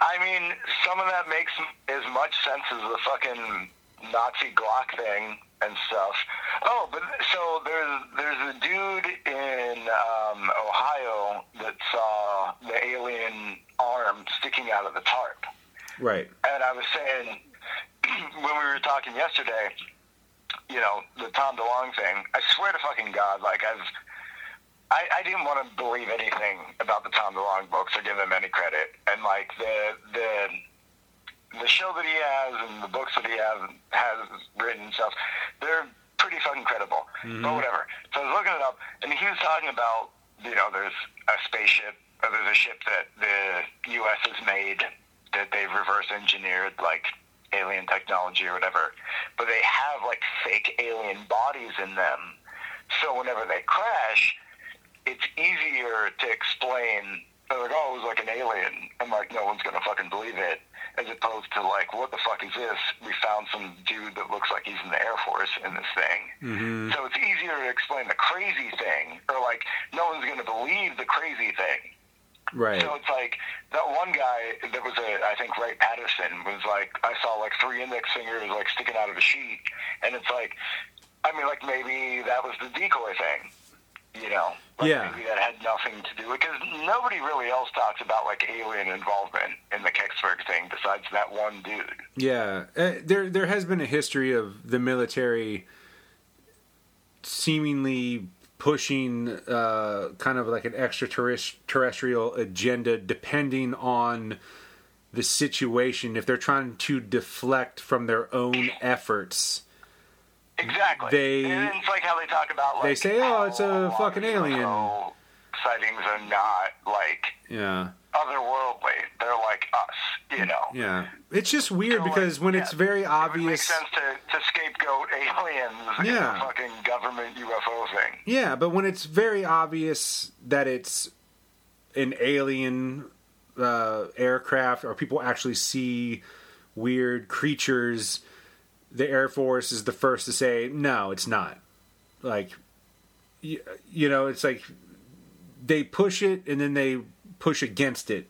[SPEAKER 2] I mean, some of that makes as much sense as the fucking Nazi Glock thing and stuff. Oh, but so there's there's a dude in um, Ohio that saw the alien arm sticking out of the tarp.
[SPEAKER 1] Right.
[SPEAKER 2] And I was saying [clears throat] when we were talking yesterday, you know, the Tom DeLonge thing. I swear to fucking God, like I've I, I didn't want to believe anything about the Tom DeLonge books or give him any credit. And like the the the show that he has and the books that he has has written and stuff, they're pretty fucking credible. Mm-hmm. But whatever. So I was looking it up, and he was talking about you know there's a spaceship or there's a ship that the U.S. has made that they've reverse engineered like alien technology or whatever, but they have like fake alien bodies in them. So whenever they crash, it's easier to explain. They're like, oh, it was like an alien, and like no one's gonna fucking believe it, as opposed to like, what the fuck is this? We found some dude that looks like he's in the Air Force in this thing. Mm-hmm. So it's easier to explain the crazy thing, or like no one's gonna believe the crazy thing.
[SPEAKER 1] Right.
[SPEAKER 2] So it's like that one guy that was a, I think Wright Patterson was like, I saw like three index fingers like sticking out of a sheet, and it's like, I mean, like maybe that was the decoy thing you know. Like
[SPEAKER 1] yeah.
[SPEAKER 2] Maybe that had nothing to do because nobody really else talks about like alien involvement in the Kecksburg thing besides that one dude.
[SPEAKER 1] Yeah, uh, there there has been a history of the military seemingly pushing uh, kind of like an extraterrestrial agenda depending on the situation if they're trying to deflect from their own efforts
[SPEAKER 2] Exactly.
[SPEAKER 1] They.
[SPEAKER 2] And it's like how they talk about. Like,
[SPEAKER 1] they say, "Oh, it's a fucking alien."
[SPEAKER 2] Sightings are not like.
[SPEAKER 1] Yeah.
[SPEAKER 2] otherworldly. They're like us, you know.
[SPEAKER 1] Yeah, it's just weird
[SPEAKER 2] So,
[SPEAKER 1] because
[SPEAKER 2] like,
[SPEAKER 1] when
[SPEAKER 2] yeah,
[SPEAKER 1] it's very
[SPEAKER 2] It would make
[SPEAKER 1] obvious.
[SPEAKER 2] sense to, to scapegoat aliens in
[SPEAKER 1] Yeah.
[SPEAKER 2] fucking government UFO thing.
[SPEAKER 1] Yeah, but when it's very obvious that it's an alien uh, aircraft or people actually see weird creatures, the Air Force is the first to say, no, it's not. Like, you, you know, it's like they push it and then they push against it,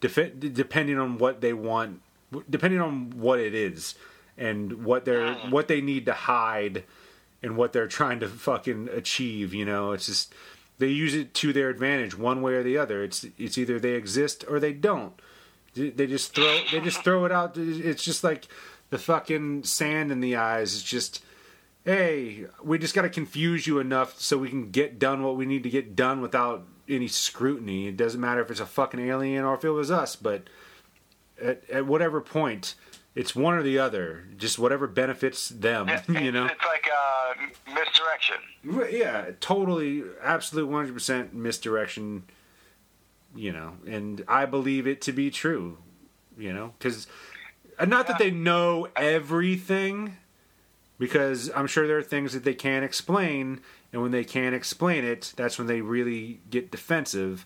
[SPEAKER 1] def- depending on what they want, depending on what it is and what they're ah. what they need to hide and what they're trying to fucking achieve. You know, it's just they use it to their advantage, one way or the other. It's it's either they exist or they don't. They just throw they just throw it out. It's just like the fucking sand in the eyes. It's just hey, we just got to confuse you enough so we can get done what we need to get done without any scrutiny. It doesn't matter if it's a fucking alien or if it was us, but at, at whatever point, it's one or the other. Just whatever benefits them,
[SPEAKER 2] It- [laughs]
[SPEAKER 1] you know.
[SPEAKER 2] It's like uh, misdirection.
[SPEAKER 1] Yeah, totally, absolute one hundred percent misdirection. You know, and I believe it to be true. You know, because not that they know everything, because I'm sure there are things that they can't explain, and when they can't explain it, that's when they really get defensive.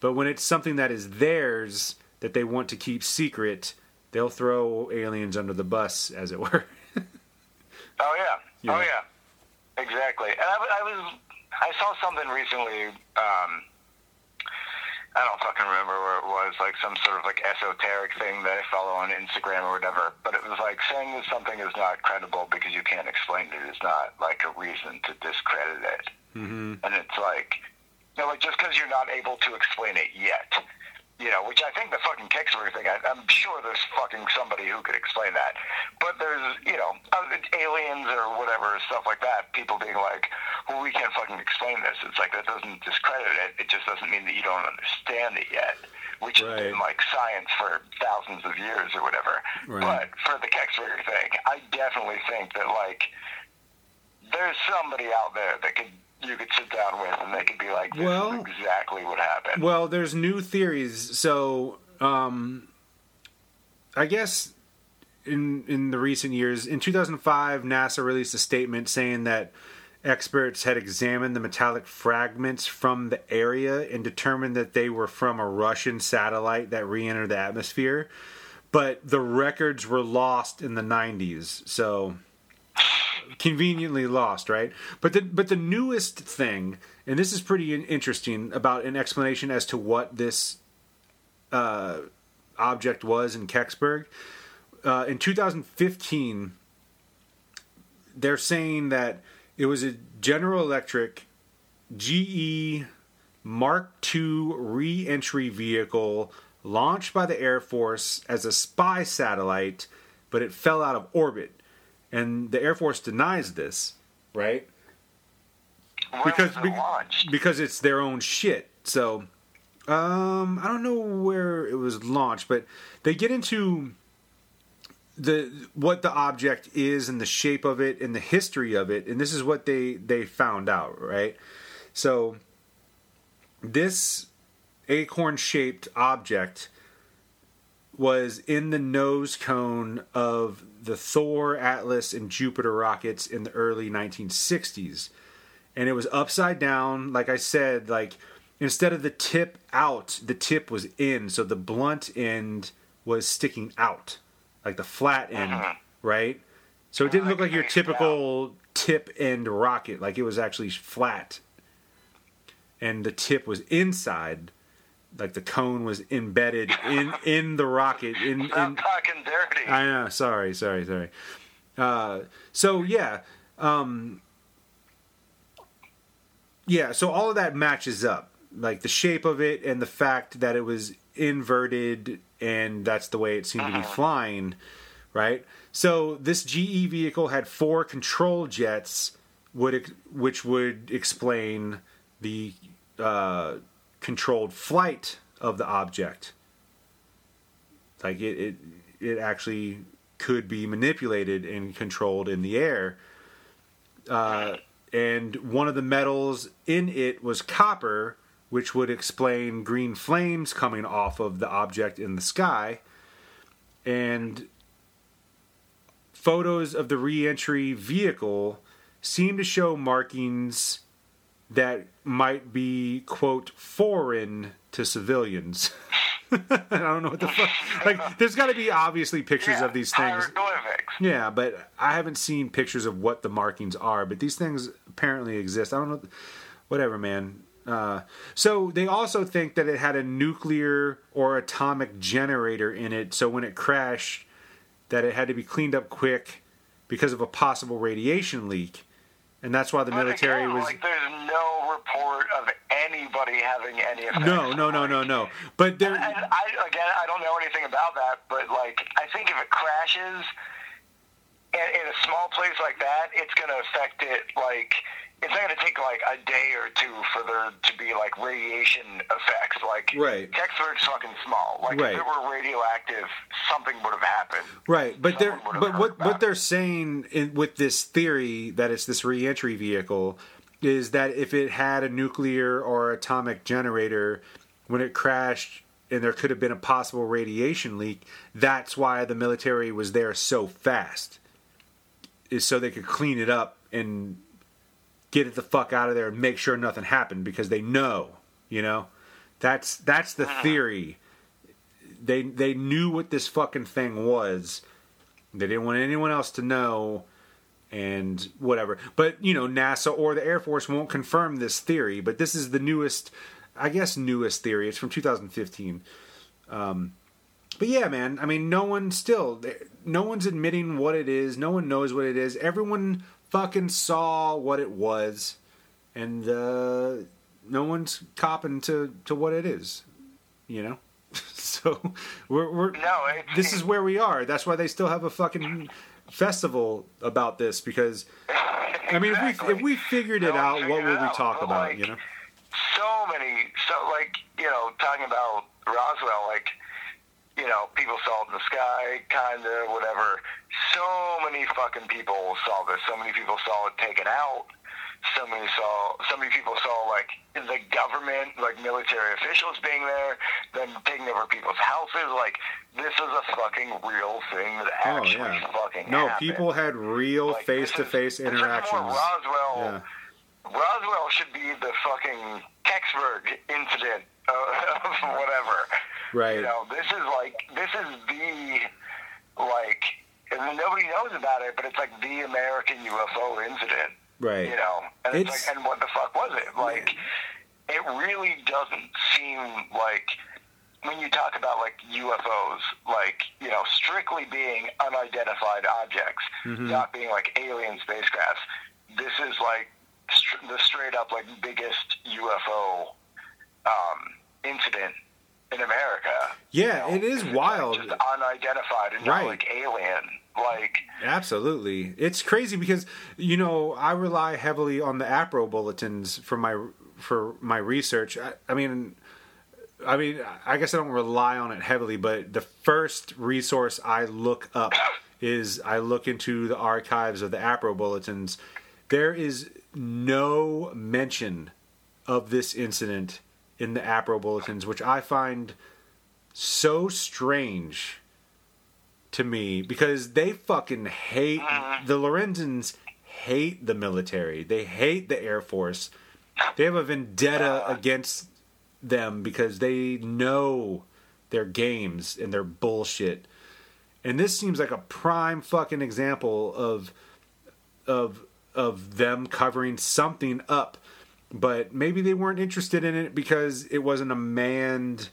[SPEAKER 1] But when it's something that is theirs that they want to keep secret, they'll throw aliens under the bus, as it were. [laughs]
[SPEAKER 2] Oh yeah.
[SPEAKER 1] Yeah.
[SPEAKER 2] Oh yeah. Exactly. And I, I was I saw something recently. Um, I don't fucking remember where it was, like some sort of like esoteric thing that I follow on Instagram or whatever. But it was like saying that something is not credible because you can't explain it is not like a reason to discredit it.
[SPEAKER 1] mm-hmm.
[SPEAKER 2] And it's like, you know, like just because you're not able to explain it yet, you know, which I think the fucking Kickstarter thing, I, I'm sure there's fucking somebody who could explain that. But there's, you know, aliens or whatever, stuff like that, people being like, well, we can't fucking explain this. It's like, that doesn't discredit it. It just doesn't mean that you don't understand it yet. Which has
[SPEAKER 1] Right.
[SPEAKER 2] been like science for thousands of years or whatever.
[SPEAKER 1] Right.
[SPEAKER 2] But for the Kickstarter thing, I definitely think that like there's somebody out there that could you could sit down with and they could be like, this
[SPEAKER 1] Well-
[SPEAKER 2] is exactly what happened.
[SPEAKER 1] Well, there's new theories. So, um, I guess in in the recent years, in 2005, NASA released a statement saying that experts had examined the metallic fragments from the area and determined that they were from a Russian satellite that re-entered the atmosphere. But the records were lost in the 90s. So conveniently lost, right? But the but the newest thing, and this is pretty interesting about an explanation as to what this uh, object was in Kecksburg. Uh, in 2015, they're saying that it was a General Electric GE Mark II re-entry vehicle launched by the Air Force as a spy satellite, but it fell out of orbit and the Air Force denies this, right?
[SPEAKER 2] When
[SPEAKER 1] Because
[SPEAKER 2] was it launched?
[SPEAKER 1] because it's their own shit. So, um, I don't know where it was launched, but they get into the what the object is and the shape of it and the history of it, and this is what they they found out, right? So, this acorn shaped object was in the nose cone of the Thor, Atlas, and Jupiter rockets in the early 1960s. And it was upside down, like I said, like instead of the tip out, the tip was in, so the blunt end was sticking out, like the flat end,
[SPEAKER 2] Mhm.
[SPEAKER 1] right? So it didn't look like your typical tip end rocket, like it was actually flat. And the tip was inside, like the cone was embedded in in the rocket in,
[SPEAKER 2] I'm
[SPEAKER 1] in
[SPEAKER 2] talking dirty.
[SPEAKER 1] I know. Sorry, sorry, sorry. Uh, so yeah, um, yeah. So all of that matches up, like the shape of it and the fact that it was inverted, and that's the way it seemed to be flying, right? So this GE vehicle had four control jets, would which would explain the uh, controlled flight of the object. Like it, it, it actually could be manipulated and controlled in the air. Uh, and one of the metals in it was copper, which would explain green flames coming off of the object in the sky. And photos of the reentry vehicle seem to show markings that might be, quote, foreign to civilians. [laughs] I don't know what the fuck. Like, there's got to be obviously pictures
[SPEAKER 2] Yeah,
[SPEAKER 1] of these things. Yeah, but I haven't seen pictures of what the markings are. But these things apparently exist. I don't know. Whatever, man. Uh, so they also think that it had a nuclear or atomic generator in it. So when it crashed, that it had to be cleaned up quick because of a possible radiation leak, and that's why the
[SPEAKER 2] But
[SPEAKER 1] military
[SPEAKER 2] again,
[SPEAKER 1] was.
[SPEAKER 2] like, there's no report of anybody having any
[SPEAKER 1] no, no, no, no, no. But there.
[SPEAKER 2] And I again, I don't know anything about that, but like, I think if it crashes in, in a small place like that, it's going to affect it. Like, it's not going to take like a day or two for there to be like radiation effects. Like,
[SPEAKER 1] Right.
[SPEAKER 2] Kecksburg's fucking small. Like,
[SPEAKER 1] Right.
[SPEAKER 2] if it were radioactive, something would have happened.
[SPEAKER 1] Right, but they're but what what
[SPEAKER 2] it.
[SPEAKER 1] they're saying in, with this theory that it's this reentry vehicle is that if it had a nuclear or atomic generator when it crashed and there could have been a possible radiation leak, that's why the military was there so fast. Is so they could clean it up and get it the fuck out of there and make sure nothing happened because they know, you know. That's that's the theory they they knew what this fucking thing was. They didn't want anyone else to know and whatever. But, you know, NASA or the Air Force won't confirm this theory, but this is the newest I guess newest theory. It's from 2015. Um but yeah, man, I mean no one still no one's admitting what it is. No one knows what it is. Everyone fucking saw what it was and uh no one's copping to to what it is, you know? [laughs] so we're, we're
[SPEAKER 2] No, it,
[SPEAKER 1] this is where we are. That's why they still have a fucking festival about this because I mean, if we if we figured it
[SPEAKER 2] No
[SPEAKER 1] out, what would we talk about?
[SPEAKER 2] like,
[SPEAKER 1] You know?
[SPEAKER 2] so many, so like you know, talking about Roswell, like you know, people saw it in the sky, kind of whatever. So many fucking people saw this. So many people saw it taken out. So many saw. So many people saw like the government, like military officials being there, them taking over people's houses. Like this is a fucking real thing that
[SPEAKER 1] Oh
[SPEAKER 2] actually
[SPEAKER 1] yeah.
[SPEAKER 2] fucking
[SPEAKER 1] No,
[SPEAKER 2] happened.
[SPEAKER 1] people had real face to face
[SPEAKER 2] is more
[SPEAKER 1] interactions.
[SPEAKER 2] Roswell.
[SPEAKER 1] Yeah.
[SPEAKER 2] Roswell should be the fucking Kecksburg incident uh, [laughs] of whatever.
[SPEAKER 1] Right.
[SPEAKER 2] You know, this is like this is the like and nobody knows about it, but it's like the American UFO incident.
[SPEAKER 1] Right.
[SPEAKER 2] You know, and it's,
[SPEAKER 1] It's-
[SPEAKER 2] like, and what the fuck was it? Like, it really doesn't seem like when you talk about like UFOs, like you know, strictly being unidentified objects,
[SPEAKER 1] Mm-hmm.
[SPEAKER 2] not being like alien spacecrafts. This is like str- the straight up like biggest UFO um, incident in America.
[SPEAKER 1] Yeah,
[SPEAKER 2] You know,
[SPEAKER 1] it is
[SPEAKER 2] it's, like,
[SPEAKER 1] wild.
[SPEAKER 2] just unidentified and
[SPEAKER 1] Right.
[SPEAKER 2] not like alien. Like,
[SPEAKER 1] Absolutely. It's crazy because you know, I rely heavily on the APRO bulletins for my for my research. I, I mean I mean, I guess I don't rely on it heavily, but the first resource I look up [coughs] is I look into the archives of the APRO bulletins. There is no mention of this incident in the APRO bulletins, which I find so strange to me because they fucking hate the Lorenzens hate the military. They hate the Air Force. They have a vendetta against them because they know their games and their bullshit. And this seems like a prime fucking example of of of them covering something up. But maybe they weren't interested in it because it wasn't a manned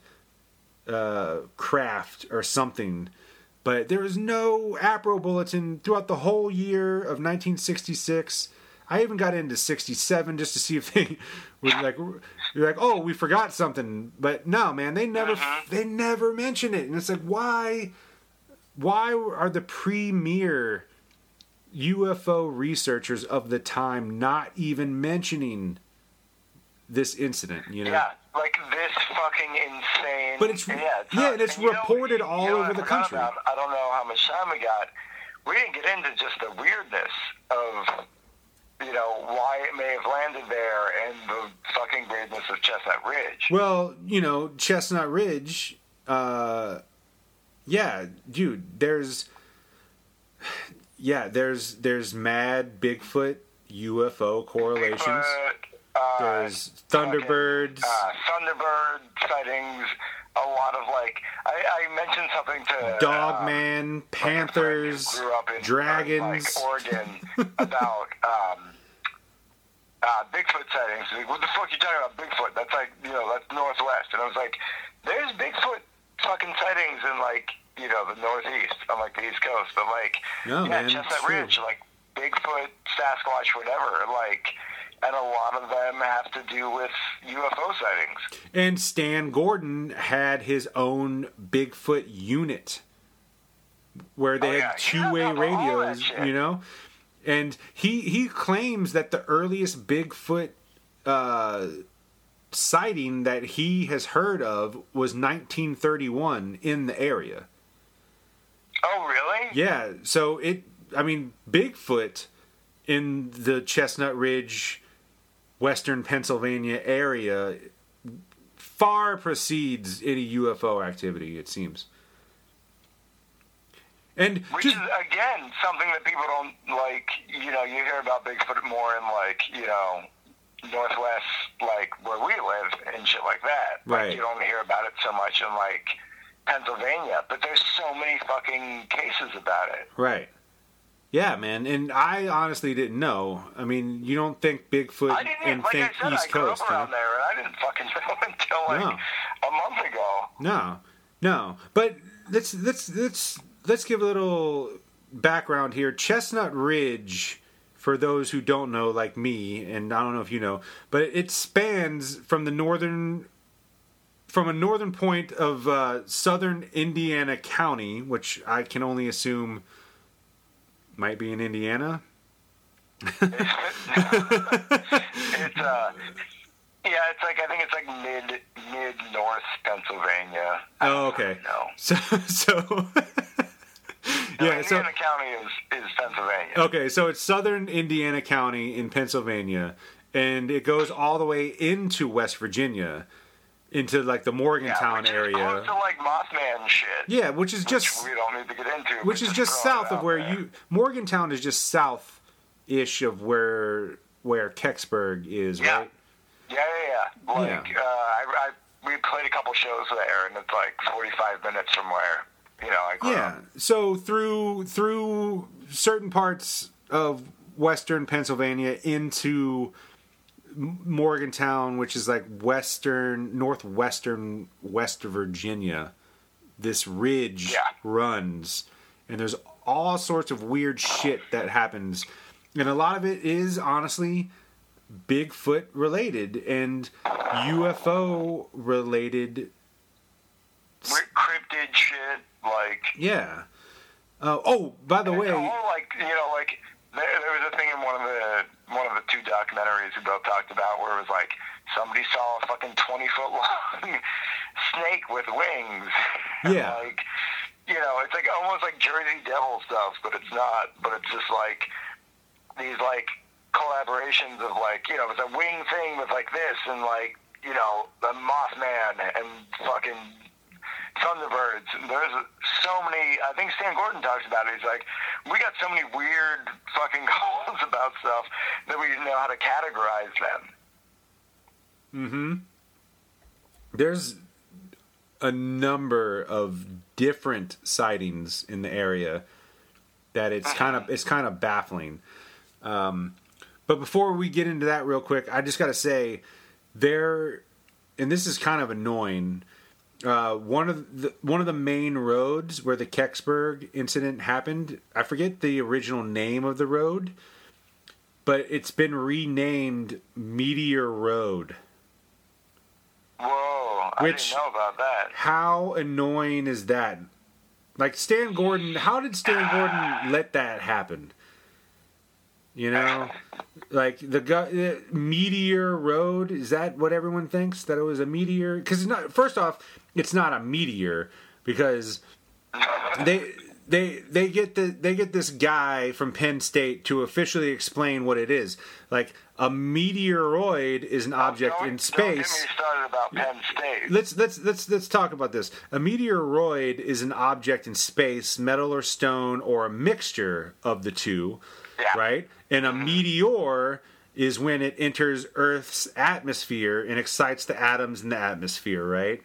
[SPEAKER 1] uh, craft or something. But there was no APRO bulletin throughout the whole year of 1966. I even got into 67 just to see if they [laughs] were like you're like, "Oh, we forgot something." But no, man, they never they never mention it. And it's like, "Why why are the premier UFO researchers of the time not even mentioning this incident, you know?"
[SPEAKER 2] Yeah, like this fucking insane.
[SPEAKER 1] But it's-
[SPEAKER 2] yeah, it's
[SPEAKER 1] yeah, and it's
[SPEAKER 2] know-
[SPEAKER 1] reported all
[SPEAKER 2] know what
[SPEAKER 1] over the country.
[SPEAKER 2] about? I don't know how much time we got. We didn't get into just the weirdness of you know, why it may have landed there and the fucking greatness of Chestnut Ridge.
[SPEAKER 1] Well, you know, Chestnut Ridge, uh, yeah, dude, there's, yeah, there's there's mad Bigfoot UFO correlations.
[SPEAKER 2] Bigfoot, uh,
[SPEAKER 1] There's Thunderbirds.
[SPEAKER 2] uh, Thunderbird sightings. A lot of like, I, I mentioned something to
[SPEAKER 1] Dogman,
[SPEAKER 2] uh,
[SPEAKER 1] Panthers,
[SPEAKER 2] grew up in
[SPEAKER 1] Dragons.
[SPEAKER 2] like, Oregon [laughs] about um, uh, Bigfoot sightings. Like, what the fuck are you talking about Bigfoot? That's like you know that's Northwest, and I was like, there's Bigfoot fucking sightings in like you know the Northeast on like the East Coast, but like
[SPEAKER 1] No,
[SPEAKER 2] yeah,
[SPEAKER 1] man,
[SPEAKER 2] Chestnut. Ridge, like Bigfoot, Sasquatch, whatever, like. And a lot of them have to do with UFO sightings.
[SPEAKER 1] And Stan Gordon had his own Bigfoot unit where they
[SPEAKER 2] Oh,
[SPEAKER 1] had two-way
[SPEAKER 2] Yeah,
[SPEAKER 1] radios, you know? And he he claims that the earliest Bigfoot uh, sighting that he has heard of was 1931 in the area.
[SPEAKER 2] Oh, really?
[SPEAKER 1] Yeah, so it I mean Bigfoot in the Chestnut Ridge western Pennsylvania area far precedes any UFO activity it seems. And
[SPEAKER 2] Which
[SPEAKER 1] just,
[SPEAKER 2] is again something that people don't like. You know, you hear about Bigfoot more in like you know Northwest, like where we live and shit like that.
[SPEAKER 1] Right.
[SPEAKER 2] Like you don't hear about it so much in like Pennsylvania, but there's so many fucking cases about it.
[SPEAKER 1] right. Yeah, man, and I honestly didn't know. I mean, you don't think Bigfoot
[SPEAKER 2] I didn't
[SPEAKER 1] and
[SPEAKER 2] like
[SPEAKER 1] think
[SPEAKER 2] I said,
[SPEAKER 1] East
[SPEAKER 2] I grew
[SPEAKER 1] Coast,
[SPEAKER 2] up
[SPEAKER 1] huh?
[SPEAKER 2] there, and I didn't fucking [laughs] know until like
[SPEAKER 1] No.
[SPEAKER 2] a month ago.
[SPEAKER 1] No, no. But let's let's let's let's give a little background here. Chestnut Ridge, for those who don't know, like me, and I don't know if you know, but it spans from the northern from a northern point of uh, southern Indiana County, which I can only assume might be in Indiana.
[SPEAKER 2] It's uh, yeah, it's like I think it's like mid mid North Pennsylvania.
[SPEAKER 1] Oh, okay.
[SPEAKER 2] know. [laughs]
[SPEAKER 1] So so yeah, so
[SPEAKER 2] Indiana County is is Pennsylvania.
[SPEAKER 1] Okay, so it's southern Indiana County in Pennsylvania, and it goes all the way into West Virginia, into like the Morgantown
[SPEAKER 2] which is
[SPEAKER 1] area.
[SPEAKER 2] close to like Mothman shit.
[SPEAKER 1] Yeah, which is
[SPEAKER 2] which
[SPEAKER 1] just
[SPEAKER 2] we don't need to get into.
[SPEAKER 1] which is just south of where
[SPEAKER 2] there.
[SPEAKER 1] you Morgantown is just south ish of where where Kecksburg is,
[SPEAKER 2] Yeah.
[SPEAKER 1] right?
[SPEAKER 2] Yeah, yeah, yeah. Like
[SPEAKER 1] Yeah.
[SPEAKER 2] Uh, I, I we played a couple shows there, and it's like forty five minutes from where you know I grew
[SPEAKER 1] Yeah.
[SPEAKER 2] up.
[SPEAKER 1] So through through certain parts of western Pennsylvania into Morgantown, which is like western northwestern West Virginia, this ridge
[SPEAKER 2] Yeah.
[SPEAKER 1] runs, and there's all sorts of weird shit that happens, and a lot of it is honestly Bigfoot related and UFO related
[SPEAKER 2] cryptid shit, like
[SPEAKER 1] Yeah. Uh, oh, by the way,
[SPEAKER 2] all like you know, like there, there was a thing in one of the one of the two documentaries we both talked about where it was like somebody saw a fucking twenty foot long [laughs] snake with wings. [laughs]
[SPEAKER 1] Yeah.
[SPEAKER 2] like you know, it's like almost like Jersey Devil stuff, but it's not. But it's just like these like collaborations of like you know, it's a wing thing with like this and like you know the Mothman and fucking Thunderbirds. There's so many. I think Stan Gordon talks about it. He's like, we got so many weird fucking [laughs] calls about stuff that we didn't know how to categorize them.
[SPEAKER 1] Mm-hmm. there's a number of different sightings in the area that it's kind of it's kind of baffling. Um, but before we get into that real quick, I just got to say there, and this is kind of annoying. Uh, one of the one of the main roads where the Kecksburg incident happened, I forget the original name of the road, but it's been renamed Meteor Road.
[SPEAKER 2] Whoa, I
[SPEAKER 1] Which-
[SPEAKER 2] didn't know about that.
[SPEAKER 1] How annoying is that? Like Stan Gordon, how did Stan Gordon let that happen? You know, like the guy, uh, Meteor Road. Is that what everyone thinks that it was a meteor? Because not. First off, it's not a meteor because they they they get the they get this guy from Penn State to officially explain what it is. Like a meteoroid is an object in
[SPEAKER 2] Don't
[SPEAKER 1] space.
[SPEAKER 2] get me started about Penn State.
[SPEAKER 1] Let's let's let's let's talk about this. A meteoroid is an object in space, metal or stone, or a mixture of the two,
[SPEAKER 2] Yeah.
[SPEAKER 1] right? And a mm-hmm. meteor is when it enters Earth's atmosphere and excites the atoms in the atmosphere, right?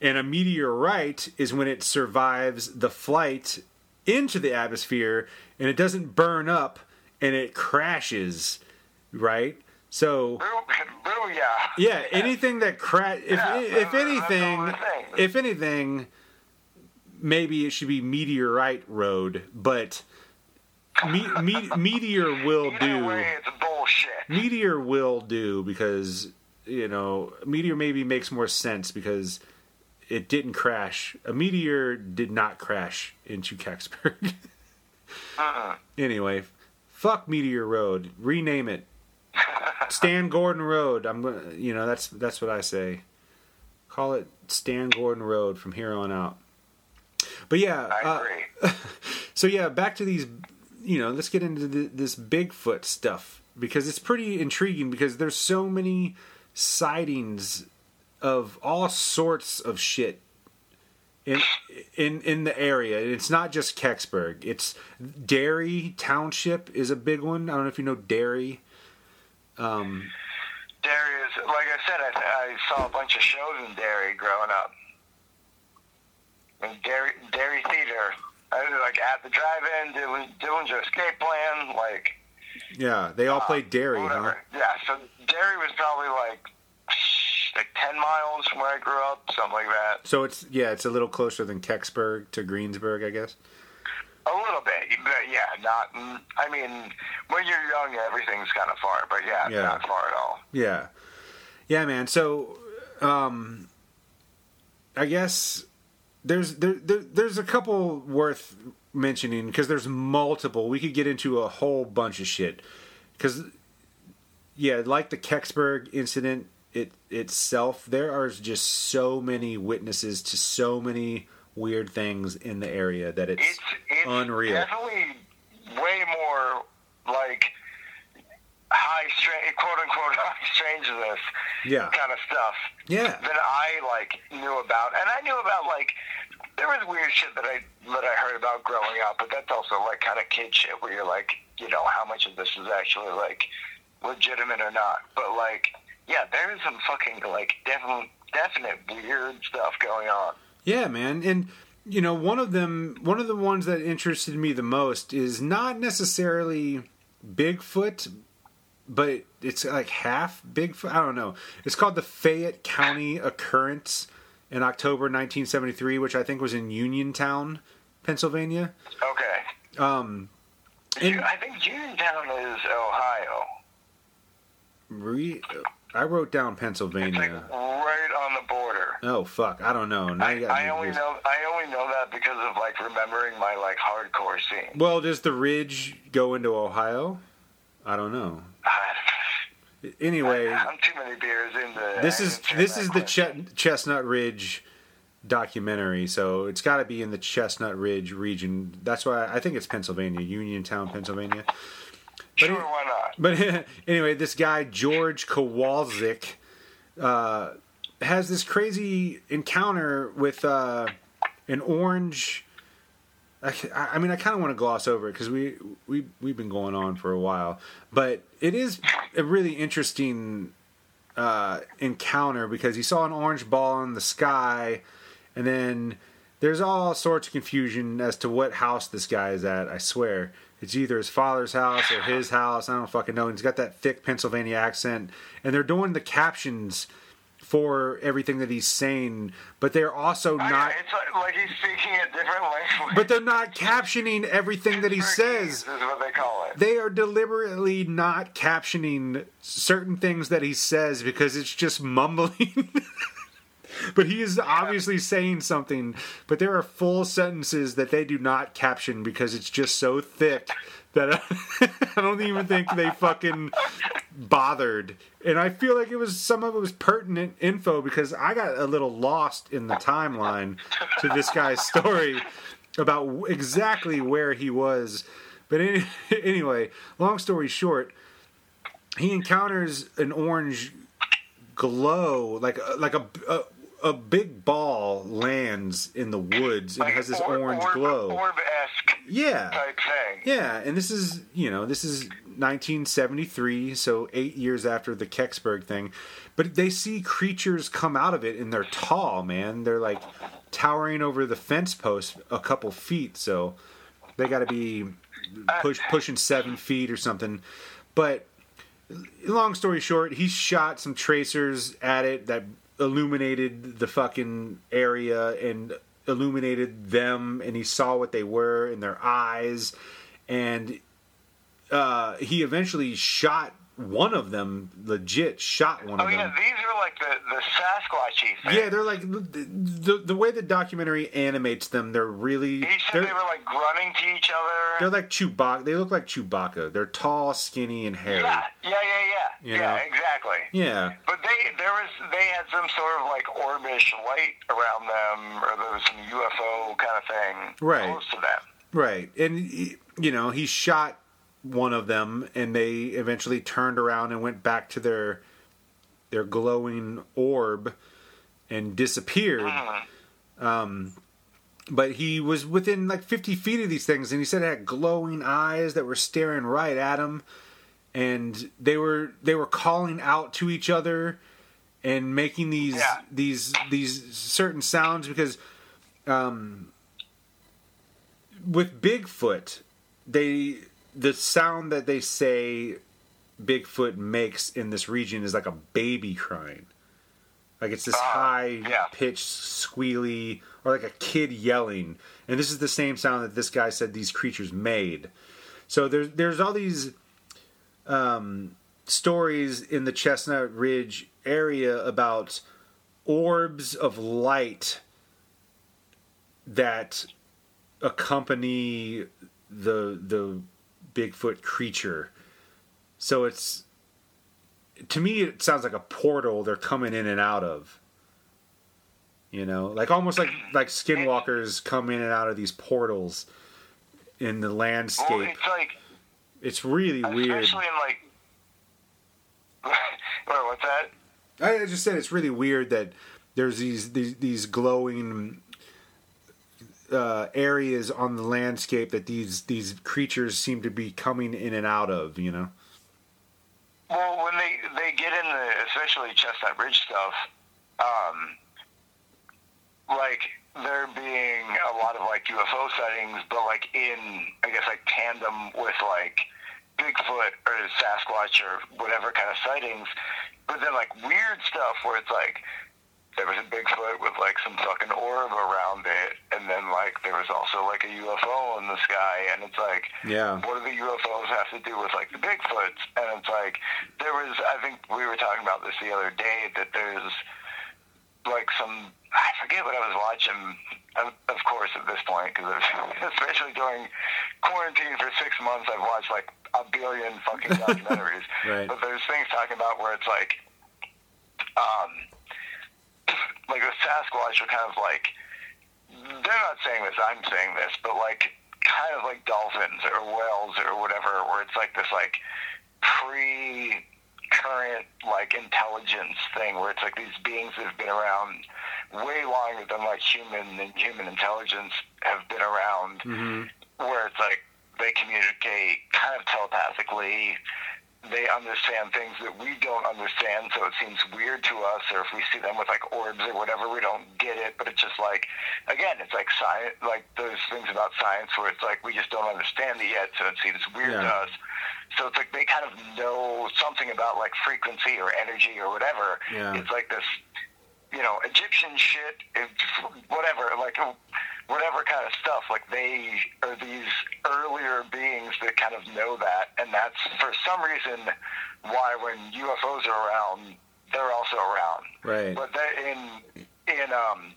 [SPEAKER 1] And a meteorite is when it survives the flight into the atmosphere and it doesn't burn up and it crashes, right? So
[SPEAKER 2] yeah.
[SPEAKER 1] yeah, anything that crash. If
[SPEAKER 2] Yeah,
[SPEAKER 1] if anything, if anything, maybe it should be meteorite road, but me, me, meteor [laughs] will
[SPEAKER 2] Either
[SPEAKER 1] do.
[SPEAKER 2] way, it's bullshit.
[SPEAKER 1] Meteor will do because you know meteor maybe makes more sense because it didn't crash. A meteor did not crash into Kecksburg. [laughs]
[SPEAKER 2] Uh-uh.
[SPEAKER 1] anyway, fuck Meteor Road. Rename it. [laughs] Stan Gordon Road. I'm gonna, you know, that's that's what I say. Call it Stan Gordon Road from here on out. But yeah,
[SPEAKER 2] I
[SPEAKER 1] uh,
[SPEAKER 2] agree. [laughs]
[SPEAKER 1] so yeah, back to these. You know, let's get into the, this Bigfoot stuff because it's pretty intriguing because there's so many sightings of all sorts of shit in in in the area. It's not just Kecksburg. It's Derry Township is a big one. I don't know if you know Derry. Um,
[SPEAKER 2] Derry is, like I said, I, I saw a bunch of shows in Derry growing up. In Derry, Derry Theater. I was like at the drive-in, Dill- Dillinger Escape Plan, like
[SPEAKER 1] yeah, they all play Derry, huh?
[SPEAKER 2] whatever. Yeah, so Derry was probably like like ten miles from where I grew up, something like that.
[SPEAKER 1] So it's yeah, it's a little closer than Kecksburg to Greensburg, I guess.
[SPEAKER 2] A little bit, but yeah, not. I mean, when you're young, everything's kind of far, but yeah,
[SPEAKER 1] Yeah.
[SPEAKER 2] not far at all.
[SPEAKER 1] Yeah, yeah, man. So, um, I guess there's there, there there's a couple worth mentioning because there's multiple. We could get into a whole bunch of shit because yeah, like the Kecksburg incident it itself, there are just so many witnesses to so many weird things in the area that it's,
[SPEAKER 2] It's it's
[SPEAKER 1] unreal.
[SPEAKER 2] definitely way more like high strange, quote unquote [laughs] high strangeness
[SPEAKER 1] Yeah.
[SPEAKER 2] kind of stuff.
[SPEAKER 1] Yeah.
[SPEAKER 2] That I like knew about, and I knew about like there was weird shit that I that I heard about growing up, but that's also like kind of kid shit where you're like, you know, how much of this is actually like legitimate or not. But like, yeah, there is some fucking like definite definite weird stuff going on.
[SPEAKER 1] Yeah, man. And you know, one of them one of the ones that interested me the most is not necessarily Bigfoot, but it's like half Bigfoot. I don't know. It's called the Fayette County occurrence in October 1973, which I think was in Uniontown, Pennsylvania.
[SPEAKER 2] Okay.
[SPEAKER 1] Um and
[SPEAKER 2] I think Uniontown is Ohio.
[SPEAKER 1] re- I wrote down
[SPEAKER 2] It's like
[SPEAKER 1] Pennsylvania.
[SPEAKER 2] right on the border.
[SPEAKER 1] Oh fuck, I don't know. Now
[SPEAKER 2] I, I only know I only know that because of like remembering my like hardcore scene.
[SPEAKER 1] Well, does the ridge go into Ohio? I don't know. [sighs] Anyway,
[SPEAKER 2] I'm too many beers into.
[SPEAKER 1] this is this is the. Ch- Chestnut Ridge documentary, so it's got to be in the Chestnut Ridge region. That's why I think it's Pennsylvania, Uniontown, Pennsylvania.
[SPEAKER 2] Sure, why not?
[SPEAKER 1] But [laughs] anyway, this guy George Kowalczyk uh, has this crazy encounter with uh, an orange. I, I mean, I kind of want to gloss over it because we we we've been going on for a while, but it is a really interesting uh, encounter because he saw an orange ball in the sky, and then there's all sorts of confusion as to what house this guy is at. I swear, it's either his father's house or his house. I don't fucking know. And he's got that thick Pennsylvania accent, and they're doing the captions for everything that he's saying, but they're also not.
[SPEAKER 2] it's like, like he's speaking a different language.
[SPEAKER 1] But they're not captioning everything that he says.
[SPEAKER 2] is what they call it.
[SPEAKER 1] They are deliberately not captioning certain things that he says because it's just mumbling. [laughs] [laughs] but he is obviously saying something. But there are full sentences that they do not caption because it's just so thick that I, [laughs] I don't even think they fucking bothered. And I feel like it was some of it was pertinent info because I got a little lost in the timeline to this guy's story. about exactly where he was. But any, [laughs] anyway, long story short, he encounters an orange glow, like like a, a a big ball lands in the woods and
[SPEAKER 2] Like
[SPEAKER 1] has this
[SPEAKER 2] orb,
[SPEAKER 1] orange
[SPEAKER 2] orb,
[SPEAKER 1] glow.
[SPEAKER 2] Orb-esque
[SPEAKER 1] Yeah.
[SPEAKER 2] type thing.
[SPEAKER 1] Yeah, and this is you know this is 1973, so eight years after the Kecksburg thing, but they see creatures come out of it, and they're tall, man. They're like towering over the fence post a couple feet, so they got to be push pushing seven feet or something. But long story short, he shot some tracers at it that illuminated the fucking area and illuminated them and he saw what they were in their eyes. And uh, he eventually shot one of them legit shot one
[SPEAKER 2] Oh
[SPEAKER 1] of
[SPEAKER 2] yeah,
[SPEAKER 1] them Oh yeah,
[SPEAKER 2] these are like the the Sasquatchy thing.
[SPEAKER 1] yeah they're like the, the way the documentary animates them they're really
[SPEAKER 2] He said
[SPEAKER 1] they're,
[SPEAKER 2] were like grunting to each other.
[SPEAKER 1] they're like Chewbacca they look like Chewbacca they're tall skinny and hairy
[SPEAKER 2] yeah, yeah, yeah, yeah,
[SPEAKER 1] You
[SPEAKER 2] yeah,
[SPEAKER 1] know?
[SPEAKER 2] exactly.
[SPEAKER 1] yeah
[SPEAKER 2] But they there was they had some sort of like orbish light around them, or there was some UFO kind of thing
[SPEAKER 1] Right.
[SPEAKER 2] close to them.
[SPEAKER 1] Right. And, you know, he shot one of them and they eventually turned around and went back to their their glowing orb and disappeared. Um, but he was within like 50 feet of these things and he said it had glowing eyes that were staring right at him and they were they were calling out to each other and making these
[SPEAKER 2] Yeah.
[SPEAKER 1] these these certain sounds because um, with Bigfoot, they the sound that they say Bigfoot makes in this region is like a baby crying. Like it's this
[SPEAKER 2] Ah,
[SPEAKER 1] high
[SPEAKER 2] yeah.
[SPEAKER 1] pitched squealy or like a kid yelling. And this is the same sound that this guy said these creatures made. So there's there's all these um, stories in the Chestnut Ridge area about orbs of light that accompany the the Bigfoot creature. So it's to me it sounds like a portal they're coming in and out of. You know, like almost like like skinwalkers come in and out of these portals in the
[SPEAKER 2] Well,
[SPEAKER 1] landscape.
[SPEAKER 2] it's like
[SPEAKER 1] It's really weird.
[SPEAKER 2] especially in like. [laughs] Wait, what's that?
[SPEAKER 1] I just said it's really weird that there's these these, these glowing uh, areas on the landscape that these these creatures seem to be coming in and out of. You know.
[SPEAKER 2] Well, when they they get in the especially Chestnut Ridge stuff, um, like there being a lot of like UFO sightings, but like in I guess like tandem with like Bigfoot or Sasquatch or whatever kind of sightings, but then like weird stuff where it's like there was a Bigfoot with like some fucking orb around it, and then like there was also like a UFO in the sky, and it's like
[SPEAKER 1] Yeah.
[SPEAKER 2] what do the UFOs have to do with like the Bigfoots? And it's like there was, I think we were talking about this the other day that there's like some, I forget what I was watching. Of, of course, at this point, because [laughs] especially during quarantine for six months, I've watched like a billion fucking [laughs] documentaries.
[SPEAKER 1] Right.
[SPEAKER 2] But there's things talking about where it's like, um, like the Sasquatch are kind of like they're not saying this, I'm saying this, but like kind of like dolphins or whales or whatever, where it's like this like pre current like intelligence thing where it's like these beings that have been around way longer than like human and human intelligence have been around mm-hmm. where it's like they communicate kind of telepathically they understand things that we don't understand, so it seems weird to us. Or if we see them with like orbs or whatever, we don't get it. But it's just like, again, it's like science. Like those things about science where it's like we just don't understand it yet, so it seems weird to us. So it's like they kind of know something about like frequency or energy or whatever.
[SPEAKER 1] Yeah.
[SPEAKER 2] It's like this, you know, Egyptian shit, whatever, like whatever kind of stuff. Like they are these earlier beings that kind of know that, and that's for some reason why when UFOs are around, they're also around.
[SPEAKER 1] Right.
[SPEAKER 2] But they in in um,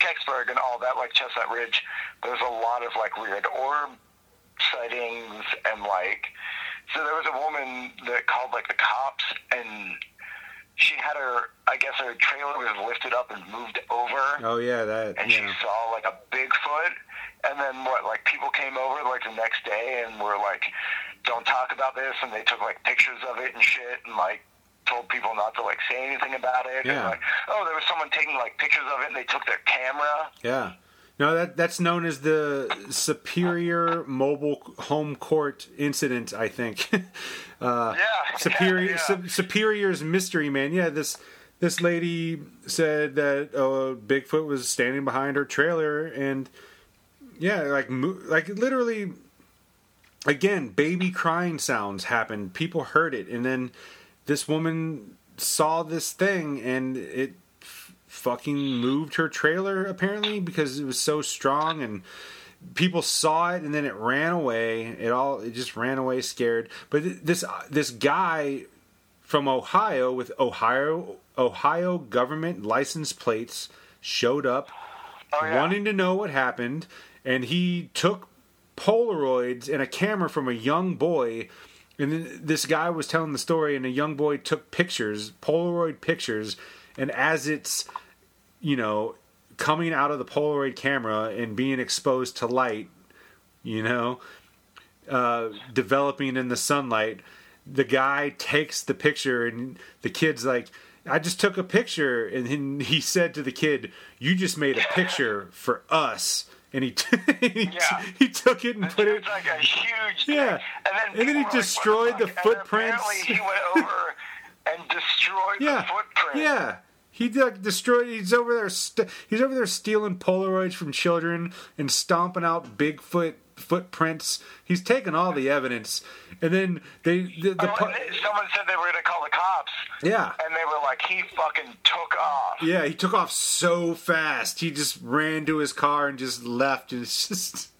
[SPEAKER 2] Kecksburg and all that, like Chestnut Ridge, there's a lot of like weird orb sightings and like. So there was a woman that called like the cops and she had her, I guess her trailer was lifted up and moved over.
[SPEAKER 1] Oh yeah, that.
[SPEAKER 2] and
[SPEAKER 1] yeah.
[SPEAKER 2] she saw like a Bigfoot. And then what? Like people came over like the next day and were like, "Don't talk about this," and they took like pictures of it and shit, and like told people not to like say anything about it.
[SPEAKER 1] Yeah.
[SPEAKER 2] And like, oh, there was someone taking like pictures of it, and they took their camera.
[SPEAKER 1] Yeah. No, that that's known as the Superior Mobile Home Court Incident. I think. [laughs] uh,
[SPEAKER 2] Yeah,
[SPEAKER 1] Superior
[SPEAKER 2] yeah, yeah.
[SPEAKER 1] Su- Superior's Mystery Man. Yeah, this this lady said that uh, Bigfoot was standing behind her trailer, and yeah, like mo- like literally, again, baby crying sounds happened. People heard it, and then this woman saw this thing, and it fucking moved her trailer apparently because it was so strong and people saw it and then it ran away. It all it just ran away scared. But this this guy from Ohio with Ohio Ohio government license plates showed up
[SPEAKER 2] Oh, yeah.
[SPEAKER 1] wanting to know what happened. And he took polaroids and a camera from a young boy. And then this guy was telling the story and a young boy took pictures polaroid pictures and as it's you know coming out of the polaroid camera and being exposed to light you know uh, developing in the sunlight the guy takes the picture and the kid's like i just took a picture and then he said to the kid you just made a picture for us and he [laughs] he,
[SPEAKER 2] Yeah.
[SPEAKER 1] he took it and
[SPEAKER 2] And
[SPEAKER 1] put
[SPEAKER 2] it like a huge thing.
[SPEAKER 1] Yeah.
[SPEAKER 2] And then,
[SPEAKER 1] And then he
[SPEAKER 2] like,
[SPEAKER 1] destroyed
[SPEAKER 2] what
[SPEAKER 1] the footprints.
[SPEAKER 2] And apparently he went over [laughs] and destroyed
[SPEAKER 1] yeah
[SPEAKER 2] the footprint.
[SPEAKER 1] yeah he like destroyed he's over there st- he's over there stealing polaroids from children and stomping out bigfoot footprints he's taking all the evidence and then they the, the
[SPEAKER 2] Oh,
[SPEAKER 1] pu-
[SPEAKER 2] and then someone said they were going to call the cops.
[SPEAKER 1] yeah
[SPEAKER 2] And they were like, he fucking took off.
[SPEAKER 1] Yeah, he took off so fast. He just ran to his car and just left. And it's just,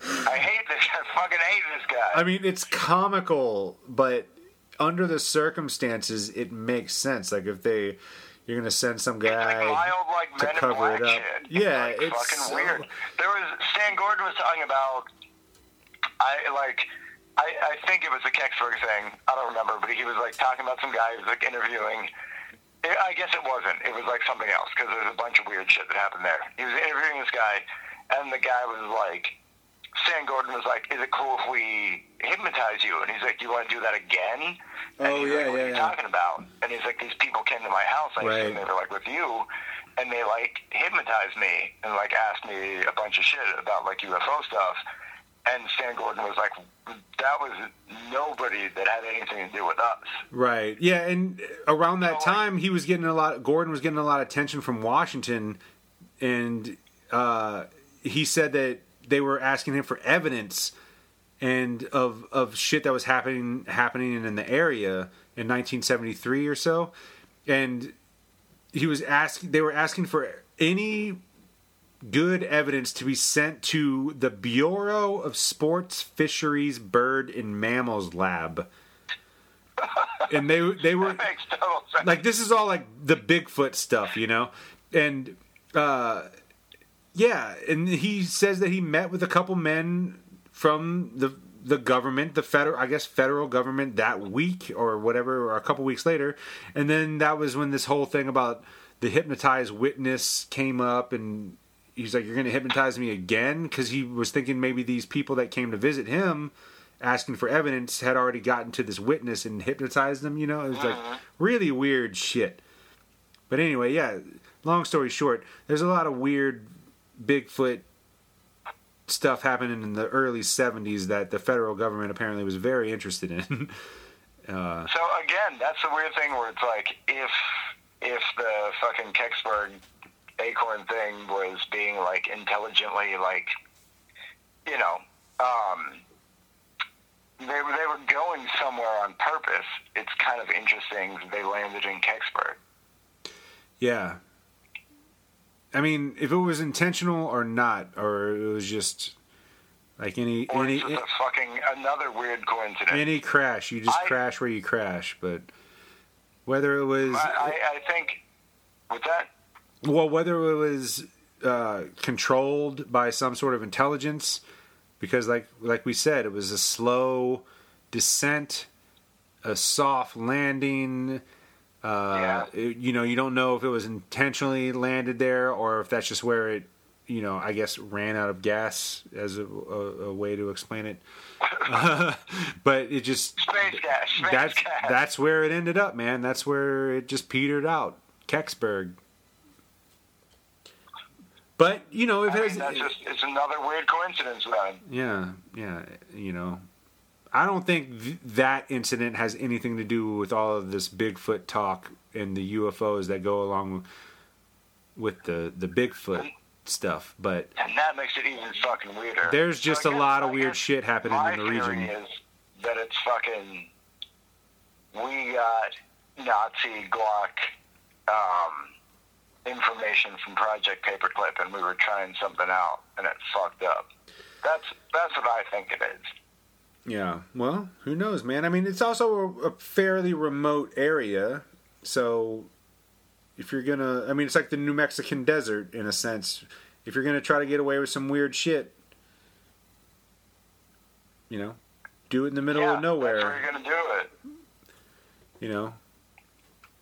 [SPEAKER 2] I hate this. I fucking hate this guy.
[SPEAKER 1] I mean, it's comical, but under the circumstances, it makes sense. Like if they, you're gonna send some
[SPEAKER 2] like
[SPEAKER 1] guy
[SPEAKER 2] mild, like
[SPEAKER 1] to cover it up.
[SPEAKER 2] shit.
[SPEAKER 1] Yeah,
[SPEAKER 2] it's, like,
[SPEAKER 1] it's
[SPEAKER 2] fucking
[SPEAKER 1] so-
[SPEAKER 2] weird. There was Stan Gordon was talking about. I like. I, I think it was the Kecksburg thing. I don't remember, but he was like talking about some guy who was like interviewing. I guess it wasn't. It was like something else because there's a bunch of weird shit that happened there. He was interviewing this guy, and the guy was like, Stan Gordon was like, "Is it cool if we hypnotize you?" And he's like, "Do you want to do that again?" And
[SPEAKER 1] Oh,
[SPEAKER 2] he's
[SPEAKER 1] yeah,
[SPEAKER 2] like, what
[SPEAKER 1] yeah,
[SPEAKER 2] are you
[SPEAKER 1] yeah.
[SPEAKER 2] talking about? And he's like, these people came to my house. I
[SPEAKER 1] Right.
[SPEAKER 2] assume they were like with you, and they like hypnotized me and like asked me a bunch of shit about like UFO stuff. And Stan Gordon was like, that was nobody that had anything to do with us.
[SPEAKER 1] Right. Yeah, and around that
[SPEAKER 2] So, like-
[SPEAKER 1] time, he was getting a lot. Gordon was getting a lot of attention from Washington, and uh, he said that they were asking him for evidence and of of shit that was happening happening in the area in 1973 or so, and he was asking. They were asking for any good evidence to be sent to the Bureau of Sports, Fisheries, Bird, and Mammals Lab. And they they were [laughs]
[SPEAKER 2] That makes total sense.
[SPEAKER 1] like this is all like the Bigfoot stuff, you know? And uh yeah, and he says that he met with a couple men from the the government, the federal I guess federal government that week or whatever or a couple weeks later. And then that was when this whole thing about the hypnotized witness came up and he's like you're going to hypnotize me again cuz he was thinking maybe these people that came to visit him asking for evidence had already gotten to this witness and hypnotized them, you know? It was like uh-huh. really weird shit. But anyway, yeah, long story short, there's a lot of weird Bigfoot stuff happening in the early 70s that the federal government apparently was very interested in. [laughs] uh,
[SPEAKER 2] So again, that's the weird thing where it's like if if the fucking Kecksburg acorn thing was being like intelligently like you know um they were they were going somewhere on purpose. It's kind of interesting they landed in Kecksburg.
[SPEAKER 1] yeah. I mean, if it was intentional or not, or it was just like any
[SPEAKER 2] Or
[SPEAKER 1] any
[SPEAKER 2] it's just a fucking another weird coincidence.
[SPEAKER 1] any crash, you just
[SPEAKER 2] I-
[SPEAKER 1] crash where you crash. But whether it was
[SPEAKER 2] I, I, I think with that
[SPEAKER 1] Well, whether it was uh, controlled by some sort of intelligence, because like like we said, it was a slow descent, a soft landing. Uh,
[SPEAKER 2] Yeah.
[SPEAKER 1] it- you know, you don't know if it was intentionally landed there or if that's just where it, you know, I guess ran out of gas as a, a, a way to explain it. [laughs] but it just
[SPEAKER 2] Space gas. Space
[SPEAKER 1] that's
[SPEAKER 2] gas.
[SPEAKER 1] that's where it ended up, man. That's where it just petered out. Kecksburg. But you know, if
[SPEAKER 2] I
[SPEAKER 1] it has,
[SPEAKER 2] just it's another weird coincidence then.
[SPEAKER 1] yeah, yeah, you know, I don't think th- that incident has anything to do with all of this Bigfoot talk and the UFOs that go along with the the Bigfoot stuff. But
[SPEAKER 2] And that makes it even fucking weirder.
[SPEAKER 1] there's just
[SPEAKER 2] So
[SPEAKER 1] a
[SPEAKER 2] I
[SPEAKER 1] lot of weird shit happening
[SPEAKER 2] my
[SPEAKER 1] in the
[SPEAKER 2] theory
[SPEAKER 1] region.
[SPEAKER 2] is that it's fucking. We got Nazi Glocke um, information from Project Paperclip, and we were trying something out, and it fucked up. That's that's what I think it is.
[SPEAKER 1] Yeah. Well, who knows, man? I mean, it's also a, a fairly remote area, so if you're gonna, I mean, it's like the New Mexican desert in a sense. If you're gonna try to get away with some weird shit, you know, do it in the middle
[SPEAKER 2] yeah,
[SPEAKER 1] of nowhere.
[SPEAKER 2] That's where you're gonna do it.
[SPEAKER 1] you know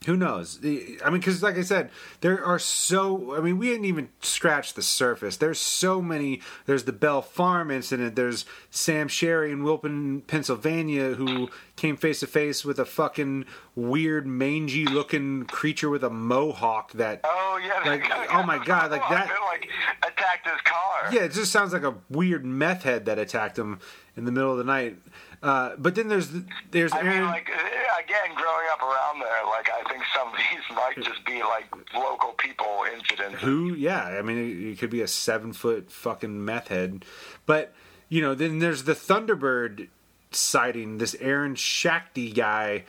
[SPEAKER 1] who knows i mean because like i said there are so i mean we didn't even scratch the surface there's so many there's the bell farm incident there's sam sherry in wilpon pennsylvania who came face to face with a fucking weird mangy looking creature with a mohawk that
[SPEAKER 2] Oh yeah.
[SPEAKER 1] Like, oh my God, like [laughs] that-
[SPEAKER 2] like attacked his car.
[SPEAKER 1] yeah, it just sounds like a weird meth head that attacked him in the middle of the night. Uh, but then there's there's
[SPEAKER 2] I mean, like uh, again, growing up around there, like I think some of these [laughs] might just be like local people incidents.
[SPEAKER 1] Who? Yeah, I mean, it, it could be a seven foot fucking meth head, but you know, then there's the Thunderbird sighting. This Aaron Shakti guy,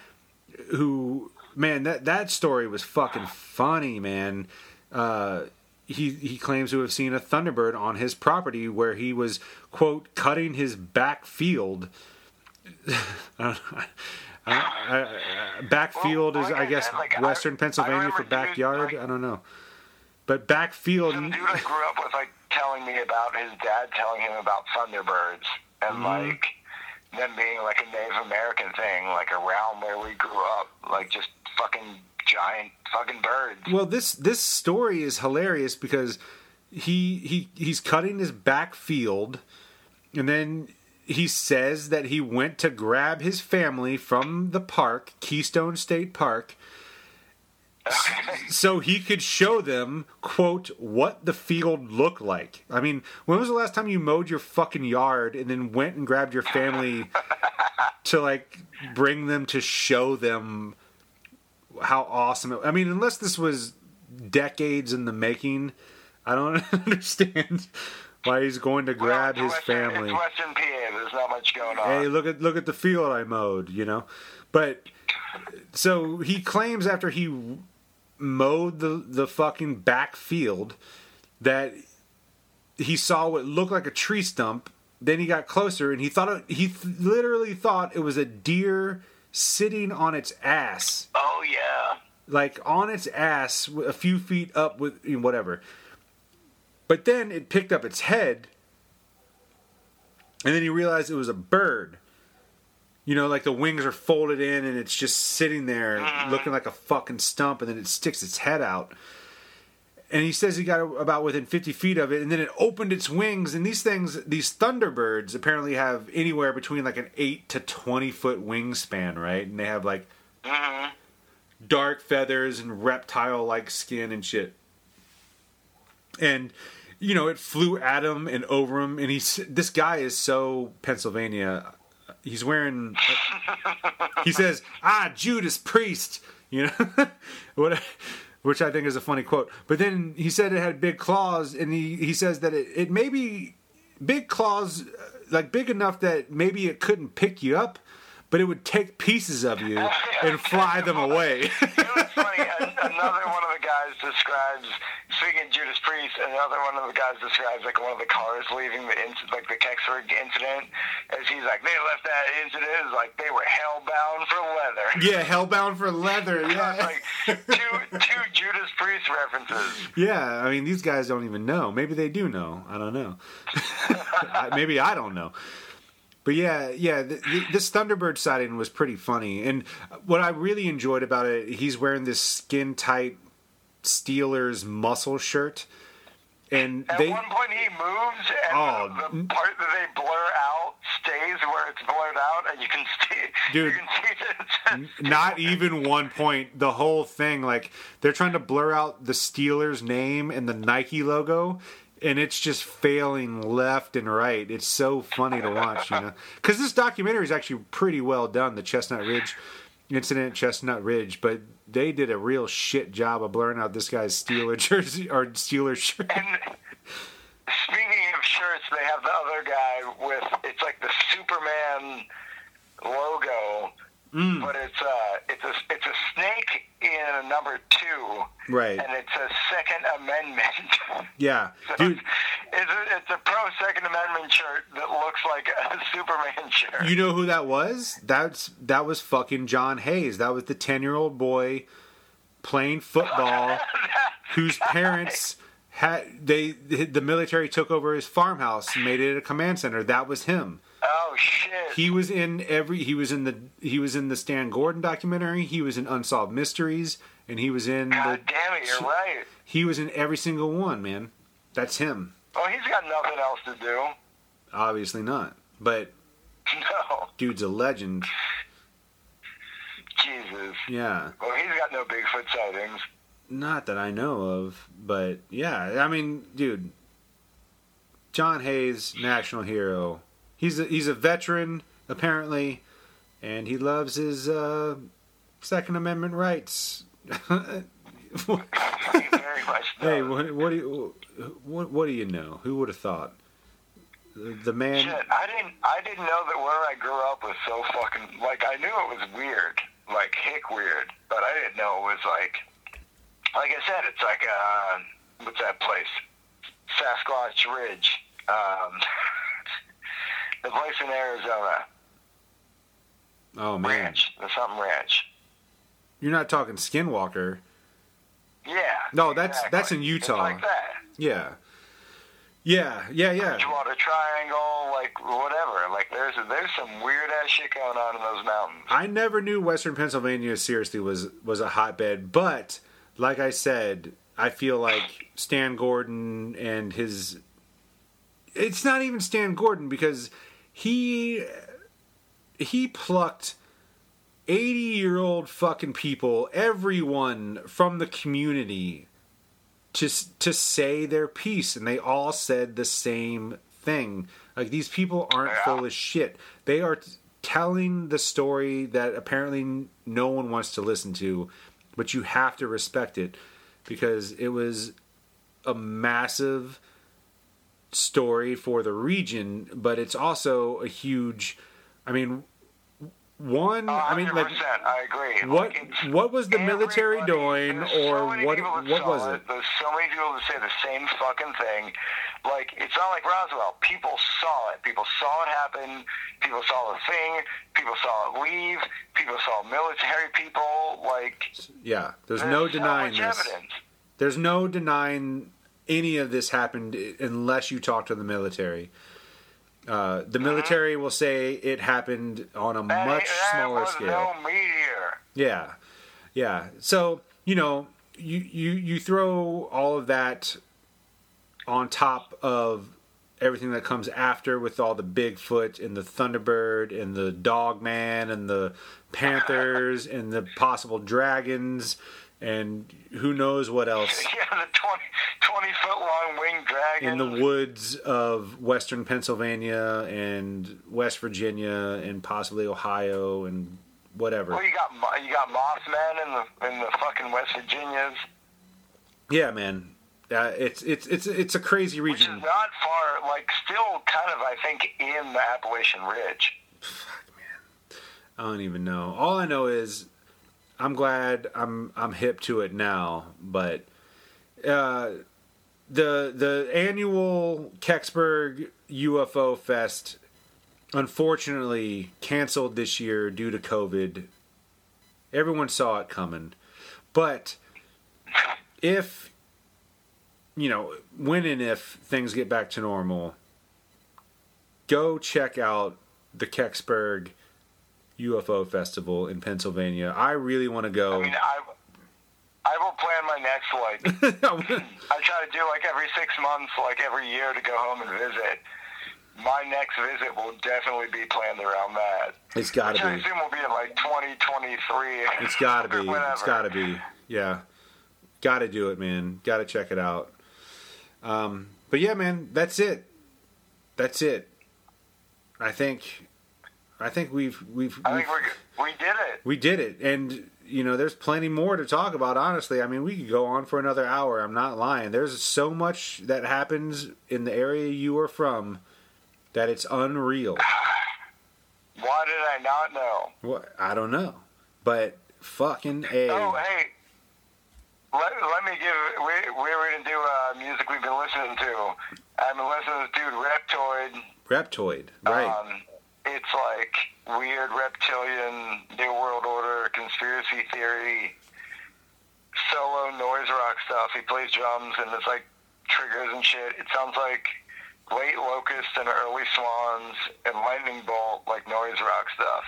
[SPEAKER 1] who man, that that story was fucking funny, man. Uh, he he claims to have seen a Thunderbird on his property where he was quote cutting his back field. [laughs] I. I, I, backfield
[SPEAKER 2] Well,
[SPEAKER 1] is, I guess,
[SPEAKER 2] like,
[SPEAKER 1] Western Pennsylvania for backyard.
[SPEAKER 2] like-
[SPEAKER 1] I don't know, but backfield.
[SPEAKER 2] Some dude I grew up with, like telling me about his dad telling him about Thunderbirds and
[SPEAKER 1] Mm-hmm.
[SPEAKER 2] like them being like a Native American thing, like around where we grew up, like just fucking giant fucking birds.
[SPEAKER 1] Well, this this story is hilarious because he he he's cutting his backfield, and then he says that he went to grab his family from the park, Keystone State Park, [laughs] so he could show them quote what the field looked like. I mean, when was the last time you mowed your fucking yard and then went and grabbed your family [laughs] to like bring them to show them how awesome it I mean, unless this was decades in the making, I don't [laughs] understand why he's going to grab
[SPEAKER 2] Well,
[SPEAKER 1] his
[SPEAKER 2] Western,
[SPEAKER 1] family.
[SPEAKER 2] It's Western PA. There's not much going on.
[SPEAKER 1] Hey, look at look at the field I mowed, you know. But so he claims after he mowed the the fucking back field that he saw what looked like a tree stump. Then he got closer and he thought it, he th- literally thought it was a deer sitting on its ass,
[SPEAKER 2] oh yeah.
[SPEAKER 1] like on its ass, a few feet up with you know, whatever. But then it picked up its head, and then he realized it was a bird. You know, like the wings are folded in and it's just sitting there looking like a fucking stump, and then it sticks its head out. And he says he got about within 50 feet of it, and then it opened its wings. And these things, these thunderbirds, apparently have anywhere between like an 8 to 20 foot wingspan, right? And they have like
[SPEAKER 2] hmm
[SPEAKER 1] dark feathers and reptile like skin and shit. And you know, it flew at him and over him and he's this guy is so Pennsylvania. He's wearing he says, "Ah, Judas Priest," you know. [laughs] what which I think is a funny quote. But then he said it had big claws and he he says that it, it may be big claws uh, like big enough that maybe it couldn't pick you up, but it would take pieces of you and fly them away. [laughs]
[SPEAKER 2] It was funny. an- Another one of the guys describes of Judas Priest. Another one of the guys describes like one of the cars leaving the inc- like the Kecksburg incident, as he's like they left that incident like they were hellbound for leather. [laughs]
[SPEAKER 1] yeah, hellbound for leather. [laughs] Yeah.
[SPEAKER 2] like two two Judas Priest references.
[SPEAKER 1] Yeah, I mean these guys don't even know. Maybe they do know. I don't know. [laughs] Maybe I don't know. But yeah, yeah, this Thunderbird sighting was pretty funny, and what I really enjoyed about it, he's wearing this skin tight Steelers muscle shirt, and
[SPEAKER 2] At
[SPEAKER 1] they
[SPEAKER 2] one point, he moves, and
[SPEAKER 1] Oh,
[SPEAKER 2] the, the part that they blur out stays where it's blurred out, and you can see.
[SPEAKER 1] Dude.
[SPEAKER 2] you can see [laughs]
[SPEAKER 1] not even one point the whole thing like they're trying to blur out the steelers name and the nike logo and it's just failing left and right it's so funny to watch you know [laughs] because this documentary is actually pretty well done the chestnut ridge incident chestnut ridge but they did a real shit job of blurring out this guy's steeler jersey or steeler shirt
[SPEAKER 2] And speaking of shirts, they have the other guy with it's like the Superman logo,
[SPEAKER 1] Mm.
[SPEAKER 2] but it's uh it's a it's a snake in a number two,
[SPEAKER 1] right
[SPEAKER 2] and it's a Second Amendment. [laughs]
[SPEAKER 1] yeah
[SPEAKER 2] So
[SPEAKER 1] dude
[SPEAKER 2] it's a, it's a pro Second Amendment shirt that looks like a [laughs] Superman shirt.
[SPEAKER 1] You know who that was? That's that was fucking John Hayes. That was the ten year old boy playing football [laughs] whose parents had they the military took over his farmhouse and made it a command center. That was him.
[SPEAKER 2] Oh shit!
[SPEAKER 1] He was in every he was in the he was in the Stan Gordon documentary, he was in Unsolved Mysteries, and he was in
[SPEAKER 2] God
[SPEAKER 1] the
[SPEAKER 2] damn it, you're right.
[SPEAKER 1] he was in every single one, man. That's him.
[SPEAKER 2] Oh, he's got nothing else to do.
[SPEAKER 1] Obviously not. But [laughs]
[SPEAKER 2] No,
[SPEAKER 1] dude's a legend.
[SPEAKER 2] Jesus.
[SPEAKER 1] Yeah.
[SPEAKER 2] Well, he's got no Bigfoot sightings.
[SPEAKER 1] Not that I know of, but yeah, I mean, dude, John Hayes, national hero. He's a, he's a veteran apparently, and he loves his uh, Second Amendment rights. [laughs] Hey, what, what do you what, what do you know? Who would have thought? The, man.
[SPEAKER 2] Shit, I didn't. I didn't know that where I grew up was so fucking. Like I knew it was weird, like hick weird, but I didn't know it was like. Like I said, it's like uh, what's that place? Sasquatch Ridge. Um, [laughs] the place in Arizona,
[SPEAKER 1] Oh man,
[SPEAKER 2] Ranch, the something Ranch.
[SPEAKER 1] you're not talking Skinwalker.
[SPEAKER 2] Yeah.
[SPEAKER 1] No, that's-
[SPEAKER 2] exactly.
[SPEAKER 1] that's in
[SPEAKER 2] It's
[SPEAKER 1] Utah.
[SPEAKER 2] like that.
[SPEAKER 1] Yeah, yeah, yeah, yeah.
[SPEAKER 2] Bridgewater Triangle, like whatever. Like there's there's some weird ass shit going on in those mountains.
[SPEAKER 1] I never knew Western Pennsylvania seriously was was a hotbed, but like I said, I feel like Stan Gordon and his it's not even Stan Gordon because he he plucked 80 year old fucking people, everyone from the community to to say their piece and they all said the same thing. Like these people aren't
[SPEAKER 2] Yeah.
[SPEAKER 1] full of shit. They are t- telling the story that apparently no one wants to listen to, but you have to respect it because it was a massive story for the region, but it's also a huge I mean one I mean like
[SPEAKER 2] I agree.
[SPEAKER 1] what
[SPEAKER 2] Like,
[SPEAKER 1] what was the military doing or
[SPEAKER 2] so
[SPEAKER 1] what what was it?
[SPEAKER 2] There's so many people that say the same fucking thing. Like it's not like Roswell. People saw it. People saw it happen. People saw the thing. People saw it leave. People saw military people. Like
[SPEAKER 1] Yeah, there's
[SPEAKER 2] there's
[SPEAKER 1] no denying
[SPEAKER 2] much
[SPEAKER 1] this.
[SPEAKER 2] evidence.
[SPEAKER 1] There's no denying any of this happened unless you talk to the military. Uh, the military will say it happened on a
[SPEAKER 2] That,
[SPEAKER 1] much smaller scale.
[SPEAKER 2] no meteor.
[SPEAKER 1] Yeah, yeah. So you know, you you you throw all of that on top of everything that comes after with all the Bigfoot and the Thunderbird and the Dogman and the Panthers [laughs] and the possible dragons and who knows what [laughs] else
[SPEAKER 2] Yeah, the 20, 20 foot long winged dragon.
[SPEAKER 1] in the woods of western Pennsylvania and West Virginia and possibly Ohio and whatever.
[SPEAKER 2] Well, you got you got Mothman in the in the fucking West Virginias,
[SPEAKER 1] Yeah, man. Uh, it's it's it's it's a crazy
[SPEAKER 2] which is
[SPEAKER 1] region.
[SPEAKER 2] not far. Like still kind of, I think, in the Appalachian Ridge. Fuck, man.
[SPEAKER 1] I don't even know. All I know is I'm glad I'm I'm hip to it now, but uh, the the annual Kecksburg UFO Fest unfortunately canceled this year due to COVID. Everyone saw it coming. But if you know, when and if things get back to normal, go check out the Kecksburg UFO Festival in Pennsylvania. I really want to go.
[SPEAKER 2] I mean, I, I will plan my next like. [laughs] I try to do like every six months, like every year, to go home and visit. My next visit will definitely be planned around that.
[SPEAKER 1] it's got to be.
[SPEAKER 2] I assume will be in like 2023.
[SPEAKER 1] It's got to [laughs] be.
[SPEAKER 2] Whatever.
[SPEAKER 1] It's got to be. Yeah. Got to do it, man. Got to check it out. Um, but yeah, man, that's it. That's it. I think. I think we've we've,
[SPEAKER 2] I
[SPEAKER 1] we've
[SPEAKER 2] think we we did it.
[SPEAKER 1] we did it, and you know, there's plenty more to talk about. Honestly, I mean, we could go on for another hour. I'm not lying. There's so much that happens in the area you are from that it's unreal. [sighs]
[SPEAKER 2] Why did I not know?
[SPEAKER 1] What I don't know, but fucking a.
[SPEAKER 2] Oh, hey. Let, let me give. We, we were going to do uh, music we've been listening to. I've been listening to this dude, Reptoid.
[SPEAKER 1] Reptoid, right?
[SPEAKER 2] Um, it's like weird reptilian, New World Order, conspiracy theory, solo noise rock stuff. He plays drums and it's like triggers and shit. It sounds like late Locust and early Swans and Lightning Bolt, like noise rock stuff.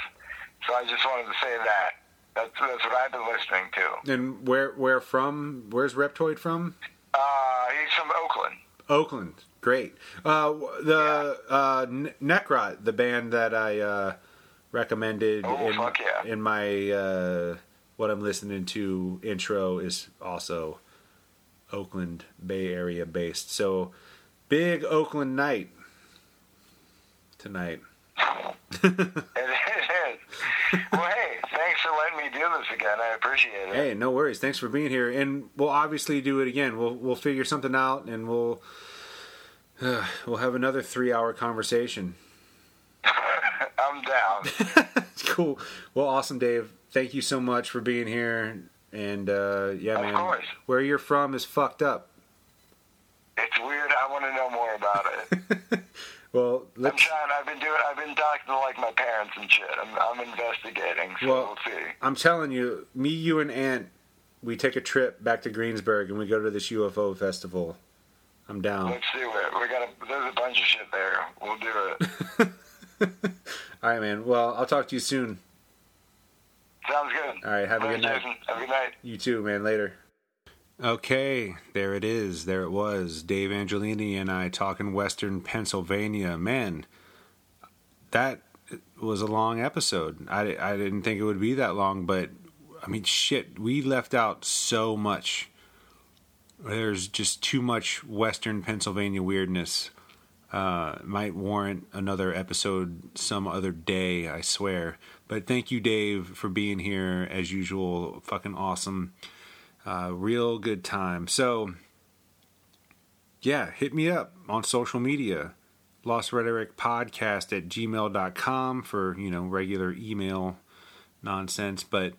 [SPEAKER 2] So I just wanted to say that. That's, that's what I've been listening to.
[SPEAKER 1] and where where from? Where's Reptoid from?
[SPEAKER 2] Uh, he's from Oakland.
[SPEAKER 1] Oakland. Great. Uh, the uh, Ne- Necrot, the band that I uh, recommended
[SPEAKER 2] Oh,
[SPEAKER 1] in,
[SPEAKER 2] yeah.
[SPEAKER 1] in my uh, what I'm listening to intro is also Oakland Bay Area based. So big Oakland night tonight. [laughs]
[SPEAKER 2] It is. well, hey, thanks for letting me do this again. I appreciate it.
[SPEAKER 1] Hey, no worries. Thanks for being here, and we'll obviously do it again. We'll we'll figure something out, and we'll uh, we'll have another three hour conversation. [laughs]
[SPEAKER 2] I'm down. [laughs]
[SPEAKER 1] cool. Well, awesome, Dave. Thank you so much for being here. And uh, yeah,
[SPEAKER 2] Of
[SPEAKER 1] man,
[SPEAKER 2] course.
[SPEAKER 1] where you're from is fucked up.
[SPEAKER 2] It's weird. I want to know more about it. [laughs]
[SPEAKER 1] Well,
[SPEAKER 2] I'm trying. I've been doing. I've been talking to like my parents and shit. I'm, I'm investigating. So
[SPEAKER 1] Well-
[SPEAKER 2] we'll see.
[SPEAKER 1] I'm telling you, me, you, and Aunt, we take a trip back to Greensburg and we go to this UFO festival. I'm down.
[SPEAKER 2] Let's do it. We got. A, there's a bunch of shit there. We'll do it. [laughs]
[SPEAKER 1] All right, man. Well, I'll talk to you soon.
[SPEAKER 2] Sounds good.
[SPEAKER 1] All right, have a good night.
[SPEAKER 2] Jason. Have a good night.
[SPEAKER 1] You too, man. Later. Okay, there it is. There it was. Dave Angiolini and I talking Western Pennsylvania. Man, that was a long episode. I, I didn't think it would be that long, but I mean, shit, we left out so much. There's just too much Western Pennsylvania weirdness. Uh, might warrant another episode some other day, I swear. But thank you, Dave, for being here as usual. Fucking awesome. Uh, real good time. So, yeah, hit me up on social media. Lost Rhetoric Podcast at gmail.com for, you know, regular email nonsense. But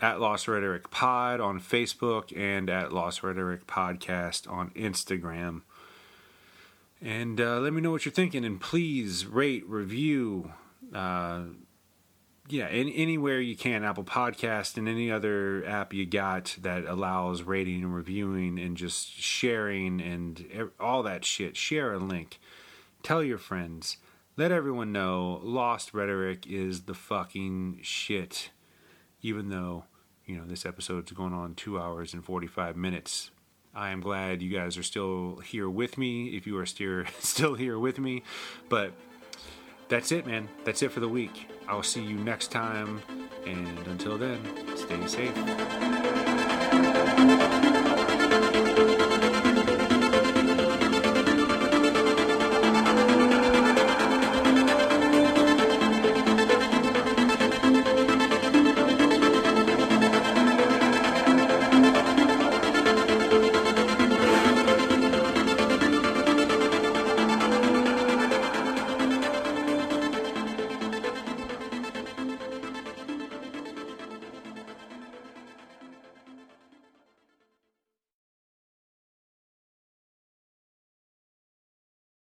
[SPEAKER 1] at Lost Rhetoric Pod on Facebook and at Lost Rhetoric Podcast on Instagram. And uh, let me know what you're thinking. And please rate, review, uh, yeah, in, anywhere you can, Apple Podcast and any other app you got that allows rating and reviewing and just sharing and all that shit. Share a link. Tell your friends. Let everyone know Lost Rhetoric is the fucking shit. Even though, you know, this episode's going on two hours and 45 minutes. I am glad you guys are still here with me, if you are still, [laughs] still here with me. But that's it, man. That's it for the week. I'll see you next time. And until then, stay safe.